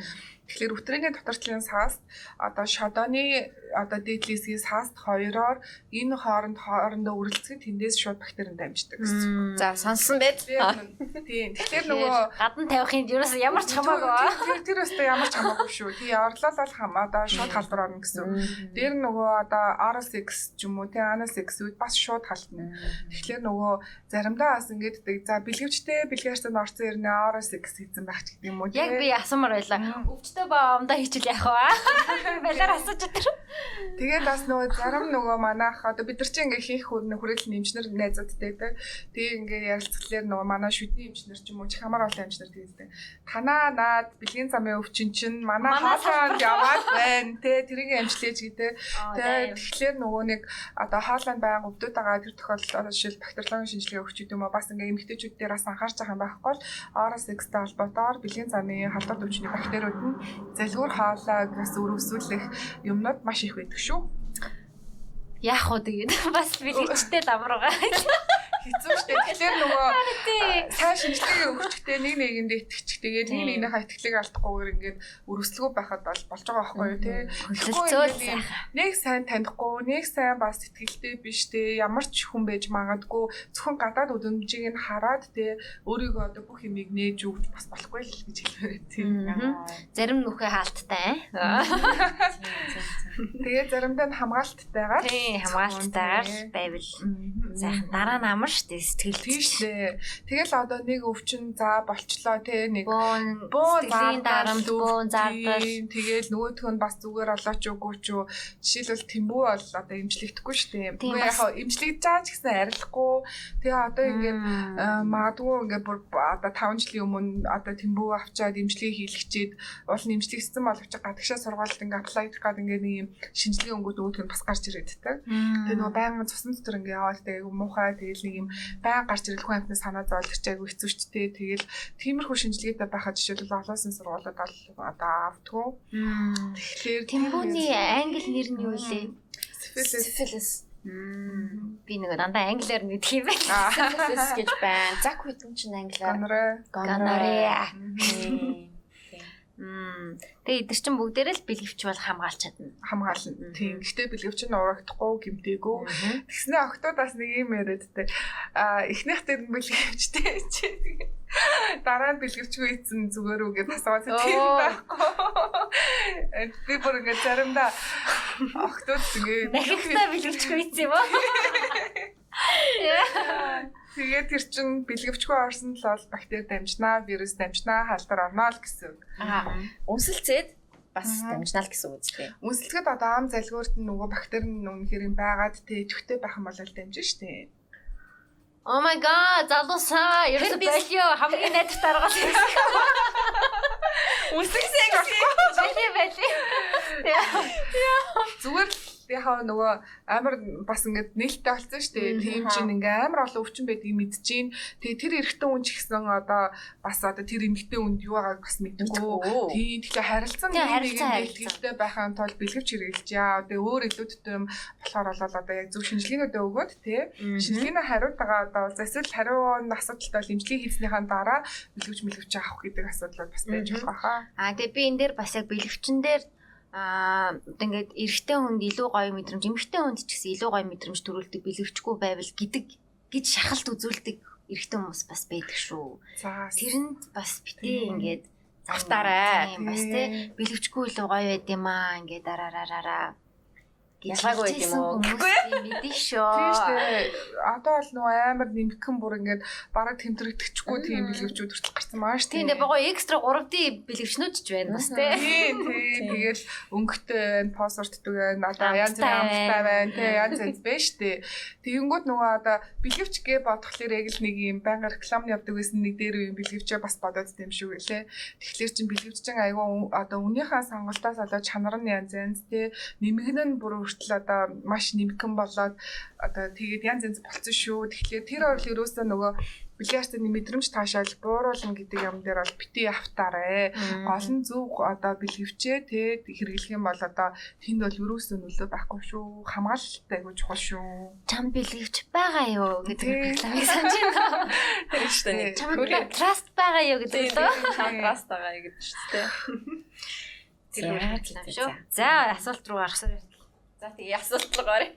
Тэгэхээр өтрэний доторчлын саас одоо шодооны одоо дээдлээсгийн сааст хоёроор энэ хооронд хоорондоо үргэлцэх тэндээс шууд бактери дамждаг гэсэн. За сонсон байд. Тийм. Тэгэхээр нөгөө гадна тавихын ерөөс ямар ч хамаагүй. Тэр өстө ямар ч хамаагүй шүү. Тий орлол бол хам одоо шууд халдвар орно гэсэн. Дээр нөгөө одоо RSX ч юм уу тий ANSX үед бас шууд халтна. Тэгэхээр нөгөө заримдаа бас ингэддэг. За бэлгэвчтэй бэлгээрсэн орцсон ирнэ RSX хийсэн байх гэдэг юм уу. Яг би асуумаар байлаа. Өвчтөй ба умдаа хийчихэл яах вэ? Балаар асууж өтер. Тэгээд бас нөгөө зарим нөгөө манайх одоо бид нар чинь ингээ хийх хүрнэ хүрээлэн эмчнэр найзуудтай байдаг. Тэгээ ингээ ярилцлагаар нөгөө манай шүдний эмчнэр ч юм уу хамаар олон эмчнэр тэгдэг. Танаа наад бэлгийн замын өвчин чинь манай хоолойнд яваад байна те тэрийг эмчлээж гэдэг. Тэгээд тэгэхээр нөгөө нэг одоо хоолойнд байгаа өвдөд байгаа тэр тохиолдолд одоо жишээл бактериологийн шинжилгээ өгч юм уу бас ингээ эмэгтэйчүүд дээр бас анхаарч байгаа юм байхгүй бол RSX-тэй холбоотойгоор бэлгийн замын халдвар өвчний бактериуд нь залгуур хоолойг бас өрөвсүүлэх юмнууд маш их байдаг шүү. Яах вэ тэгээд бас бэлгэжтэй давруугаа. Хэцүү шттэ. Тэгэхээр нөгөө Тий. сайн шинжилгээ өгчтэй нэг нэгэнд итгэж тэгээд нэг нэгнийхээ итгэлийг алдахгүйгээр ингээд өрөслөгөө байхад бол болж байгаа байхгүй юу. Хөлцөөл Тэгэхгүй нэг сайн танихгүй, нэг сайн бас итгэлтэй биш те. Ямар ч хүн байж магадгүй зөвхөн гадаад үдэмжийг нь хараад те өөрийгөө одоо бүх юмыг нээж өгч бас болохгүй л гэж хэлмээр тийм. Зарим нүхээ хаалттай. Тэгээд заримдаа нь хамгаалалттайгаар Тий, хамгаалалттайгаар байвал сайхан дараа нь амар штэ сэтгэл тийш лээ. Тэгэл одоо нэг өвчин за болчлоо те нэг бөөн сэтгэлийн дарамт бөөн зардал Тэгэл нөгөөх нь бас зүгээр олооч үгүй ч. Жишээлбэл тэмбүү бол одоо имжлэгдэхгүй шүү дээ. Тийм, Үгүй яг имжлэгдэж байгаа ч гэсэн арилахгүй. Тэгээ одоо ингээд магадгүй ингээд бүр одоо 5 жилийн өмнө одоо тэмбүү авчаад имжлэгийг хийлгчээд уул нь имжлэгдсэн боловч гадагшаа сургуульд ингээд аплай хийх гээд ингээд нэг юм шинжилгээ өнгөд өгөх нь бас гарч ирээдтэй. Тэгээ нөгөө байнгын цусан дотор ингээ яваад тэгээ муухай тэгэл нэг юм байнга гарч ирэл хүн амтны санаа зовлох ч айгүй хэцүү ч тээ тэгэл тиймэрхүү шинжилгээтэй байхад жишээлбэл олоосын сургуулиуд бол одоо автгүй. Тэгэхээр Тэмбүүний англи нэр нь юу сифилис Сифилис. Би нэг дандаа англиар мэдх юм байна. Syphilis гэж байна. Зак гэдэг чинь англиар Гонорой. Gonorrhea. Тэгээ эдгэр чинь бүгдээрээ л бэлгэвч бол хамгаалж чадна. хамгаална. Тийм. Гэхдээ бэлгэвч нь урагдахгүй, гимтээгүй. Тэгснэ октоудаас нэг юм яриадтэй. Аа эхнийх дээр нь бэлгэвчтэй чи. Дараа нь бэлгэвчгүй ийцэн зүгээр гэж асууад тийм байхгүй. Би бүр ингэ заримдаа октод тэгээ Дахихдээ бэлгэвчгүй ийц юм уу? тэгээ тэр чин бэлгэвчгүй орсон л бол бактери дамжнаа, вирус дамжнаа, халдвар орно л гэсэн. Аа. Үнсэлцээд бас дамжнаа л гэсэн үг тийм. Үнсэлгэд одоо ам залгуурт нь нөгөө бактери нь үнэхээр юм байгаад тэ төвтэй байх юм бол дамжин штэ. Oh my god, залуусаа. Ерөөсө Herpes. болио хамгийн найдах даргаал. Үнсэлцээ Бэлээ бэлээ. Зүгээр л яхаа нөгөө амар бас ингээд нээлттэй болсон шүү дээ. Тийм чинь ингээ амар олон өвчин байдгийг мэдчихээн. Тэгээ тэр эрэгтэй хүн ч гэсэн одоо бас одоо тэр эмэгтэй хүнд юу байгааг бас мэдгүй. Тийм тэгэхээр харилцан бэлгэлтэй байхын тулд бэлгэвч хэрэгжилж яа. Тэгээ өөр илүүдтэй юм болохоор бол одоо яг зөв шинжилгээнүүдээ өгөөд тий. Шинжилгээний хариуутайгаа одоо эсвэл хариу нь асуудалтай бол эмчилгээ хийснийхаа дараа бэлгэвч мэлгэвч авах гэдэг асуудал бас байж болох байхаа. Аа тэгээ би энэ дээр бас яг бэлгэвчин дээр аа ингээд эрэгтэй хүнд илүү гоё мэдрэмж, эмэгтэй хүнд ч гэсэн илүү гоё мэдрэмж төрүүлдэг бэлгэвчгүй байвал гэдэг гэж шахалт үзүүлдэг эрэгтэй хүмүүс бас байдаг шүү. За Тэрэнд бас битээ ингээд Автаарай. Тийм, бас тий бэлгэвчгүй илүү гоё байд юм аа ингээд дараараараа Ялгаагүй юм уу? Гэхгүй мэдээ шүү. Тийм шүү. Одоо бол нөгөө амар нэмгхэн бүр ингээд бараг тэмдрэгдэхгүй тийм бэлгэвчүүд хүртэл гарсан маа шүү. Тийм дээ богоо экстра 3D бэлгэвчнүүд ч байна бас тий. Тийм Тийм. тийм тэгэл өнгөтэй байна, пассвортдаг байна, одоо янз бүрийн амттай байна. байна, тий янз янз байна шүү дээ. Тэгэнгүүт нөгөө одоо бэлгэвч гээ бодхолоор яг л нэг юм байнга рекламны явдаг гэсэн нэг дээр үеийн бэлгэвчээ бас бодоод тийм шүү гэлээ. Тэгэхээр чин бэлгэвччин айгүй одоо үнийхээ сонголтоос болоод чанар нь янз янз тий нэмгэн нь бүр хүртэл одоо маш нэмгэн болоод одоо тэгээд янз янз болцсон шүү. Тэгэхээр тэр бол ерөөсөө нөгөө бэлгээртэй мэдрэмж таашаал бууруулна гэдэг юм дээр бол бити автаарэ. Гол нь зөв одоо бэлгэвчээ те хэрэглэх юм бол одоо тэнд бол ерөөсөө нөлөө байхгүй шүү. Хамгаалалттай айгуу чухал шүү. чам бэлгэвч байгаа юу гэдэг рекламыг санаж байна. Тэр шүү дээ. Чам траст байгаа юу гэдэг лөө. контраст байгаа гэдэг шүү дээ. Тэр За, реклам шүү. за. Асуулт руу гарах суур. За тэгээ асуулт руу гарыг.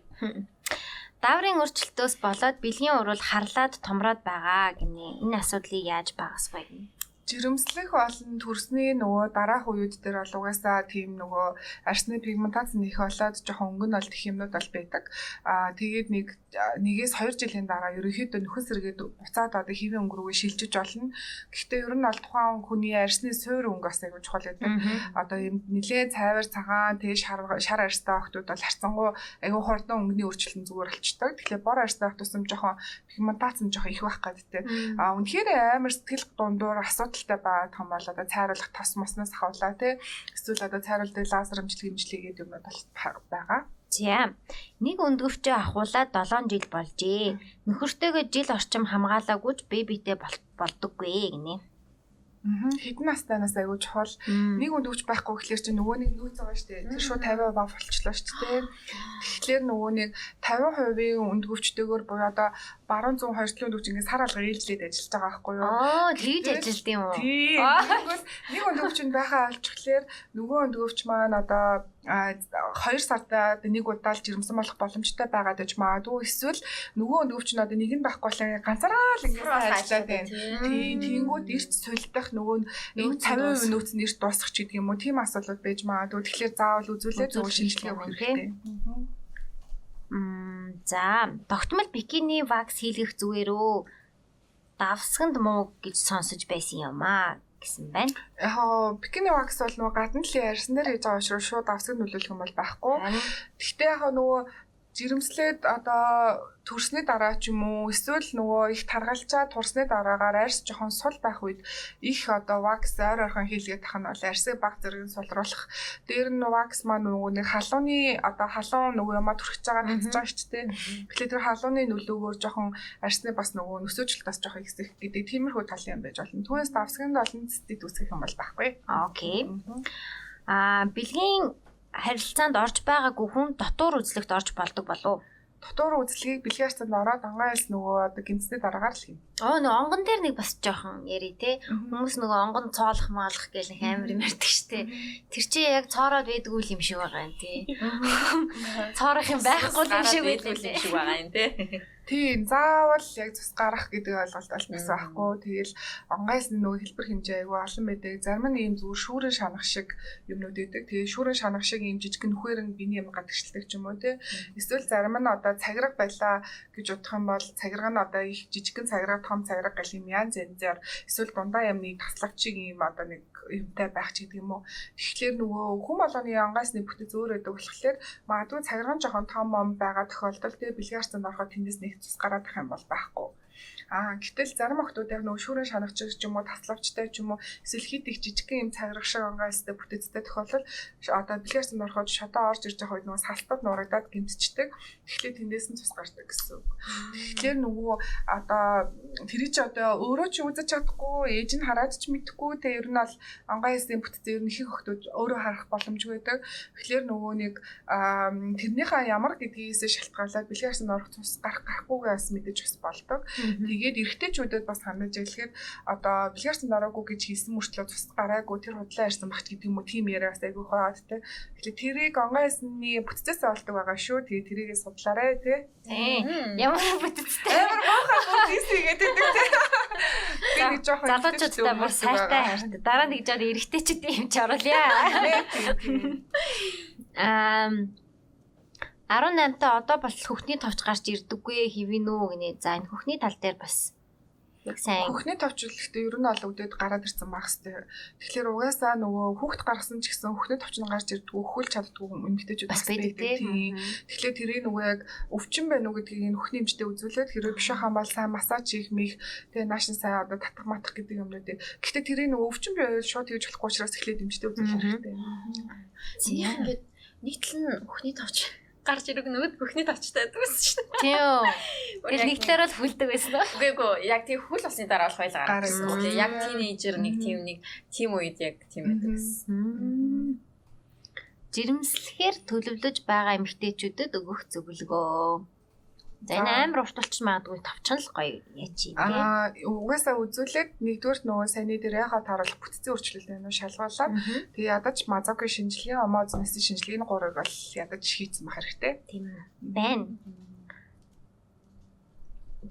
Дааврын өөрчлөлтөөс болоод бэлгийн урвал харлаад томроод байгаа гинэ. Энэ асуудлыг яаж багасгах вэ? Жирэмслэх болон төрсний нөгөө дараах үед дээр бол угаасаа тийм нөгөө арсны пигментац нэх болоод жоохон өнгө нь бол тэх юмнууд бол байдаг. Аа тэгээд нэг нэгээс 2 жилийн дараа ерөнхийдөө нөхөн сэргээд буцаад одоо хэвийн өнгө рүүгээ шилжиж болно. Гэхдээ ер нь бол тухайн хүний арсны суур өнгө бас айгуу чухал байдаг. одоо юм нилээ цайвар цагаан тэгээ шар шар арьстай охтууд бол харцангуй айгүй хурдан өнгөний өөрчлөлт зүгээр болчтой. Тэгэхээр бор арьстай охт тусам жоохон пигментац нь жоохон их байх гадтай. А үнэхээр амар сэтгэл дундуур асуудалтай байгаа том бол одоо цайруулах тос моснос хавлаа тий. Эсвэл одоо цайруулдаг лазер эмчилгээ эмчилгээгээд юмнууд бол байгаа. За. Нэг өндгөвчөө ахуулаад 7 жил болжээ. Нөхөртөөгөө жил орчим хамгаалаагүй ч бэбитэй болдоггүй гинэ. Аа хэдэн настанаас айгүй чухал. Нэг үнд өгч байхгүй гэхэлэр чи нөгөө нэг байгаа шүү дээ. Тэр шууд 50% болчихлоо дээ. Тэгэхээр нөгөө нэг 50%-ийн үнд өгчтэйгөр буюу одоо баруун зүүн хоёртлын үнд өгч ингээд сар алга ээлжлээд ажиллаж байгаа байхгүй юу? Оо, тэгж ажилт юм уу? Тийм. Аа. Нэг үнд өгчөнд байхаа олчихлоор нөгөө үнд өгч маань одоо 2 сарда нэг удаа л жирэмсэн болох боломжтой байгаад байж магадгүй эсвэл нөгөө үнд өгч нь одоо нэг нь байхгүй болоо ганцаараа л ингээд ажиллаад байна. Тийм, тэнгууд эрт сулдах нөгөө нэг 50% нөөц нь эрт дуусах ч гэдэг юм уу. Тийм асуудлууд байж магадгүй. Тэгэхээр заавал үзүүлээд нөгөө шинжилгээ өгөх хэрэгтэй. Мм, за. Тогтмол бикини вакс хийлгэх зүгээрөө давсганд муу гэж сонсож байсан юм аа гэсэн байна. Яг бикини вакс бол нөгөө гадна талын ярьсан дээр хийж байгаа учраас шууд авсаг нөлөөлөх юм бол байхгүй. Гэхдээ яг нөгөө жирэмслээд одоо төрсний дараа ч юм уу эсвэл нөгөө их таргалчаад турсны дараагаар арьс жоохон сул байх үед их одоо вакс ойр ойрхон хийлгээд тах нь бол арьсыг баг зэрэг сулруулах. Дээр нь вакс маань нөгөө нэг халууны одоо халуун нөгөө юмаа төрөх байгаа татж байгаа шүү дээ. Тэгэхээр тэр халууны нөлөөгөөр жоохон арьсны бас нөгөө нөсөөжлөлт бас жоохон ихсэх гэдэг тиймэрхүү тал юм байж болно. Түүнээс давсганд олон цэцэд үсгэх юм бол байхгүй. Окей. Аа, бэлгийн харилцаанд орж байгаагүй хүн дотор үзлэгт орж болдог болов уу? дотор үзлэгийг бэлгийн арцанд ороод ангаас нөгөө одоо гимцний дараагаар л хийнэ. Оо нөгөө онгон дээр нэг бас жоохон яри те. Хүмүүс нөгөө онгон цоолох маалах гэл нэг амар юм ярьдаг штэ. Тэр чи яг цоороод байдгүй юм шиг байгаа юм тий. Цоорох юм байхгүй юм шиг байдаг юм шиг байгаа юм тий. Тийм заавал яг цус гарах гэдэг ойлголт бол бас байхгүй. Тэгэл онгоос нөгөө хэлбэр хэмжээ айгүй олон байдаг. Зарим нь ийм зүгээр шүүрэн шанах шиг юмнууд байдаг. Тэгээ шүүрэн шанах шиг ийм жижиг нөхөр нь биний юм гадагшилдаг ч юм уу те. Эсвэл зарим нь одоо цагираг байлаа гэж бодох юм бол цагираг нь одоо их жижигхэн цагираг том цагираг гэл юм янз янзаар эсвэл дундаа юмны таслагч шиг ийм одоо нэг юмтай байх ч гэдэг юм уу. Тэгэхээр нөгөө хүм болгоны ангаас нэг бүтэц өөр байдаг болохоор магадгүй цагирган жоохон том ом байгаа тохиолдолд тэгээ бэлгийн арцанд ороход тэндээс нэг цус гараад ах юм бол байхгүй. Аа гэтэл зарим охтууд яг нөгөө шүүрэн шанагч ч юм уу таславчтай ч юм уу эсвэл хит их жижигхэн юм цаграх шиг ангаарстай бүтэцтэй тохиолдол одоо бэлгэрсэн ороход шодоо орж ирж байгаа үед нөгөө салтад нурагдаад гимтчдэг. Тэгэхээр тэндээс нь цус гардаг гэсэн үг. Тэгэхээр нөгөө одоо тэр чи одоо өөрөө ч үзэж чадахгүй ээж нь хараад ч мэдэхгүй те ер нь бол ангаасын бүтэц ер нь их охтууд өөрөө харах боломжгүй байдаг. Тэгэхээр нөгөө нэг тэрнийхээ ямар гэдгийгээс шалтгаалаад бэлгэрсэн орох цус гарах гарахгүйгээс мэдэж бас болдог. Тэгээд эрэгтэйчүүдэд бас хандаж хэлэхэд одоо бэлгэрсэн дараагүй гэж хийсэн мөртлөө цус гараагүй тэр худлаа ирсэн багт гэдэг юм уу тийм яриа бас айгүй хаад те. Тэгэхээр тэрийг онгойсны бүтцээс олдог байгаа шүү. Тэгээд тэрийгээ судлаарай. Тийм. Ямар бүтцтэй. Амар баахаа бүтц гэдэг те. Би нэг жоохон залуучуудтай бүр сайтай хайртай. Дараа нэг жаад эрэгтэйчүүд юм ч оруулъя. Аа 18-та одоо бол хөхний товч гарч ирдэггүй хэвэн үү гинэ. За энэ хөхний тал дээр бас яг сайн хөхний товчлогтой ер нь ол өгдөөд гараад ирсэн байх хэвээр. Тэгэхээр угаасаа нөгөө хүүхд гаргасан ч гэсэн хөхний товч нь гарч ирдэггүй өхөл чаддгүй эмэгтэйчүүд бас байдаг тийм. Тэгэхээр тэрийг нөгөө яг өвчин байна уу гэдгийг энэ хөхний эмчтэй үзүүлээд хэрэг биш хаа бол сайн массаж хийх мих тэгээ наашин сайн одоо татах матах гэдэг юмнуудыг. Гэхдээ тэрийг нөгөө өвчин байвал шууд хийж болохгүй учраас эхлээд эмчтэй үзүүлэх хэрэгтэй. Тийм ингээд нэг тал нь хөхний товч гарч ирэх нөгөөд бүхний тавчтай байдаг байсан шүү дээ. Тийм. Тэр нэг талаар л хүлдэг байсан уу? Үгүй эгүй яг тийм хүл усны дараа болох байл гараад ирсэн. Тэгээ яг тинейжер нэг тийм нэг тийм үед яг тийм байдаг гэсэн. Жирэмслэхээр төлөвлөж байгаа эмэгтэйчүүдэд өгөх зөвлөгөө. За энэ амар уртулч магадгүй тавчхан л гоё яач юм. Аа угаасаа үзүүлээд нэгдүгürt нөгөө саяны дээр яхаа тааруулах бүтцийн өөрчлөлт байна уу шалгуулаад тэгээ ядаж мазоки шинжилгээ омознэсийн шинжилгээний гурыг бол ядаж хийцэн байх хэрэгтэй. Тийм байна.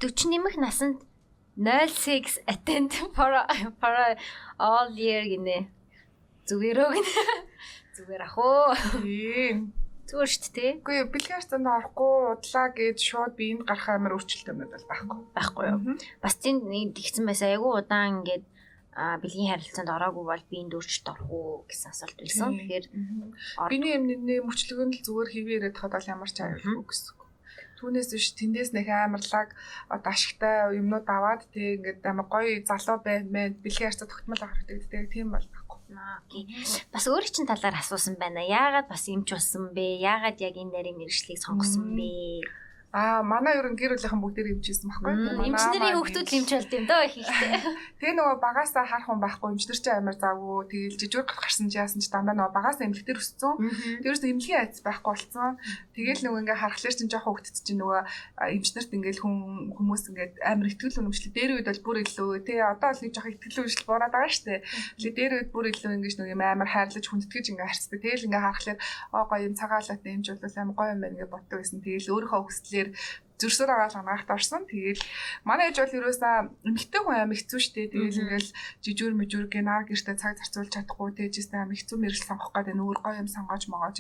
40 нэмэх насанд 06 attend for for all year гинэ. Зүгээр өг. Зүгээр ах уу. Тийм. Зүгээр шүү дээ. Үгүй бэлгээр цанд орохгүй удлаа гэж шууд биеинд гарах амар өөрчлөлт юмнууд бол байхгүй. Байхгүй юу? Бас тийм тэгсэн байсан айгүй удаан ингээд а бэлгийн харилцаанд ороогүй бол биеинд өөрчлөлт орох уу гэсэн асуулт байсан. Тэгэхээр биений эмнэлний мөчлөгөнд л зүгээр хэвээр яриад хад ямар ч аюулгүй гэсэн. Түүнээс биш тэндээс нэг амарлаг одоо ашигтай юмнууд аваад тэг ингээд амар гоё залуу баймаа бэлгийн харьцаа тогтмол авах хэрэгтэй тэг тийм бол Бас өөрөө чинь талаар асуусан байна. Яагаад бас эмч болсон бэ? Яагаад яг энэ нарийн мэрэгчлийг сонгосон бэ? Аа манай ер нь гэр бүлийнхэн бүгдээр эмчээсэн байхгүй. Эмчнэрийн хүүхдүүд эмч болд юм дөө их ихтэй. Тэгээ нөгөө багасаа харах хүн байхгүй эмчнэр чи амар завгүй. Тэгээл жижиг гарсан чи яасан чи дандаа нөгөө багасаа эмнэлэгтэр өссөн. Тэрээс эмнэлгийн айц байхгүй болцсон. Тэгээл нөгөө ингээ харахлаар чинь жоохон хүүхдэд чинь нөгөө эмчнэрт ингээл хүн хүмүүс ингээд амар ихтгэл үнэмшлээ. Дээр үед бол бүр илүү тий одоо л нэг жоохон ихтгэл үнэмшил бураад байгаа штэ. Тэгээ дээр үед бүр илүү ингээд нөгөө амар хайрлаж хүндэтгэж ингээ харцдаг. Тэгээл ингээ харахлаар оо гоё юм цагаалаатай эмч бол амар гоё юм байна гэж боддог байсан. Тэгээл өөрийнхөө хүслээр Тэгэхээр зөрсөр агаал ангаахт орсон. Тэгээл манай ээж бол ерөөсөө эмэгтэй хүн аим хэцүү шттэ. Тэгээл ингээл жижүүр мэжүүр гэнаа гэртээ цаг зарцуулж чадахгүй тэжээсээ аим хэцүү мэрэл сонгох гэдэг нүүр гоё юм сонгоож могоож.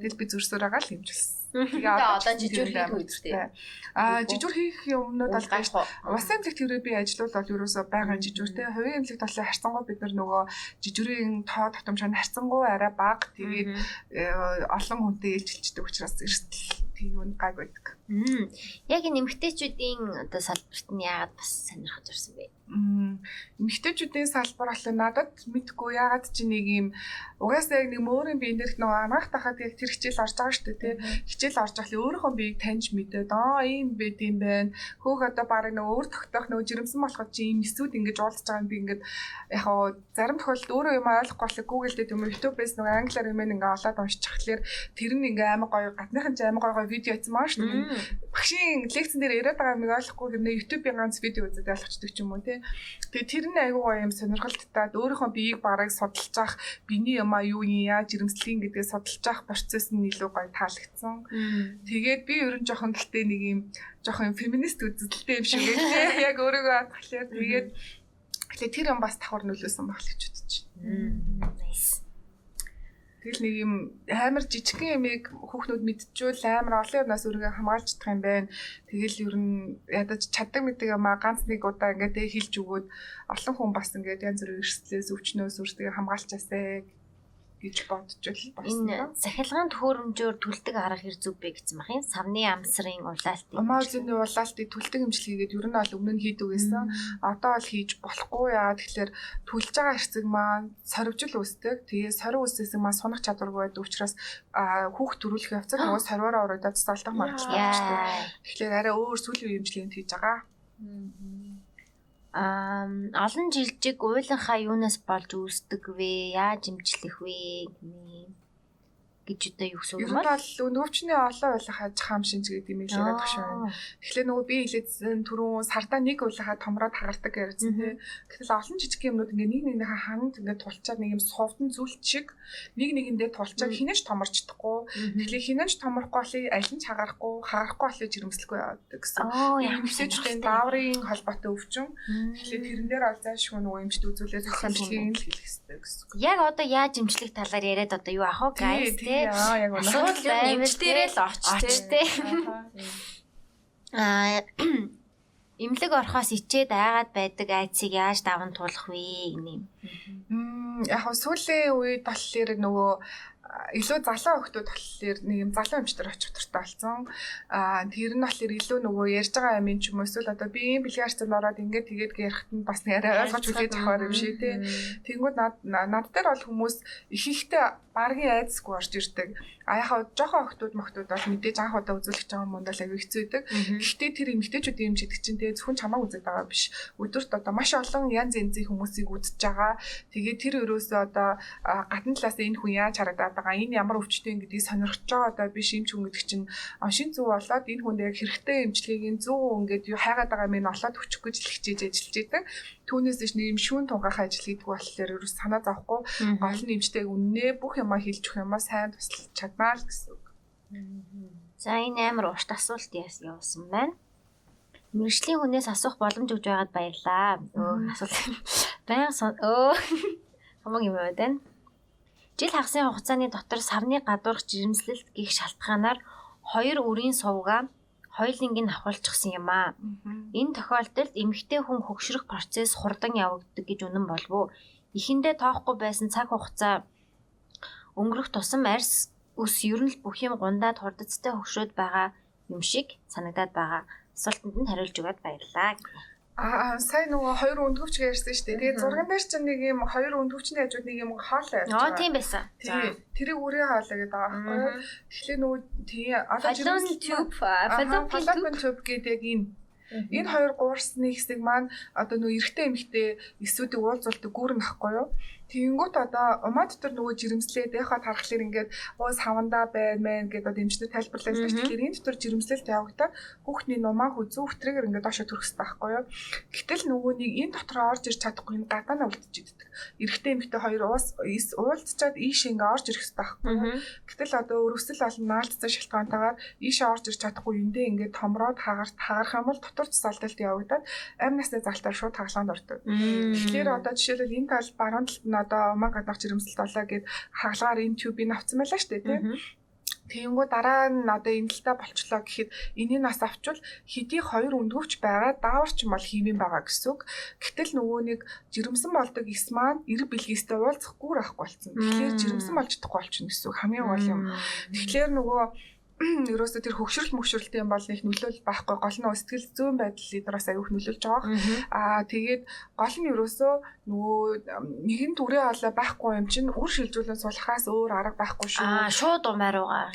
Тэгэл би зөрсөр агаал хэмжилсэн. Тэгээ одоо жижүүр хийх үедтэй. Аа жижүүр хийх юмнууд бол гаш ус эмнэлэг тэрэг би ажиллавал бол ерөөсөө байгаа жижүүртэй хувийн эмнэлэг талын харьцангуй бид нар нөгөө жижүүрийн тоо татамж нь харьцангуй арай бага тэгээд э, олон хүнтэй ээлжилчдэг учраас эрсдэл тийм гайг байдаг. Яг энэ эмгтээчүүдийн одоо салбарт нь яагаад бас сонирхож ирсэн бэ? Эмэгтэйчүүдийн салбар болоо надад мэдгүй ягаад чи нэг юм угаасаа яг нэг мөөрийн биеийн дээрх нөгөө анаах тахад яг тэр хичээл орж байгаа шүү дээ тий. Хичээл орж л өөрийнхөө биеийг таньж мэдээд аа ийм байд юм байна. Хөөх одоо баг нөгөө өөр тогтоох нөгөө жирэмсэн болоход чи ийм эсүүд ингэж уулзж байгаа юм би ингээд яг хаа зарим тохиолдолд өөрөө юм ойлгохгүй бол Google дээр юм YouTube-ээс нөгөө англиар юм ингээ олоод уншиж чахлаар тэр нь ингээ амар гоё гадныхан ч амар гоё гоё видео хийсэн маа шүү дээ. Багшийн лекцэн дээр яриад байгаа юм ойлгохгүй гэмнээ YouTube-ийн ганц видео үзээд ойлгочдөг ч юм уу тий. Тэгээ тэр нь айгүй гоё юм сонирхолттой өөрийнхөө биеийг бараг судалж ах, биений юмаа юу юм яаж жирэмслэгийн гэдгээ судалж ах процесс нь илүү гоё таалагдсан. Тэгээд би ерөн жоохон гэхдээ нэг юм жоохон феминист үзэлтэй юм шиг байлээ. Яг өөрийгөө хатгалаа. Тэгээд тэр юм бас давхар нөлөөсөн байх л гэж байна. Nice. Тэгэл нэг юм амар жижигхэн ямиг хүүхнүүд мэдчихвэл амар олон юмнаас өөрийгөө хамгаалж чадах юм байна. Тэгэл ер нь ядаж чаддаг мэддэг юм а ганц нэг удаа ингээд хэлж өгөөд олон хүн бас ингээд янз бүрийн эрсдлээс өвчнөөс өөртөө хамгаалчаасаа гэж бодож бас. Энэ сахилгаан төхөөрөмжөөр төлдөг арга хэр зүв бэ гэсэн махын савны амсрын улаалтыг. Амаазны улаалтыг төлдөг имжлэгээгээд ер нь бол өмнө нь хийдэг байсан. Одоо бол хийж болохгүй яа. Тэгэхээр төлж байгаа эрсэг маань сорвжил үүсдэг. Тэгээ сорив үүссэн маань сунах чадваргүй байдаг учраас хүүхд төрүүлэх явцад нөгөө сорвороо урагдаад цаалтах магадлалтай. Тэгэхээр арай өөр сүлийн имжлэгэнд хийж байгаа. Аа олон жилжиг уйлынхаа юунаас болж үүсдэг вэ? Яаж имжлэх вэ гэмээ гэж одоо юу гэсэн Ер үг нь юм бол? нөвчний олон уйлахаа хам шинж гэдэг юм яриад багш байна. Тэгэхээр нөгөө би хэлээдсэн түрүүн сардаа нэг уйлахаа томроод хагардаг ярьсан тий. Гэтэл олон жижиг юмнууд ингээ нэг нэгнийхээ ханд ингээ тулчаад нэг юм совдон зүйлт шиг нэг нэгэндээ тулчаад хинэж томорч чадахгүй. Тэгэхээр хинэж томрохгүй аль нь ч хагарахгүй, хагарахгүй болыг жирэмслэхгүй яваад гэсэн. Яг хэмсэжтэй дааврын холбоотой өвчин. Тэгэхээр тэрэн дээр ол заашгүй нөгөө эмчт үзүүлээд зохион л хэлэх хэрэгтэй гэсэн. Яг одоо яаж имжлэх талаар яриад одоо юу ах вэ guys Тий, те? аа яг үнэ. Асуудал байвал Эмч дээрээ л оч те. Аа имлэг орхоос ичээд айгаад байдаг айцыг яаж даван туулах вэ. Мм яг хөө сүүлийн үед болохоор нөгөө илүү залуу хүмүүс болохоор нэг юм залуу эмчтэр очих туфтаа болсон. Аа тэр нь болохоор илүү нөгөө ярьж байгаа юм ч юм уу эсвэл одоо би ийм бэлгийн арцанд ороод ингээд тэгээд ярихт нь бас нэг арай ойлгож хүлээж авах юм шиг тий. Тэнгүүд над над дээр бол хүмүүс их ихтэй баргийн айдсгүй орж ирдэг. А яхаа жоохон охтууд мохтууд бол мэдээж анх удаа үзүүлэх юм даа аягүй хэцүү байдаг. Гэхдээ тэр эмгтээчүүдийн юм чидг чинь тэгээ зөвхөн чамааг үзэж байгаа биш. Өдөрт одоо маш олон янз янзын хүмүүсийг үзэж байгаа. Тэгээ тэр өрөөсөө одоо гадна талаас энэ хүн яаж харагдаад байгаа, энэ ямар өвчтэй юм гэдгийг сонирхож байгаа одоо биш юм ч хүн гэдэг чинь оншин зүв болоод энэ хүнд яг хэрэгтэй эмчилгээг зөв ингээд юу хайгаад байгаа юм олоод өчөх гэж л хичээж ажиллаж идэг. Түүнээс дэш нэг юм шүүн тунгаахаа ажил хийдэг болохоор ерөөс санаа зовхгүй гол нь эмчтэйг үннээ бүх юмаа хэлж өгөх юмаа сайн туслах чаднаа л гэсэн үг. За энэ амар урт асуулт явуулсан байна. Мэргэжлийн хүнээс асуух боломж өгж байгаад баярлаа. Өө асуулт. Баян өө хамаг юм байна. Жил хагасын хугацааны дотор савны гадуурх жирэмслэлт гих шалтгаанаар хоёр үрийн сувга хоёулынг нь авахулчихсан юм аа. Энэ тохиолдолд эмэгтэй хүн хөгшрөх процесс хурдан явагддаг гэж үнэн болов уу? Эхэндээ тоохгүй байсан цаг хугацаа өнгөрөх тусам арьс ус ер нь л бүх юм гундаад хурдцтай хөгшрөөд байгаа юм шиг санагдаад байгаа. Асуултанд нь хариулж өгöd баярлаа. Аа сайн нөгөө хоёр өндгөвч ярьсан шүү дээ. Тэгээд зурган дээр чинь нэг юм хоёр өндгөвчний хажууд нэг юм хоол байж Оо тийм байсан. Тий. Тэрийг үрээ хаалаа гэдэг байгаа юу? Тэгэхээр нөгөө тий одоо Fallopian tube, fallopian tube. гэдэг энэ Энэ хоёр гуурсны хэсэг маань одоо нөгөө эрэгтэй эмэгтэй эсүүдийг уулзуулдаг гүүрэн ахгүй юу? Тэгэнгүүт одоо умаа дотор нөгөө жирэмслээд яхаа тархлаар ингээд уус хавандаа байна мэн гэдэг одоо эмчнэр тайлбарлаж байна. Тэгэхээр энэ дотор жирэмслэлт явагдаад хүүхний нумаа хүзүү өтрийгэр ингээд доошо төрөх хэрэгтэй байхгүй юу? Гэтэл нөгөө нэг энэ дотор орж ирч чадахгүй энэ гадаа нь үлдчихэдэг. Эрэгтэй эмэгтэй хоёр уус уулзчаад ийш ингээд орж ирэх байхгүй юу? Гэтэл одоо өрөвсөл олон наалдсан шалтгаантайгаар ийшээ орж ирч чадахгүй эндээ ингээд томроод хагарт хагарах юм бол дотор цэцэлтэлт явагдаад амь насны залтаар шууд хаглаанд ордог. Тэгэхээр одоо жишээлбэл энэ тал баруун талд нь одоо умаа гадах жирэмсэлт болоо гэд хагалгаар энэ тюбийг авцсан байлаа шүү дээ тийм. Тэгэнгүү дараа нь одоо энэ талтаа болчлоо гэхэд энийг нас авчвал хэдий хоёр өндгөвч байгаа дааварч юм бол хиймэн байгаа гэсэн үг. Гэтэл нөгөө нэг жирэмсэн болдог эс маань эрг бэлгээстэй уулзах гүр авахгүй болсон. Тэгэхээр жирэмсэн болж чадахгүй болчихно гэсэн үг. Хамгийн гол юм. Тэгэхээр нөгөө ерөөсө тэр хөгшрөл мөгшрөлтэй юм бол их нөлөөлөл байхгүй гол нь сэтгэл зүйн байдал лидераас аюух нөлөөлж байгаа. Аа тэгээд гол нь ерөөсөө нөгөө нэгэн түрээ олоо байхгүй юм чинь үр шилжүүлэн сулахаас өөр арга байхгүй шүү. Аа шууд умаар байгаа.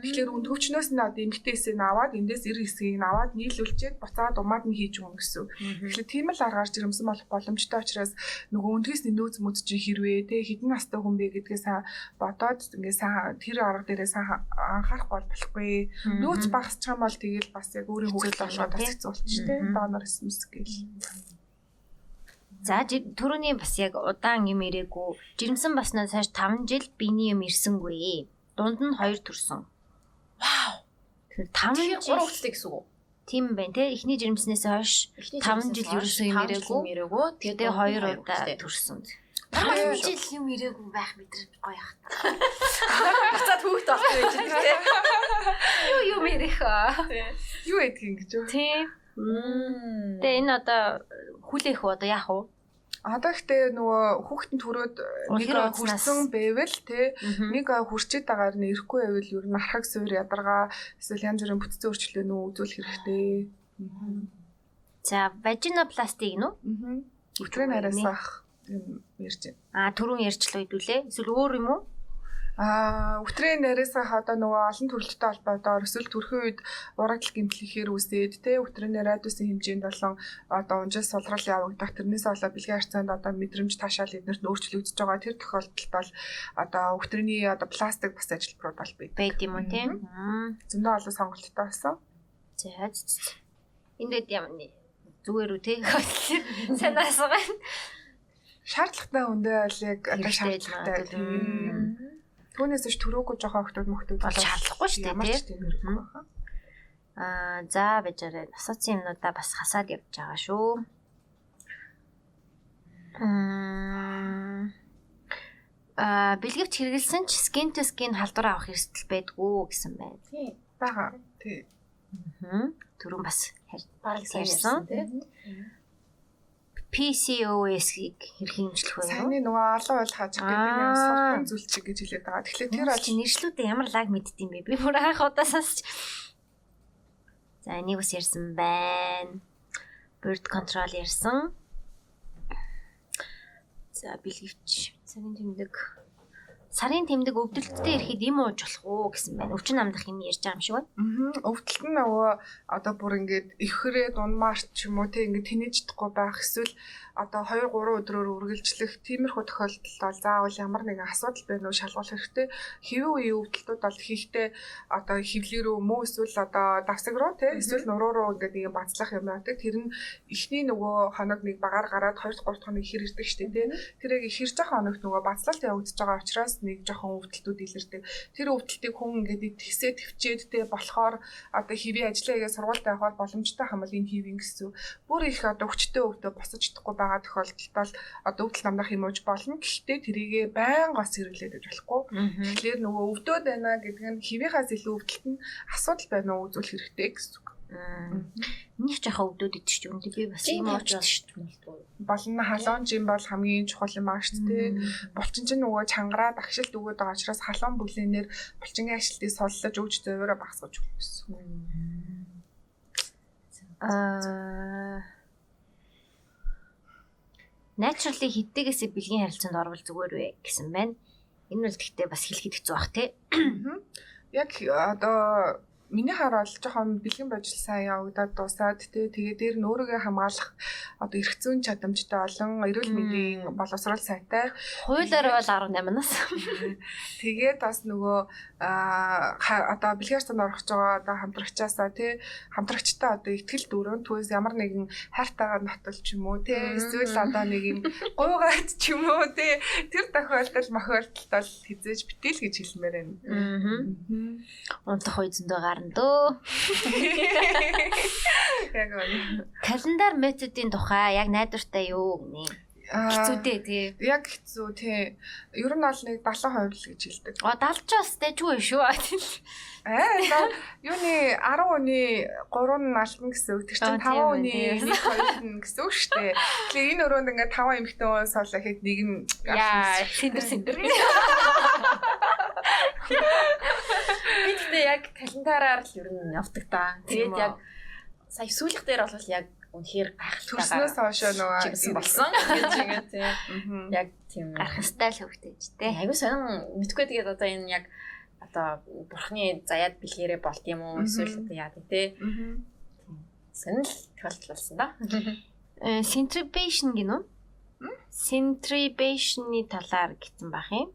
Тэгэхээр үн төвчнөөс нь одоо эмгтээсээ аваад эндээс эр хэсгийг нь аваад нийлүүлчихэд буцаад умаад нь хийж өгнө гэсэн. Тэгэхээр тийм л аргаар жирэмсэн болох боломжтой учраас нөгөө үндгээс нь нөөц мөц чи хэрвээ те хідэн настай хүн бэ гэдгээ сайн бодоод ингээ сайн тэр арга дээрээ сайн анхаарах бол болохгүй. Нөөц багасч байгаа бол тэгэл бас яг өөрийн хөвгөл болгоод бас хэцүү болчих те. Донор эсмэс гээл. За түрүүний бас яг удаан юм ирээгүй. Жирэмсэн баснаас хойш 5 жил биений юм ирсэнгүй. Дунд нь 2 төрсөн. Вау. Тэр 5 Тэгэхээр жил 3 хүчтэй гэсэн үг үү? тийм байна те. Эхний жирэмснээс хойш Эхний 5 жил ерөөсөө юм ирээгүй. Тэгээ 2 удаа төрсөн. Ямар 5 жил юм ирээгүй байх мэдрэг гоё хат. буцаад хүүхд болох гэж байна тийм. Юу юм ирэх аа. Юу ядгийг гэж юу? Тийм. Мм. Тэгээ энэ одоо хүлээх үү одоо яах вэ? Одоо ихтэй нөгөө хүүхдэн төрөөд Оо, нэг хүрсэн байвал те Нэг нэг хүрчээд байгаа нь ирэхгүй байвал ер нь архаг суур ядаргаа эсвэл янз бүрийн бүтцийн өөрчлөлт нөө үзүүлэх хэрэгтэй. За вагинопластик нь үү? Өтрийн нараас ах юм ярьж байна. Аа түрүүн ярьчлаа хэдүүлээ. Эсвэл өөр юм уу? Аа, өтрийн нариасаа одоо нөгөө олон төрөлттэй холбоотоор эсвэл төрхийн үед урагдл гэмтлэхээр үсээд те өтрийн радиусын хэмжээнд болон одоо унжаас сулрал явагдах тэрнээс болоод бэлгийн харьцаанд одоо мэдрэмж таашаал эднэрт өөрчлөгдөж байгаа тэр тохиолдолд бол одоо өтрийн одоо пластик бас ажилбарууд бол бий. Байд юм уу тийм? Зөндөө олон сонголттой байсан. За. Энд юм нэ. Зүгээр үү те? Сайн асуугаа. Шаардлагатай үндэ яг одоо шаардлагатай. Тийм. Түүнээс ч төрөөгүй жоохон охтууд мөхтүүд Бол шаардлагагүй шүү дээ, Ямар ч тий? тийм хэрэггүй байна. Аа за бижаарэ насацын юмнуудаа бас хасаад явж байгаа шүү. Мм а бэлгэвч хэрэгэлсэн ч skin to skin халдвар авах эрсдэл байдгүй гэсэн байна. Тийм. Бага. Тий. Аа. Түрүүн бас Бараг ярьсан тийм. PCOS-ийг хэрхэн имжлэх вэ? Саяны нөгөө олон ойл хааж гэдэг би Аа. суртан зүйлчиг гэж хэлээд байгаа. Тэгэхээр тэр бол нэршлүүдээ ямар лаг мэддэм бэ? Би бүр анх удаа сонсч. За энийг бас ярьсан байна. Bird control ярьсан. За бэлгэвч. Сарын тэмдэг. Сарын тэмдэг өвдөлттэй ирэхэд им ууж болох уу гэсэн байна. Өвчин амдах юм ярьж байгаа юм шиг байна. Аа. Өвдөлт нь нөгөө одоо бүр ингээд ихрээ дунмаарч ч юм уу те ингээд тэнэж чадахгүй байх эсвэл одоо 2 3 өдрөөр үргэлжлэх тиймэрхүү тохиолдолд бол заавал ямар нэгэн асуудал байна уу шалгуулах хэрэгтэй. Хэвэн үеийн өвдөлтүүд бол хийхдээ одоо хөвлөр үү мөн эсвэл одоо давсаг руу те эсвэл нуруу руу ингээд нэг бацлах юм яадаг. Тэр нь эхний нөгөө хоног нэг багаар гараад 2 3 хоног хэр ирдэг штэ те. Тэр яг ихэр жоохон хоногт нөгөө бацлалт явагдаж байгаа учраас нэг жоохон өвдөлтүүд илэрдэг. Тэр өвдөлтийг хүн ингээд тэгсээ төвчээд те болохоор одоо хэвийн ажлаа хийгээ сургуультай явахаар боломжтой хамбал энэ хэвийн гэсэн. Бүр их одоо хүчтэй өвдөө босож чадахгүй байгаа тохиолдолд бол одоо өвдөл намдах юм ууж болно. Гэхдээ тэрийгэ байнга бас хэрэглээд байж болохгүй. Тэгэхээр нөгөө өвдөөд байна гэдэг нь хэвийнхаас илүү өвдөлт нь асуудал байна уу үзүүл хэрэгтэй гэсэн үг. Нэг жоохон өвдөд идэж ч юм. Би бас юм ууж ууж шүү дээ. Болно халуун жим бол хамгийн чухал юм аа шүү дээ. Булчин чинь нөгөө чангараад агшилт өгöd байгаа учраас халуун бүлээнээр булчингийн агшилтыг соллож өгч зөөврө багсгаж өгөх гэсэн. Аа Naturally хиттэйгээсээ бэлгийн харилцаанд орвол зүгээр вэ гэсэн байна. Энэ бол гэхдээ бас хэлэхэд хэцүү бах тий. Яг одоо миний хараад жоохон бэлгийн божил сайн явагдаад дуусаад тий тэгээ дээр нь өөрийгөө хамгаалах одоо эрх зүйн чадамжтай олон эрүүл мэндийн боловсрол сайтай Хуулиар бол 18-наас. тэгээд бас нөгөө ха- одоо бэлгийн цанд орох байгаа одоо хамтрагчаасаа тий хамтрагчтай одоо ихтгэл дөрөв түүээс ямар нэгэн хайртайгаар нотол ч юм уу тий эсвэл одоо нэг юм гуйгаад ч юм уу тий тэр тохиолдол мохиолдолд бол хизээж битэл гэж хэлмээр байна. Аа. Унтах үе зөндөө гарна дөө. Яг үнэ. Календар методын тухай яг найдвартай юу гэнэ. Аа, Хэцүү дээ тий. Яг хэцүү тий. Ер нь бол нэг 70% л гэж хэлдэг. А 70-аас дэжгүй шүү. Аа одоо юуны 10 өний 3 нь алтан гэсэн үг. Тэр чинь Аа, тийм 5 үү, өний тийм. 1 2 нь гэсэн үг шүү дээ. Тэгэхээр энэ өрөөнд ингээд 5 эмэгтэй хүн солоо хэд нэг нь Яа, синдэр синдэр. Би гэхдээ яг календараар л ер нь явдаг та. Тэгээд яг сая сүүлэх дээр бол яг үнэхээр гайхалтай Төрснөөс хойшоо нөгөө чигсэн болсон гэж ингээд тийм яг тийм гарах стайл хөвгтэйж тэ. айгуу сонин мэдгүй тэгээд одоо энэ яг одоо бурхны заяад бэлгэрээ болд юм уу эсвэл одоо яа Мгм. сонин л тохиолдол болсон да. Э, Centribation гинөө? Centribation-ы талаар гэсэн бах юм.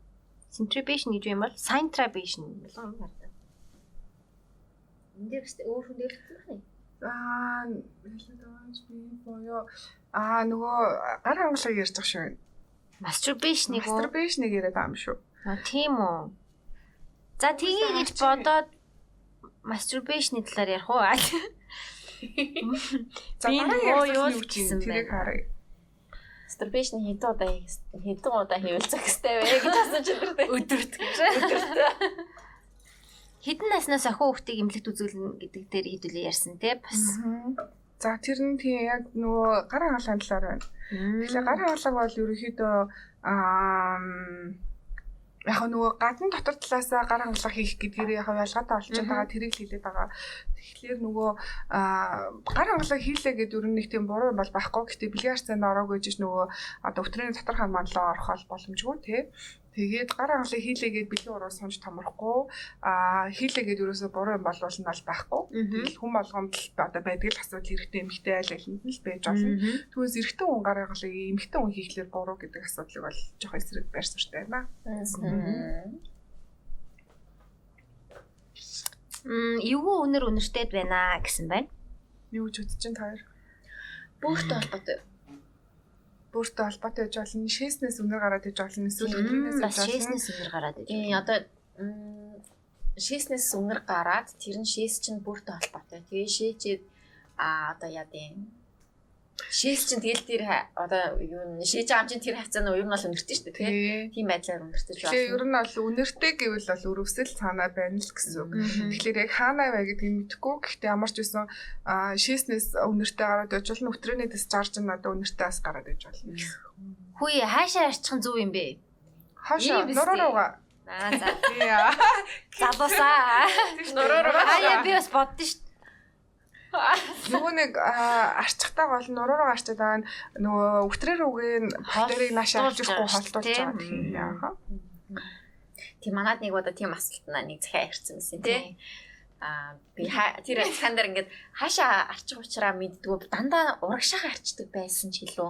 Centribation гэж юм бол Centribation болон юм байна. Энд дэвс өөр хүн дэвсэх юм. Аа хэлээд би боёо аа нөгөө гар хангалыг ярьж байгаа шүү. Masturbation-ыг уу? Masturbation-ыг яриад байгаа юм шүү. А тийм үү. За тгий гэж бодоод masturbation-ы талаар ярих уу? За Би дараа юу гэсэн гэсэн тэрийг харъя. Masturbation хэдэн удаа хийх- хэдэн удаа хийвэл хэвтэй вэ гэж асууж өдөртэй. Өдөрт гэж. Хідэн наснаас охин хүүхдийг имлэгт үзүүлнэ гэдэг дээр хэдүүлээ ярьсан те бас. За тэр нь тийм яг нөгөө гар хангалын талаар байна. Тэгэхээр гар хангалаг бол ерөнхийдөө аа яг нөгөө гадна дотор талаасаа гар хангалах хийх гэдгээр яг ялгаатай болчиход байгаа тэрийг л хэлээд байгаа. Тэгэхээр нөгөө гар хангалах хийлээ гэдэг ер нь нэг тийм буруу бол байхгүй. Гэтэ бильярд цаанд ороогүй гэж нөгөө одоо өвтрийн дотор хан манлаа орох бол боломжгүй тий. Тэгээд гар хангалах хийлээ гэд бэлэн уруу сунж томрохгүй. Аа хийлээ гэд ерөөсөө буруу юм болвол нь байхгүй. Тэгэл хүн болгоомд л одоо байдаг л асуудал хэрэгтэй эмхтэй айл алинд нь л байж болно. Түүнээс эрэгтэй хүн гар хангалыг эмхтэй хүн хийхлээр буруу гэдэг асуудлыг бол жоох эсрэг байрсан штэ байна. Мм, эвгүй үнэр үнэртэйд байна гэсэн байна. Юу гэж үзэж чинь та хоёр? Бүгд холбоотой. Бүртээ холбоотой гэж болно. Шээснээс үнэр гараад иж болно. Эсвэл бас иж болно. шээснээс үнэр гараад иж. Тий одоо шээснээс үнэр гараад тэр нь шээс чинь бүртээ холбоотой. Тэгээ шээчээд а одоо яа гэв Шээс чинь тэгэл тэр одоо юу шээж байгаа юм чинь тэр хавцаа нь ер нь бол өнөртэй шүү дээ тий. Тий. Тийм байдлаар өнөртөж Тэгэхээр ер байна. нь бол үнэртэй гэвэл бол өрөвсөл цаанаа байна л гэсэн үг. Тэгэхээр яг хаанаа вэ гэдгийг мэдэхгүй. Гэхдээ ямар ч байсан аа шээснээс үнэртэй гараад иж болно. Өтрөөний дэс чарж нь одоо үнэртэй бас гараад иж болно. Хүй хаашаа арчих нь зөв юм бэ? Хаашаа Ийм биз нуруу дээ. руугаа. Аа за. Аа. Залуусаа. Нуруу руугаа. Хаяа би бас боддоо шүү. Нөгөө нэг аа, арчихтаа гол нуруу руу арчаад байгаа нөгөө өвтрээр үгийн батарийг наашаа авчихгүй холдуулж байгаа. Тийм. Тийм манад нэг удаа тийм асуултнаа нэг захиа ярьсан байсан тий. Аа би тэр цаан дээр ингээд хаашаа арчих учраас мэддгүү дандаа урагшаага арчдаг байсан ч илүү.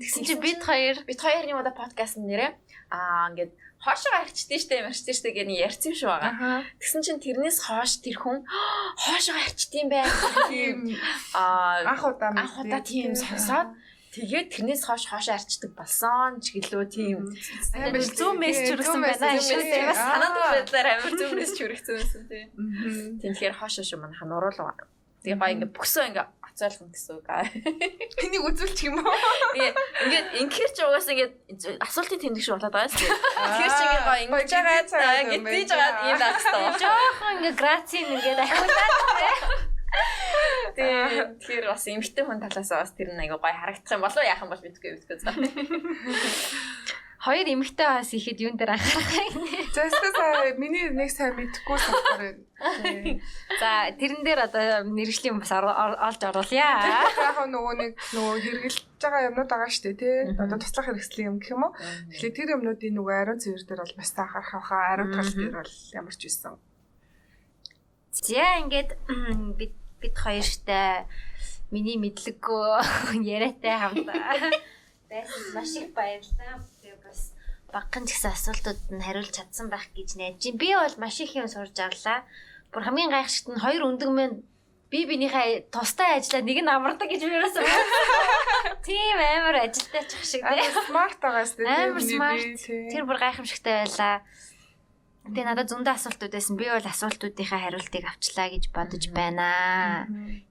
Тэгсэн чи бид хоёр Бид хоёрын удаа подкаст нэрээ аа ингээд хоошоо арчдээ штэ марчдээ штэ гэж ярьсан юм шиг байгаа. Тэгсэн чинь тэрнээс хоош тэр хүн хоошоо арчдсан байх. Тийм аа анх удаа анх удаа тийм сонсоод тэгээд тэрнээс хоош хоошоо арчдаг болсон ч гэлөө тийм Амар зүүн мессеж хүргэсэн байна. Шүү дээ. санаад байдлаар амар зүүн мессеж хүргэсэн байсан тийм. Тэгэхээр хоошоо шүү манайха нуруулга. Тэгээ гоё ингээ бүксөө ингээ оцоолгон гэсэн үг. аа. Энийг үзүүлчих юм уу? Тэгээ ингээд инхээр ч угаас ингээд асуултын тэмдэг шиг болоод байгаа шүү дээ. Тэгэхээр чи ингээ гоё ингэж байгаа цаа ингээ тийж байгаа юм байх хэвээр. жоохон ингээ грацийн нэгээд ахиулаад Тэгээ тэгэхээр бас эмхтэй хүн талаас бас тэр нэг гоё харагдах юм болов яах юм бол мэдгүй мэдгүй заа. Хоёр эмэгтэй бас ихэд юун дээр анхаарах юм. За эсвэл миний нэг сайн мэдхгүй сонсоор байна. За тэрэн дээр одоо мэрэгжлийн бас олж оруулъя. Яг нөгөө нэг нөгөө хэрэгжилж байгаа юмнууд байгаа шүү дээ тий. Одоо туслах хэрэгслийн юм гэх юм уу? Тэгэхээр тэр юмнуудын нөгөө ариун цэвэр дээр бол бас анхаарах хаа ариун тал дээр бол ямар ч байсан. За ингээд бид бид хоёр штэ миний мэдлэггүй яриатай хамт байсан маш их баярлалаа. Багхан ч гэсэн асуултууд нь хариулж чадсан байх гэж найдаж байна. Би бол маш их юм сурж авлаа. Бүр хамгийн гайхшигт нь хоёр өндөг минь би бинийхээ тустай ажиллаад нэг нь амардаг гэж би ерөөсөө тийм амар ажилтай чих шиг тийм. смарт байгаа шүү дээ. Амар смарт. Тэр бүр гайхамшигтай байлаа. Тэгээ надад зөндөө асуултууд байсан. Би бол асуултуудынхаа хариултыг авчлаа гэж бодож байна.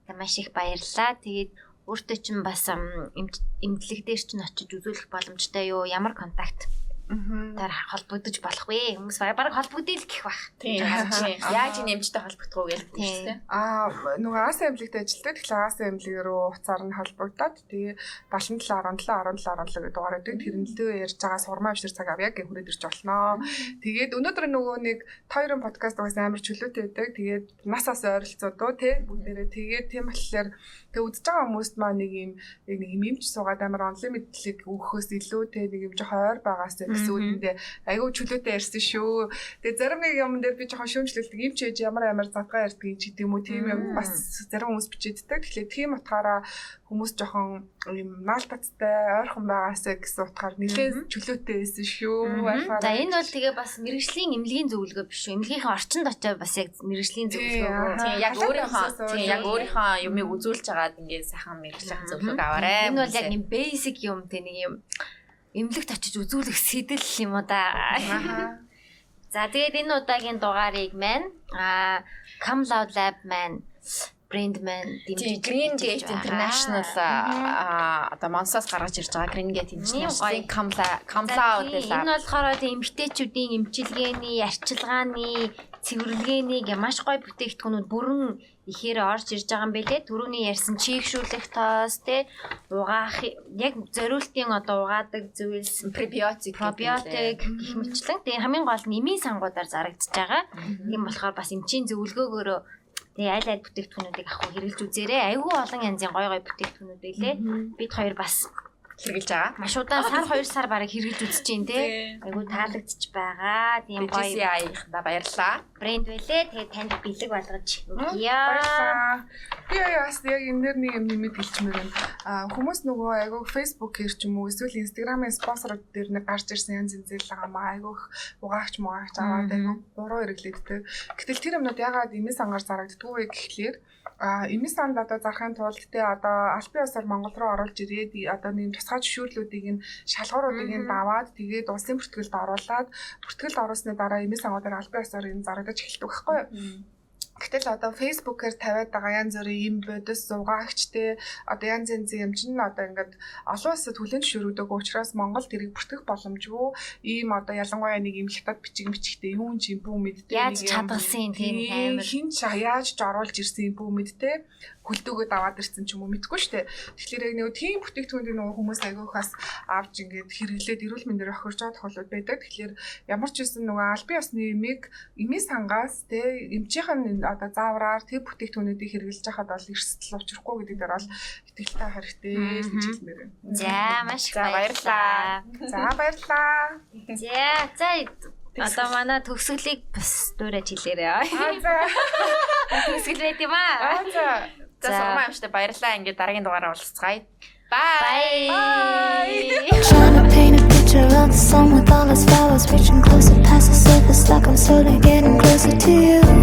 Тэгээ маш их баярлалаа. Тэгээд өөртөө чинь бас ам, эмч- эмнэлэг дээр чинь очиж үзүүлэх боломжтой юу? Ямар контакт. Тэр холбогдож болохгүй. Хүмүүс баг холбогдъё л гэх бах. Яаж нэмжтэй холбогдох уу гэж Тийм. хэлсэн. Аа нөгөө АС эмнэлэгтэй ажилтдаг. Тэгэхээр АС эмнэлэг рүү уцаар нь холбогдоод тэгээ 77 17 17 17 гэдэг дугаар өгдөг. Тэрнэлдээ ярьж байгаа сурмаа авшир цаг авъя гэх хүрээд ирж болно. Тэгээд өнөөдөр нөгөө нэг тойрон подкаст угаас амар чөлөөтэй байдаг. Тэгээд насаас ойролцоодоо тий бүгдээрээ тэгээд тийм болохоор тэг үзэж байгаа хүмүүст маа нэг юм яг нэг юм юмч суугаад амар unlimited өгөхөөс илүү тий нэг юм жоохон ойр байгаас гэсэн үгэндээ айгүй чөлөөтэй ярьсан шүү. Тэгээ зарим нэг юм дээр би жоохон шүүмжлэлдэг. Юм ч ээж ямар амар задгаа ярьдаг ч гэдэг юм уу тийм юм бас зарим хүмүүс бичээддэг. Тэгэхээр тийм утгаараа хүмүүс жоохон юм наалтацтай ойрхон байгаасаа гэсэн утгаар нэлээд чөлөөтэй байсан шүү. За энэ бол тэгээ бас мэрэгжлийн эмнэлгийн зөвлөгөө биш шүү. Эмнэлгийнхээ орчинд очиод бас яг мэрэгжлийн зөвлөгөө. Тийм яг өөрийнхөө тийм яг өөр. өөрийнхөө юмыг үзүүлж хагаад ингээд сайхан мэрэгчлэх зөвлөг аваарэ. Энэ бол яг юм basic юм те нэг юм эмнэлэгт очиж үзүүлэх сэтэл юм уу да. За тэгээд энэ удаагийн дугаарыг маань а Come Loud Lab маань брэнд маань дэмжиж Green Gate. International одоо Монсоос гаргаж ирж байгаа. Green Gate International. Камла Камла тийм, Энэ болохоор тийм эмгтээчүүдийн эмчилгээний, арчилгааны, цэвэрлэгээний гэ маш гоё бүтээгдэхүүнүүд бүрэн ихээр орж ирж байгаа юм бэлээ. Төрөний ярьсан чийгшүүлэх тоос те угаах яг зориултын одоо угаадаг зүйлс пробиотик пробиотик гэх мэтлэн тийм хамгийн гол нь эмийн сангуудаар зарагдчихж байгаа. Тийм болохоор бас эмчийн зөвлөгөөгөөрөө тэгээ аль аль бүтээгдэхүүнүүдийг авах хэрэглэж үзээрэй. Айгүй олон янзын гой гой бүтээгдэхүүнүүд байлээ. Бид хоёр бас хэрэгжилж байгаа. маш удаан сар 2 сар бараг хэрэгж үзэж байна те. Айгу таалагдчих байгаа. Тийм гоё BGCI-ийнхаа баярлаа. брэнд байлээ. Тэгээд танд бэлэг болгож өгье. Баярлалаа. Би бас яг энэ дээр нэг юм нэмэт хэлчмээр байна. Аа хүмүүс нөгөө айгүй Facebook-ээр ч юм уу эсвэл Instagram-ын спонсорууд дээр нэг гарч ирсэн янз янз зээл байгаа маа айгүй их угаагч муугаагч аваад айгүй буруу хэрэглээддэг. Гэтэл тэр юмнууд ягаад эмээс ангаар зарагддгүй вэ гэхлээр а эмээс анд одоо зарахын тулд те одоо албан ёсоор Монгол руу оруулж ирээд одоо нэг тусгай зөвшөөрлүүдийг нь шалгууруудыг нь даваад тэгээд улсын бүртгэлд оруулаад бүртгэлд оруулсны дараа эмээс ангуудаар албан ёсоор энэ зарагдаж эхэлдэг байхгүй юу? Гэтэл одоо Facebook-ээр тавиад байгаа янз бүрийн юм бодис угаагчтэй одоо янз янзын юм чинь одоо ингээд олон улсад хүлэн зөвшөөрөгдөг. Учраас Монгол тэрийг бүртгэх боломжгүй. Ийм одоо ялангуяа нэг юм хятад бичиг бичгтэй юм бүү мэдтэй Яаж чадгалсан тийм амар. хин яаж ч оруулж ирсэн юм бүү мэдтэй хөлдөөгөө даваад ирсэн ч юм уу мэдгүй штэ. Тэгэхээр яг нэг тийм бүтээгдэхүүнийг нөгөө хүмүүс агиух бас авч ингээд хэрэглээд эрүүл мэндээр охирч байгаа тохиолдол байдаг. Тэгэхээр ямар ч байсан нөгөө албан ёсны эмийг эмийн сангаас те эмчийнх нь одоо заавраар тэр бүтээгдэхүүнүүдийг хэрэглэж байхад бол эрсдэл учрахгүй гэдэг дээр бол итгэлтэй хэрэгтэй гэж хэлмээр байна. За маш их баярлалаа. баярлалаа. За баярлаа. За за одоо манай төгсгөлийг бас дуурайж хэлээрэй. Аа за. Төгсгөл байт юм аа. Аа за. За За. сурмаа амжтай баярлаа. Ингээд дараагийн дугаараа уулзцгаая. Bye. Bye. Trying to paint a picture of the sun with all its flowers reaching closer past the surface like I'm slowly getting closer to you.